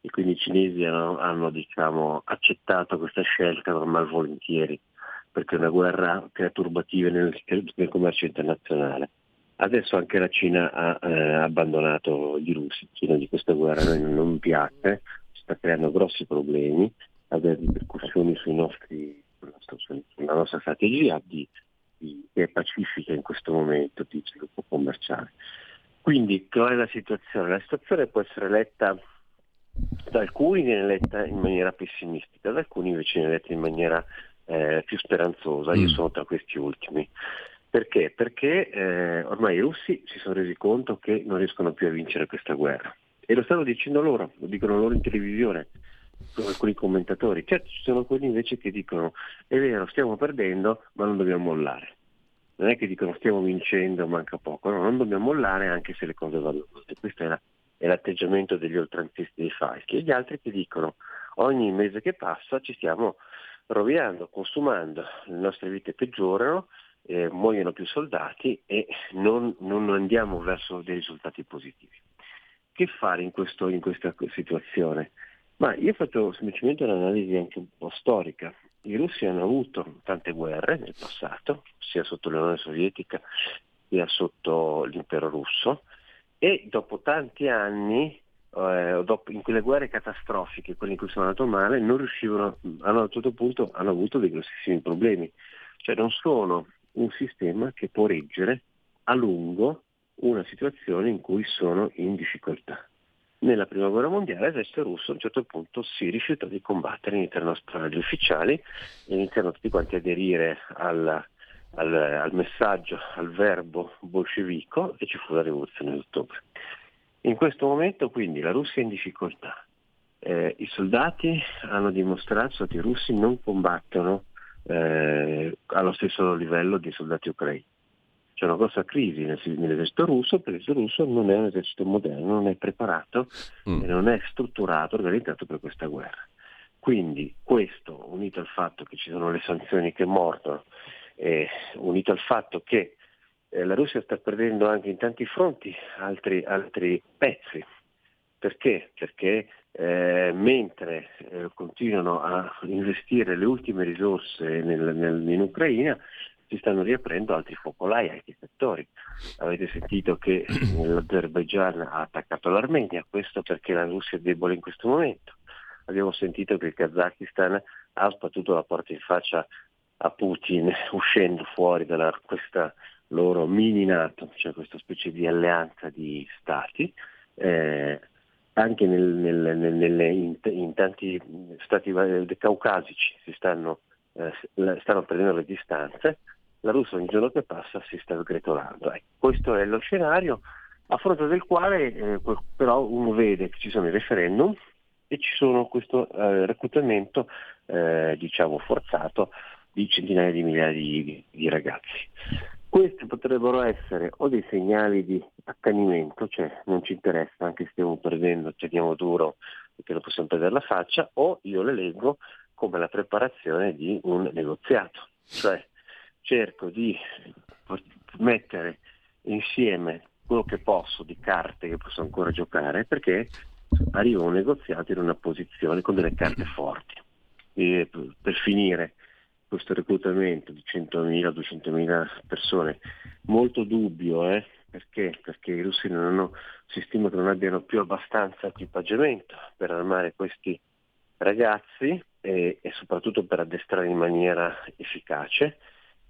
e quindi i cinesi hanno, hanno diciamo, accettato questa scelta normal volentieri perché è una guerra crea turbative nel, nel commercio internazionale. Adesso anche la Cina ha eh, abbandonato gli russi, Cina di questa guerra non, piace, sta creando grossi problemi, ha delle ripercussioni nostri, sulla nostra strategia di di, che è pacifica in questo momento di sviluppo commerciale. Quindi qual è la situazione? La situazione può essere letta da alcuni viene letta in maniera pessimistica, da alcuni invece viene letta in maniera eh, più speranzosa. Io mm. sono tra questi ultimi. Perché? Perché eh, ormai i russi si sono resi conto che non riescono più a vincere questa guerra. E lo stanno dicendo loro, lo dicono loro in televisione, con alcuni commentatori. Certo, ci sono quelli invece che dicono è vero, stiamo perdendo, ma non dobbiamo mollare. Non è che dicono stiamo vincendo, manca poco, no, non dobbiamo mollare anche se le cose vanno male. Questo è, la, è l'atteggiamento degli oltranzisti dei falchi. E gli altri che dicono ogni mese che passa ci stiamo rovinando, consumando, le nostre vite peggiorano, eh, muoiono più soldati e non, non, andiamo verso dei risultati positivi. Che fare in, questo, in questa situazione? Ma io faccio semplicemente un'analisi anche un po' storica. I russi hanno avuto tante guerre nel passato, sia sotto l'Unione Sovietica sia sotto l'impero russo, e dopo tanti anni eh, dopo, in quelle guerre catastrofiche, quelle in cui sono andato male, non riuscivano, a un certo punto hanno avuto dei grossissimi problemi. Cioè non sono un sistema che può reggere a lungo una situazione in cui sono in difficoltà. Nella prima guerra mondiale l'esercito russo a un certo punto si rifiutò di combattere, iniziarono a sparare gli ufficiali iniziarono tutti quanti a aderire al, al, al messaggio, al verbo bolscevico e ci fu la rivoluzione d'ottobre. In questo momento quindi la Russia è in difficoltà. Eh, I soldati hanno dimostrato che i russi non combattono eh, allo stesso livello dei soldati ucraini. C'è una grossa crisi nell'esercito russo perché l'esercito russo non è un esercito moderno, non è preparato mm. e non è strutturato, organizzato per questa guerra. Quindi questo, unito al fatto che ci sono le sanzioni che mordono, eh, unito al fatto che eh, la Russia sta perdendo anche in tanti fronti altri, altri pezzi. Perché? Perché eh, mentre eh, continuano a investire le ultime risorse nel, nel, in Ucraina, si stanno riaprendo altri focolai, altri settori. Avete sentito che [clears throat] l'Azerbaigian ha attaccato l'Armenia, questo perché la Russia è debole in questo momento. Abbiamo sentito che il Kazakistan ha sbattuto la porta in faccia a Putin [laughs] uscendo fuori da questa loro mini NATO, cioè questa specie di alleanza di stati, eh, anche nel, nel, nelle, in, in, tanti stati caucasici si stanno, eh, stanno, prendendo le distanze, la Russia ogni giorno che passa si sta sgretolando. Ecco, questo è lo scenario a fronte del quale eh, però uno vede che ci sono i referendum e ci sono questo eh, reclutamento eh, diciamo forzato di centinaia di migliaia di, di ragazzi. Questi potrebbero essere o dei segnali di accanimento, cioè non ci interessa, anche se stiamo perdendo, teniamo duro perché non possiamo perdere la faccia, o io le leggo come la preparazione di un negoziato, cioè cerco di mettere insieme quello che posso di carte che posso ancora giocare perché arrivo a un negoziato in una posizione con delle carte forti. E per finire questo reclutamento di 100.000, 200.000 persone. Molto dubbio, eh? Perché? Perché i russi non hanno, si stima che non abbiano più abbastanza equipaggiamento per armare questi ragazzi e, e soprattutto per addestrare in maniera efficace.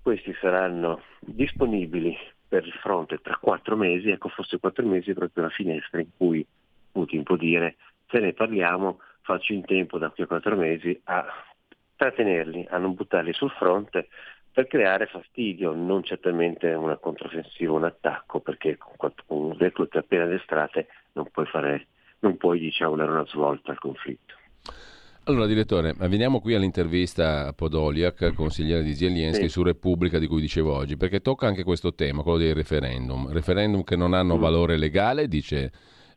Questi saranno disponibili per il fronte tra quattro mesi, ecco forse quattro mesi è proprio la finestra in cui Putin può dire se ne parliamo faccio in tempo da qui a quattro mesi a trattenerli, a non buttarli sul fronte per creare fastidio, non certamente una controffensiva, un attacco, perché con, con reclute appena addestrate non puoi, fare, non puoi diciamo, dare una svolta al conflitto. Allora, direttore, veniamo qui all'intervista a Podoliak, consigliere di Zelensky, sì. su Repubblica di cui dicevo oggi, perché tocca anche questo tema, quello dei referendum. Referendum che non hanno mm. valore legale, dice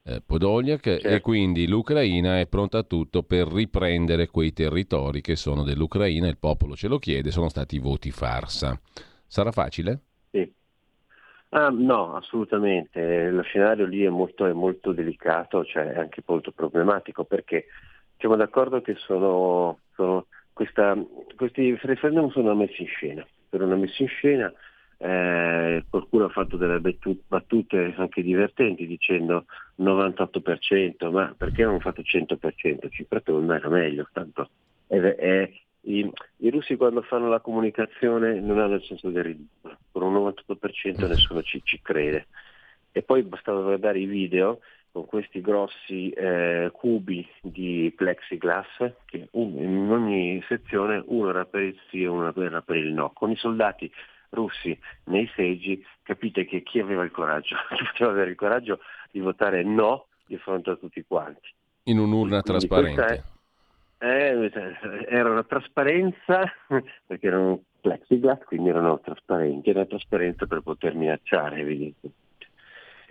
eh, Podoliak certo. e quindi l'Ucraina è pronta a tutto per riprendere quei territori che sono dell'Ucraina, il popolo ce lo chiede, sono stati voti farsa. Sarà facile? Sì. Ah, no, assolutamente. Lo scenario lì è molto, è molto delicato, cioè è anche molto problematico perché siamo d'accordo che sono, sono questa, questi referendum sono messi in scena. Una messa in scena eh, qualcuno ha fatto delle battute anche divertenti dicendo 98%, ma perché non fatto 100%? Cifra tonda era meglio, tanto è, è, i russi quando fanno la comunicazione non hanno il senso del ridicolo, per un 98% nessuno ci, ci crede. E poi bastava guardare i video con questi grossi eh, cubi di plexiglass, che in ogni sezione uno era per il sì e uno era per il no. Con i soldati russi nei seggi capite che chi aveva il coraggio, [laughs] chi poteva avere il coraggio di votare no di fronte a tutti quanti. In un'urna Quindi trasparente. Eh, era una trasparenza, [laughs] perché erano plexiglass, quindi erano trasparenti, era una trasparenza per poter minacciare evidentemente.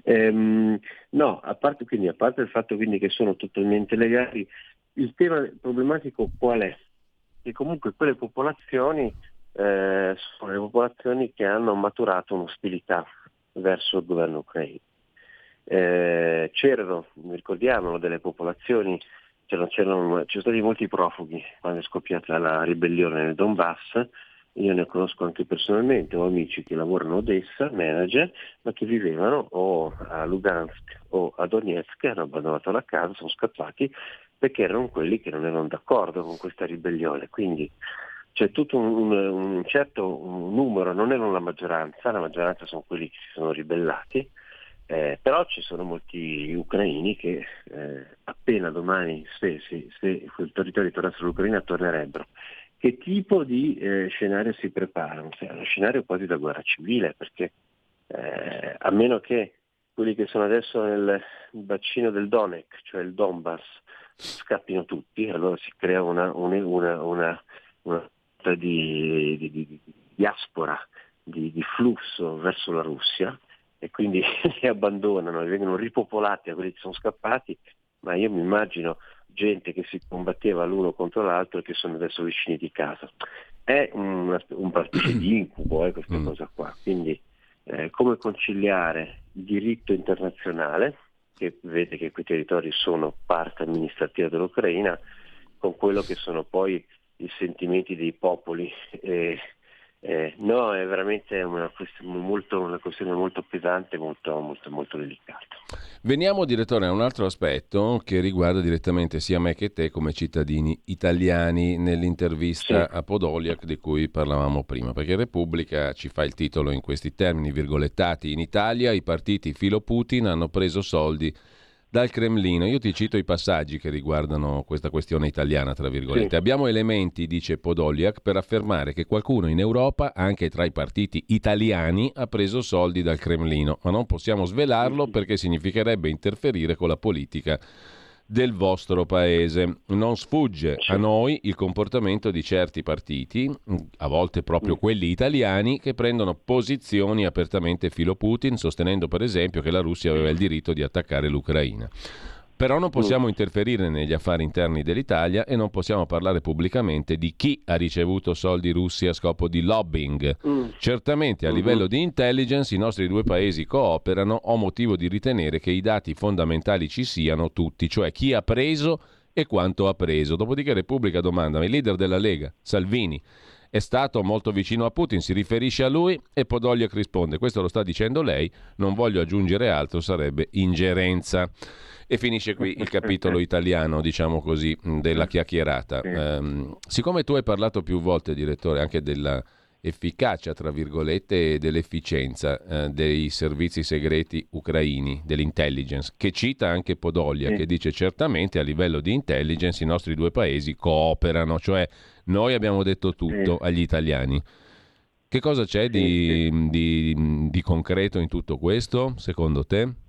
Ehm, no, a parte, quindi, a parte il fatto quindi che sono totalmente legali, il tema problematico qual è? Che comunque quelle popolazioni eh, sono le popolazioni che hanno maturato un'ostilità verso il governo ucraino. Eh, c'erano, ricordiamolo, delle popolazioni, c'erano, c'erano, c'erano stati molti profughi quando è scoppiata la ribellione nel Donbass, io ne conosco anche personalmente, ho amici che lavorano a Odessa, manager, ma che vivevano o a Lugansk o a Donetsk, hanno abbandonato la casa, sono scappati perché erano quelli che non erano d'accordo con questa ribellione. Quindi c'è tutto un, un certo numero, non erano la maggioranza, la maggioranza sono quelli che si sono ribellati, eh, però ci sono molti ucraini che eh, appena domani, se, se, se quel territorio tornasse all'Ucraina, tornerebbero che tipo di eh, scenario si preparano? Cioè, uno scenario quasi da guerra civile, perché eh, a meno che quelli che sono adesso nel bacino del Donetsk, cioè il Donbass, scappino tutti, allora si crea una, una, una, una, una di, di, di, diaspora, di, di flusso verso la Russia e quindi [laughs] li abbandonano, vengono ripopolati a quelli che sono scappati, ma io mi immagino gente che si combatteva l'uno contro l'altro e che sono adesso vicini di casa. È un, un partito di incubo eh, questa mm. cosa qua, quindi eh, come conciliare il diritto internazionale, che vede che quei territori sono parte amministrativa dell'Ucraina, con quello che sono poi i sentimenti dei popoli eh, eh, no, è veramente una questione molto, una questione molto pesante, molto, molto, molto delicata. Veniamo, direttore, a un altro aspetto che riguarda direttamente sia me che te come cittadini italiani nell'intervista sì. a Podoliak di cui parlavamo prima, perché Repubblica ci fa il titolo in questi termini virgolettati. In Italia i partiti filo Putin hanno preso soldi dal Cremlino. Io ti cito i passaggi che riguardano questa questione italiana, tra virgolette. Sì. Abbiamo elementi, dice Podoliak, per affermare che qualcuno in Europa, anche tra i partiti italiani, ha preso soldi dal Cremlino, ma non possiamo svelarlo perché significherebbe interferire con la politica del vostro paese. Non sfugge a noi il comportamento di certi partiti, a volte proprio mm. quelli italiani, che prendono posizioni apertamente filo Putin, sostenendo per esempio che la Russia aveva il diritto di attaccare l'Ucraina. Però non possiamo interferire negli affari interni dell'Italia e non possiamo parlare pubblicamente di chi ha ricevuto soldi russi a scopo di lobbying. Mm. Certamente a mm-hmm. livello di intelligence i nostri due paesi cooperano, ho motivo di ritenere che i dati fondamentali ci siano tutti, cioè chi ha preso e quanto ha preso. Dopodiché Repubblica domanda, ma il leader della Lega, Salvini, è stato molto vicino a Putin, si riferisce a lui e Podoliak risponde, questo lo sta dicendo lei, non voglio aggiungere altro, sarebbe ingerenza. E finisce qui il capitolo [laughs] italiano, diciamo così, della chiacchierata. Um, siccome tu hai parlato più volte, direttore, anche della efficacia, tra virgolette, e dell'efficienza eh, dei servizi segreti ucraini, dell'intelligence, che cita anche Podolia, sì. che dice certamente a livello di intelligence i nostri due paesi cooperano, cioè noi abbiamo detto tutto sì. agli italiani. Che cosa c'è di, sì, di, di concreto in tutto questo, secondo te?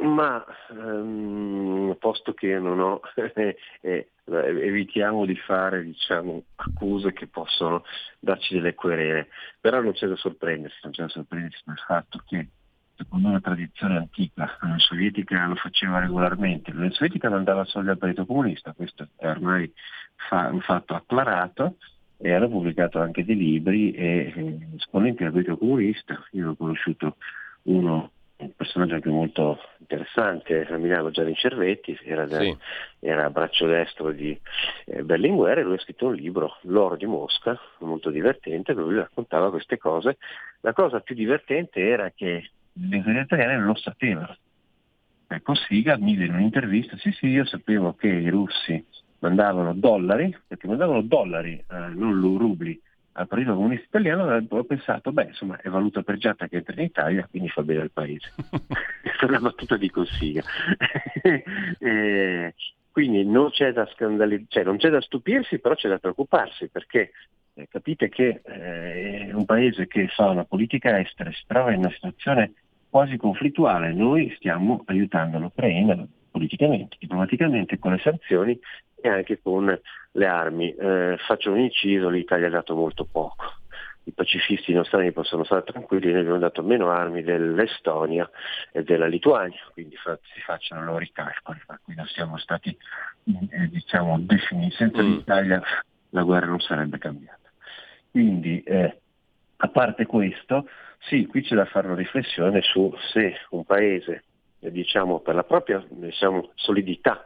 Ma um, posto che non ho, [laughs] eh, eh, evitiamo di fare diciamo, accuse che possono darci delle querele, però non c'è da sorprendersi, non c'è da sorprendersi nel fatto che secondo una tradizione antica, l'Unione Sovietica lo faceva regolarmente, l'Unione Sovietica non dava soldi al Partito Comunista, questo è ormai fa, un fatto acclarato, e hanno pubblicato anche dei libri e, e esponenti del Partito Comunista, io ho conosciuto uno un personaggio anche molto interessante, a Milano Gianni Cervetti, era, da, sì. era braccio destro di eh, Berlinguer e lui ha scritto un libro, L'oro di Mosca, molto divertente, dove lui raccontava queste cose. La cosa più divertente era che le autorità italiane non lo sapevano. Ecco, Siga mi in un'intervista, sì sì, io sapevo che i russi mandavano dollari, perché mandavano dollari, eh, non rubli, al Partito Comunista Italiano, ho pensato, beh, insomma, è valuta pregiata che entra in Italia, quindi fa bene al paese. [laughs] è una battuta di consiglio. [laughs] e, quindi non c'è da scandalizzare, cioè non c'è da stupirsi, però c'è da preoccuparsi, perché eh, capite che eh, è un paese che fa una politica estera, si trova in una situazione quasi conflittuale, noi stiamo aiutando l'Ucraina politicamente, diplomaticamente, con le sanzioni e anche con le armi. Eh, faccio un inciso, l'Italia ha dato molto poco. I pacifisti nostrani possono stare tranquilli, noi abbiamo dato meno armi dell'Estonia e della Lituania, quindi fa, si facciano loro i calcoli, per cui non siamo stati eh, diciamo, definiti. Senza mm. l'Italia la guerra non sarebbe cambiata. Quindi, eh, a parte questo, sì, qui c'è da fare una riflessione su se un paese, diciamo, per la propria diciamo, solidità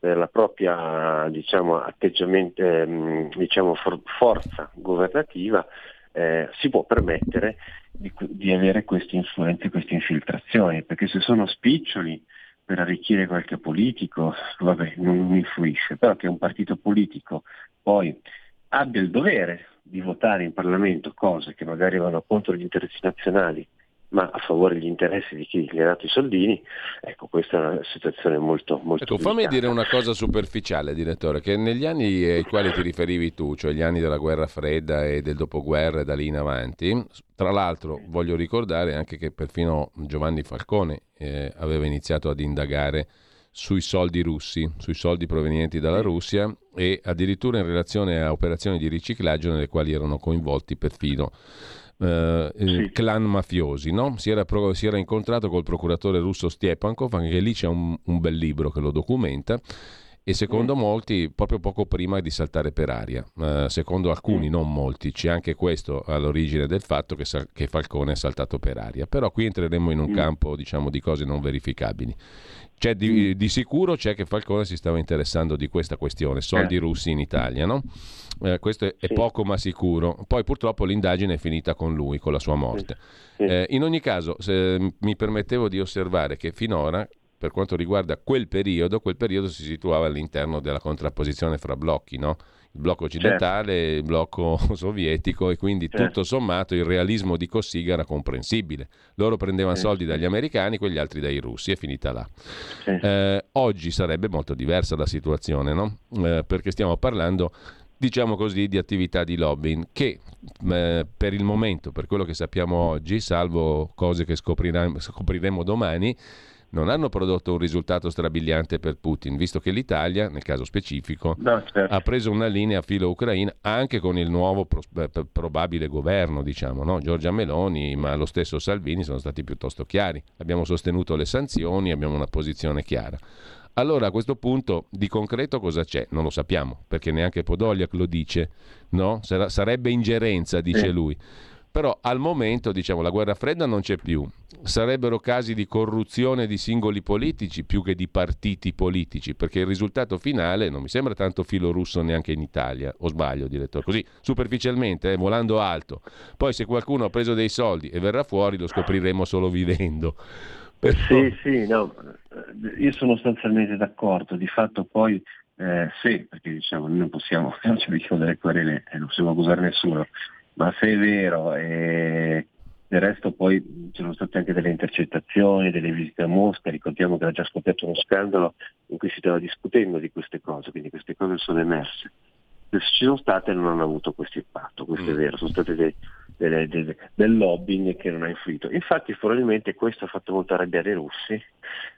per la propria diciamo, atteggiamento, ehm, diciamo, for- forza governativa eh, si può permettere di, di, avere queste influenze, queste infiltrazioni, perché se sono spiccioli per arricchire qualche politico, vabbè, non influisce, però che un partito politico poi abbia il dovere di votare in Parlamento cose che magari vanno contro gli interessi nazionali ma a favore degli interessi di chi gli ha dato i soldini, ecco questa è una situazione molto molto Ecco, fammi dire una cosa superficiale, direttore, che negli anni ai quali ti riferivi tu, cioè gli anni della guerra fredda e del dopoguerra e da lì in avanti, tra l'altro voglio ricordare anche che perfino Giovanni Falcone eh, aveva iniziato ad indagare sui soldi russi, sui soldi provenienti dalla Russia e addirittura in relazione a operazioni di riciclaggio nelle quali erano coinvolti perfino eh, sì. clan mafiosi. No? Si, era pro, si, era incontrato col procuratore russo Stepankov, anche lì c'è un, un bel libro che lo documenta e secondo mm. molti proprio poco prima di saltare per aria. Uh, secondo alcuni, mm. non molti, c'è anche questo all'origine del fatto che, che, Falcone è saltato per aria. Però qui entreremo in un mm. campo diciamo, di cose non verificabili. C'è di, mm. di, sicuro c'è che Falcone si stava interessando di questa questione, soldi eh. russi in Italia, no? Eh, questo è, sì. poco ma sicuro. Poi purtroppo l'indagine è finita con lui, con la sua morte. Sì. Eh, in ogni caso, mi permettevo di osservare che finora, per quanto riguarda quel periodo, quel periodo si situava all'interno della contrapposizione fra blocchi, no? Il blocco occidentale, certo. il blocco [laughs] sovietico e quindi certo. tutto sommato il realismo di Cossiga era comprensibile. Loro prendevano sì. soldi dagli americani, quegli altri dai russi, è finita là. Eh, oggi sarebbe molto diversa la situazione, no? eh, perché stiamo parlando diciamo così, di attività di lobbying che eh, per il momento, per quello che sappiamo oggi, salvo cose che scopriremo domani, non hanno prodotto un risultato strabiliante per Putin, visto che l'Italia, nel caso specifico, no, certo. ha preso una linea filo ucraina anche con il nuovo pro- eh, probabile governo, diciamo, no? Giorgia Meloni, ma lo stesso Salvini sono stati piuttosto chiari. Abbiamo sostenuto le sanzioni, abbiamo una posizione chiara. Allora a questo punto di concreto cosa c'è? Non lo sappiamo, perché neanche Podoliak lo dice, no? Sar- sarebbe ingerenza, dice eh. lui. Però al momento, diciamo, la guerra fredda non c'è più. Sarebbero casi di corruzione di singoli politici più che di partiti politici, perché il risultato finale non mi sembra tanto filo russo neanche in Italia, o sbaglio, direttore? Così, superficialmente, eh, volando alto. Poi se qualcuno ha preso dei soldi e verrà fuori, lo scopriremo solo vivendo. Però... Sì, sì, no, io sono sostanzialmente d'accordo. Di fatto poi eh, sì, perché diciamo, noi non possiamo, [laughs] non ci mettiamo delle querele e non possiamo accusare nessuno ma se è vero e del resto poi ci sono state anche delle intercettazioni, delle visite a Mosca, ricordiamo che era già scoppiato uno scandalo in cui si stava discutendo di queste cose, quindi queste cose sono emerse. Se ci sono state non hanno avuto questo impatto, questo è mm. vero, sono state dei, delle, delle, del lobbying che non ha influito. Infatti probabilmente questo ha fatto molto arrabbiare i russi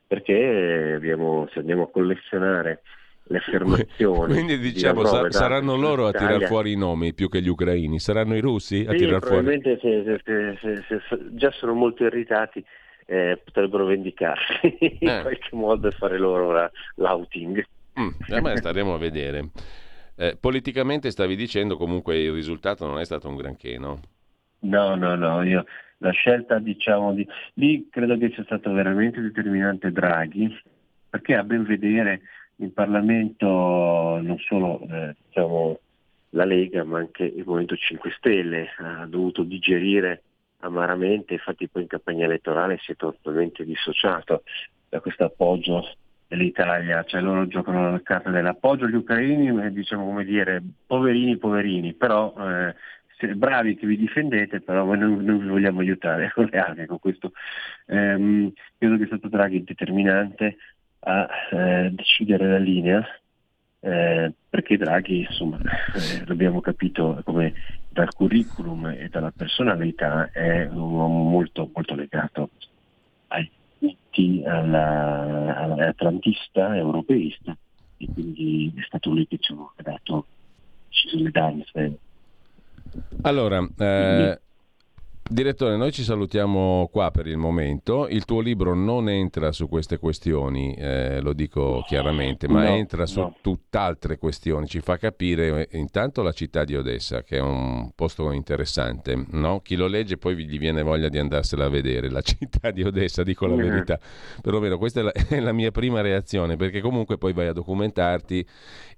perché abbiamo, se andiamo a collezionare le affermazioni. Quindi diciamo sa- saranno loro a tirar fuori i nomi più che gli ucraini, saranno i russi a sì, tirar fuori? Probabilmente se, se, se, se, già sono molto irritati eh, potrebbero vendicarsi [laughs] eh. in qualche modo e fare loro la, l'outing. Mm, eh, staremo a vedere. Eh, politicamente stavi dicendo comunque il risultato non è stato un granché, no? No, no, no, io la scelta diciamo di... lì credo che sia stato veramente determinante Draghi, perché a ben vedere in Parlamento non solo eh, diciamo, la Lega ma anche il Movimento 5 Stelle ha dovuto digerire amaramente, infatti poi in campagna elettorale si è totalmente dissociato da questo appoggio dell'Italia, cioè loro giocano la carta dell'appoggio agli ucraini, diciamo come dire, poverini, poverini, però eh, bravi che vi difendete, però noi non, vi vogliamo aiutare con le armi, con questo. Ehm, credo che è stato Draghi determinante a eh, decidere la linea, eh, perché Draghi, insomma, eh, l'abbiamo capito come dal curriculum e dalla personalità, è un uomo molto, molto legato ai diritti, all'atlantista, europeista, e quindi è stato lui che ci ha dato deciso le dare. Allora, eh, Direttore, noi ci salutiamo qua per il momento. Il tuo libro non entra su queste questioni, eh, lo dico chiaramente, ma no, entra su no. tutt'altre questioni. Ci fa capire eh, intanto la città di Odessa, che è un posto interessante. No? Chi lo legge poi gli viene voglia di andarsela a vedere. La [laughs] città di Odessa, dico la verità. Perlomeno questa è la, [laughs] è la mia prima reazione, perché comunque poi vai a documentarti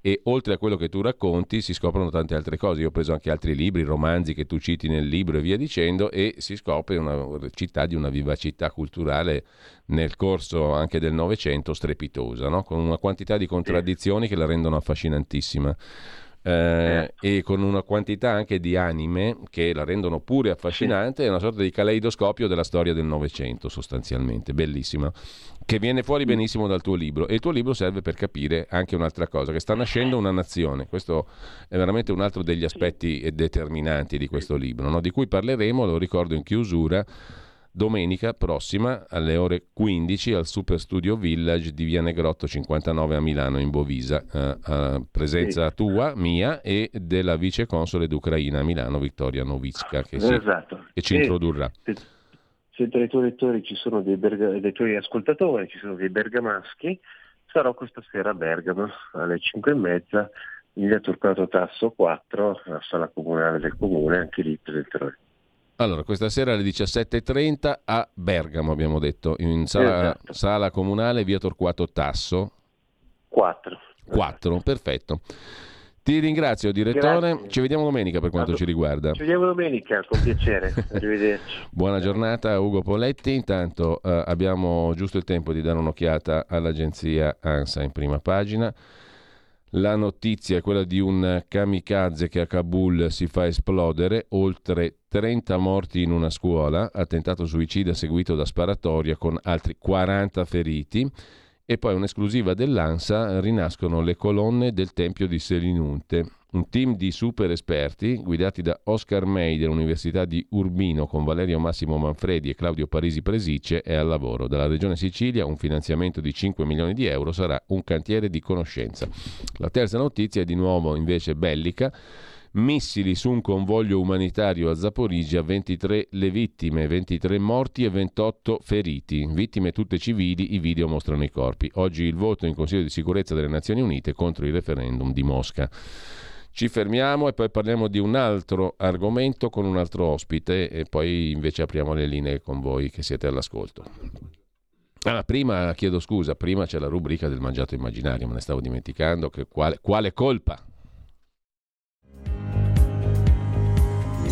e oltre a quello che tu racconti si scoprono tante altre cose. Io ho preso anche altri libri, romanzi che tu citi nel libro e via dicendo e si scopre una città di una vivacità culturale nel corso anche del Novecento strepitosa, no? con una quantità di contraddizioni che la rendono affascinantissima. Eh, e con una quantità anche di anime che la rendono pure affascinante, è una sorta di caleidoscopio della storia del Novecento sostanzialmente, bellissima, che viene fuori benissimo dal tuo libro e il tuo libro serve per capire anche un'altra cosa, che sta nascendo una nazione, questo è veramente un altro degli aspetti determinanti di questo libro, no? di cui parleremo, lo ricordo in chiusura, domenica prossima alle ore 15 al Super Studio Village di Via Negrotto 59 a Milano in Bovisa, eh, a presenza sì. tua, mia e della vice console d'Ucraina a Milano Vittoria Novicka che, si, esatto. che ci introdurrà. Se tra i tuoi lettori ci sono dei, berga- dei tuoi ascoltatori, ci sono dei bergamaschi, sarò questa sera a Bergamo alle 5 e mezza in via Turcato Tasso 4, la sala comunale del comune, anche lì presenterò allora, questa sera alle 17.30 a Bergamo, abbiamo detto, in sala, esatto. sala comunale via Torquato Tasso. 4. 4, perfetto. Ti ringrazio direttore, Grazie. ci vediamo domenica per quanto ci riguarda. Ci vediamo domenica, con piacere, [laughs] arrivederci. Buona giornata Ugo Poletti, intanto eh, abbiamo giusto il tempo di dare un'occhiata all'agenzia ANSA in prima pagina. La notizia è quella di un kamikaze che a Kabul si fa esplodere, oltre 30 morti in una scuola, attentato suicida seguito da sparatoria con altri 40 feriti e poi un'esclusiva dell'ANSA rinascono le colonne del Tempio di Selinunte. Un team di super esperti, guidati da Oscar May dell'Università di Urbino con Valerio Massimo Manfredi e Claudio Parisi Presice, è al lavoro. Dalla Regione Sicilia un finanziamento di 5 milioni di euro sarà un cantiere di conoscenza. La terza notizia è di nuovo invece bellica. Missili su un convoglio umanitario a Zaporizia, 23 le vittime, 23 morti e 28 feriti. Vittime tutte civili, i video mostrano i corpi. Oggi il voto in Consiglio di sicurezza delle Nazioni Unite contro il referendum di Mosca. Ci fermiamo e poi parliamo di un altro argomento con un altro ospite e poi invece apriamo le linee con voi che siete all'ascolto. Ah, prima chiedo scusa, prima c'è la rubrica del mangiato immaginario, me ne stavo dimenticando. Quale, quale colpa?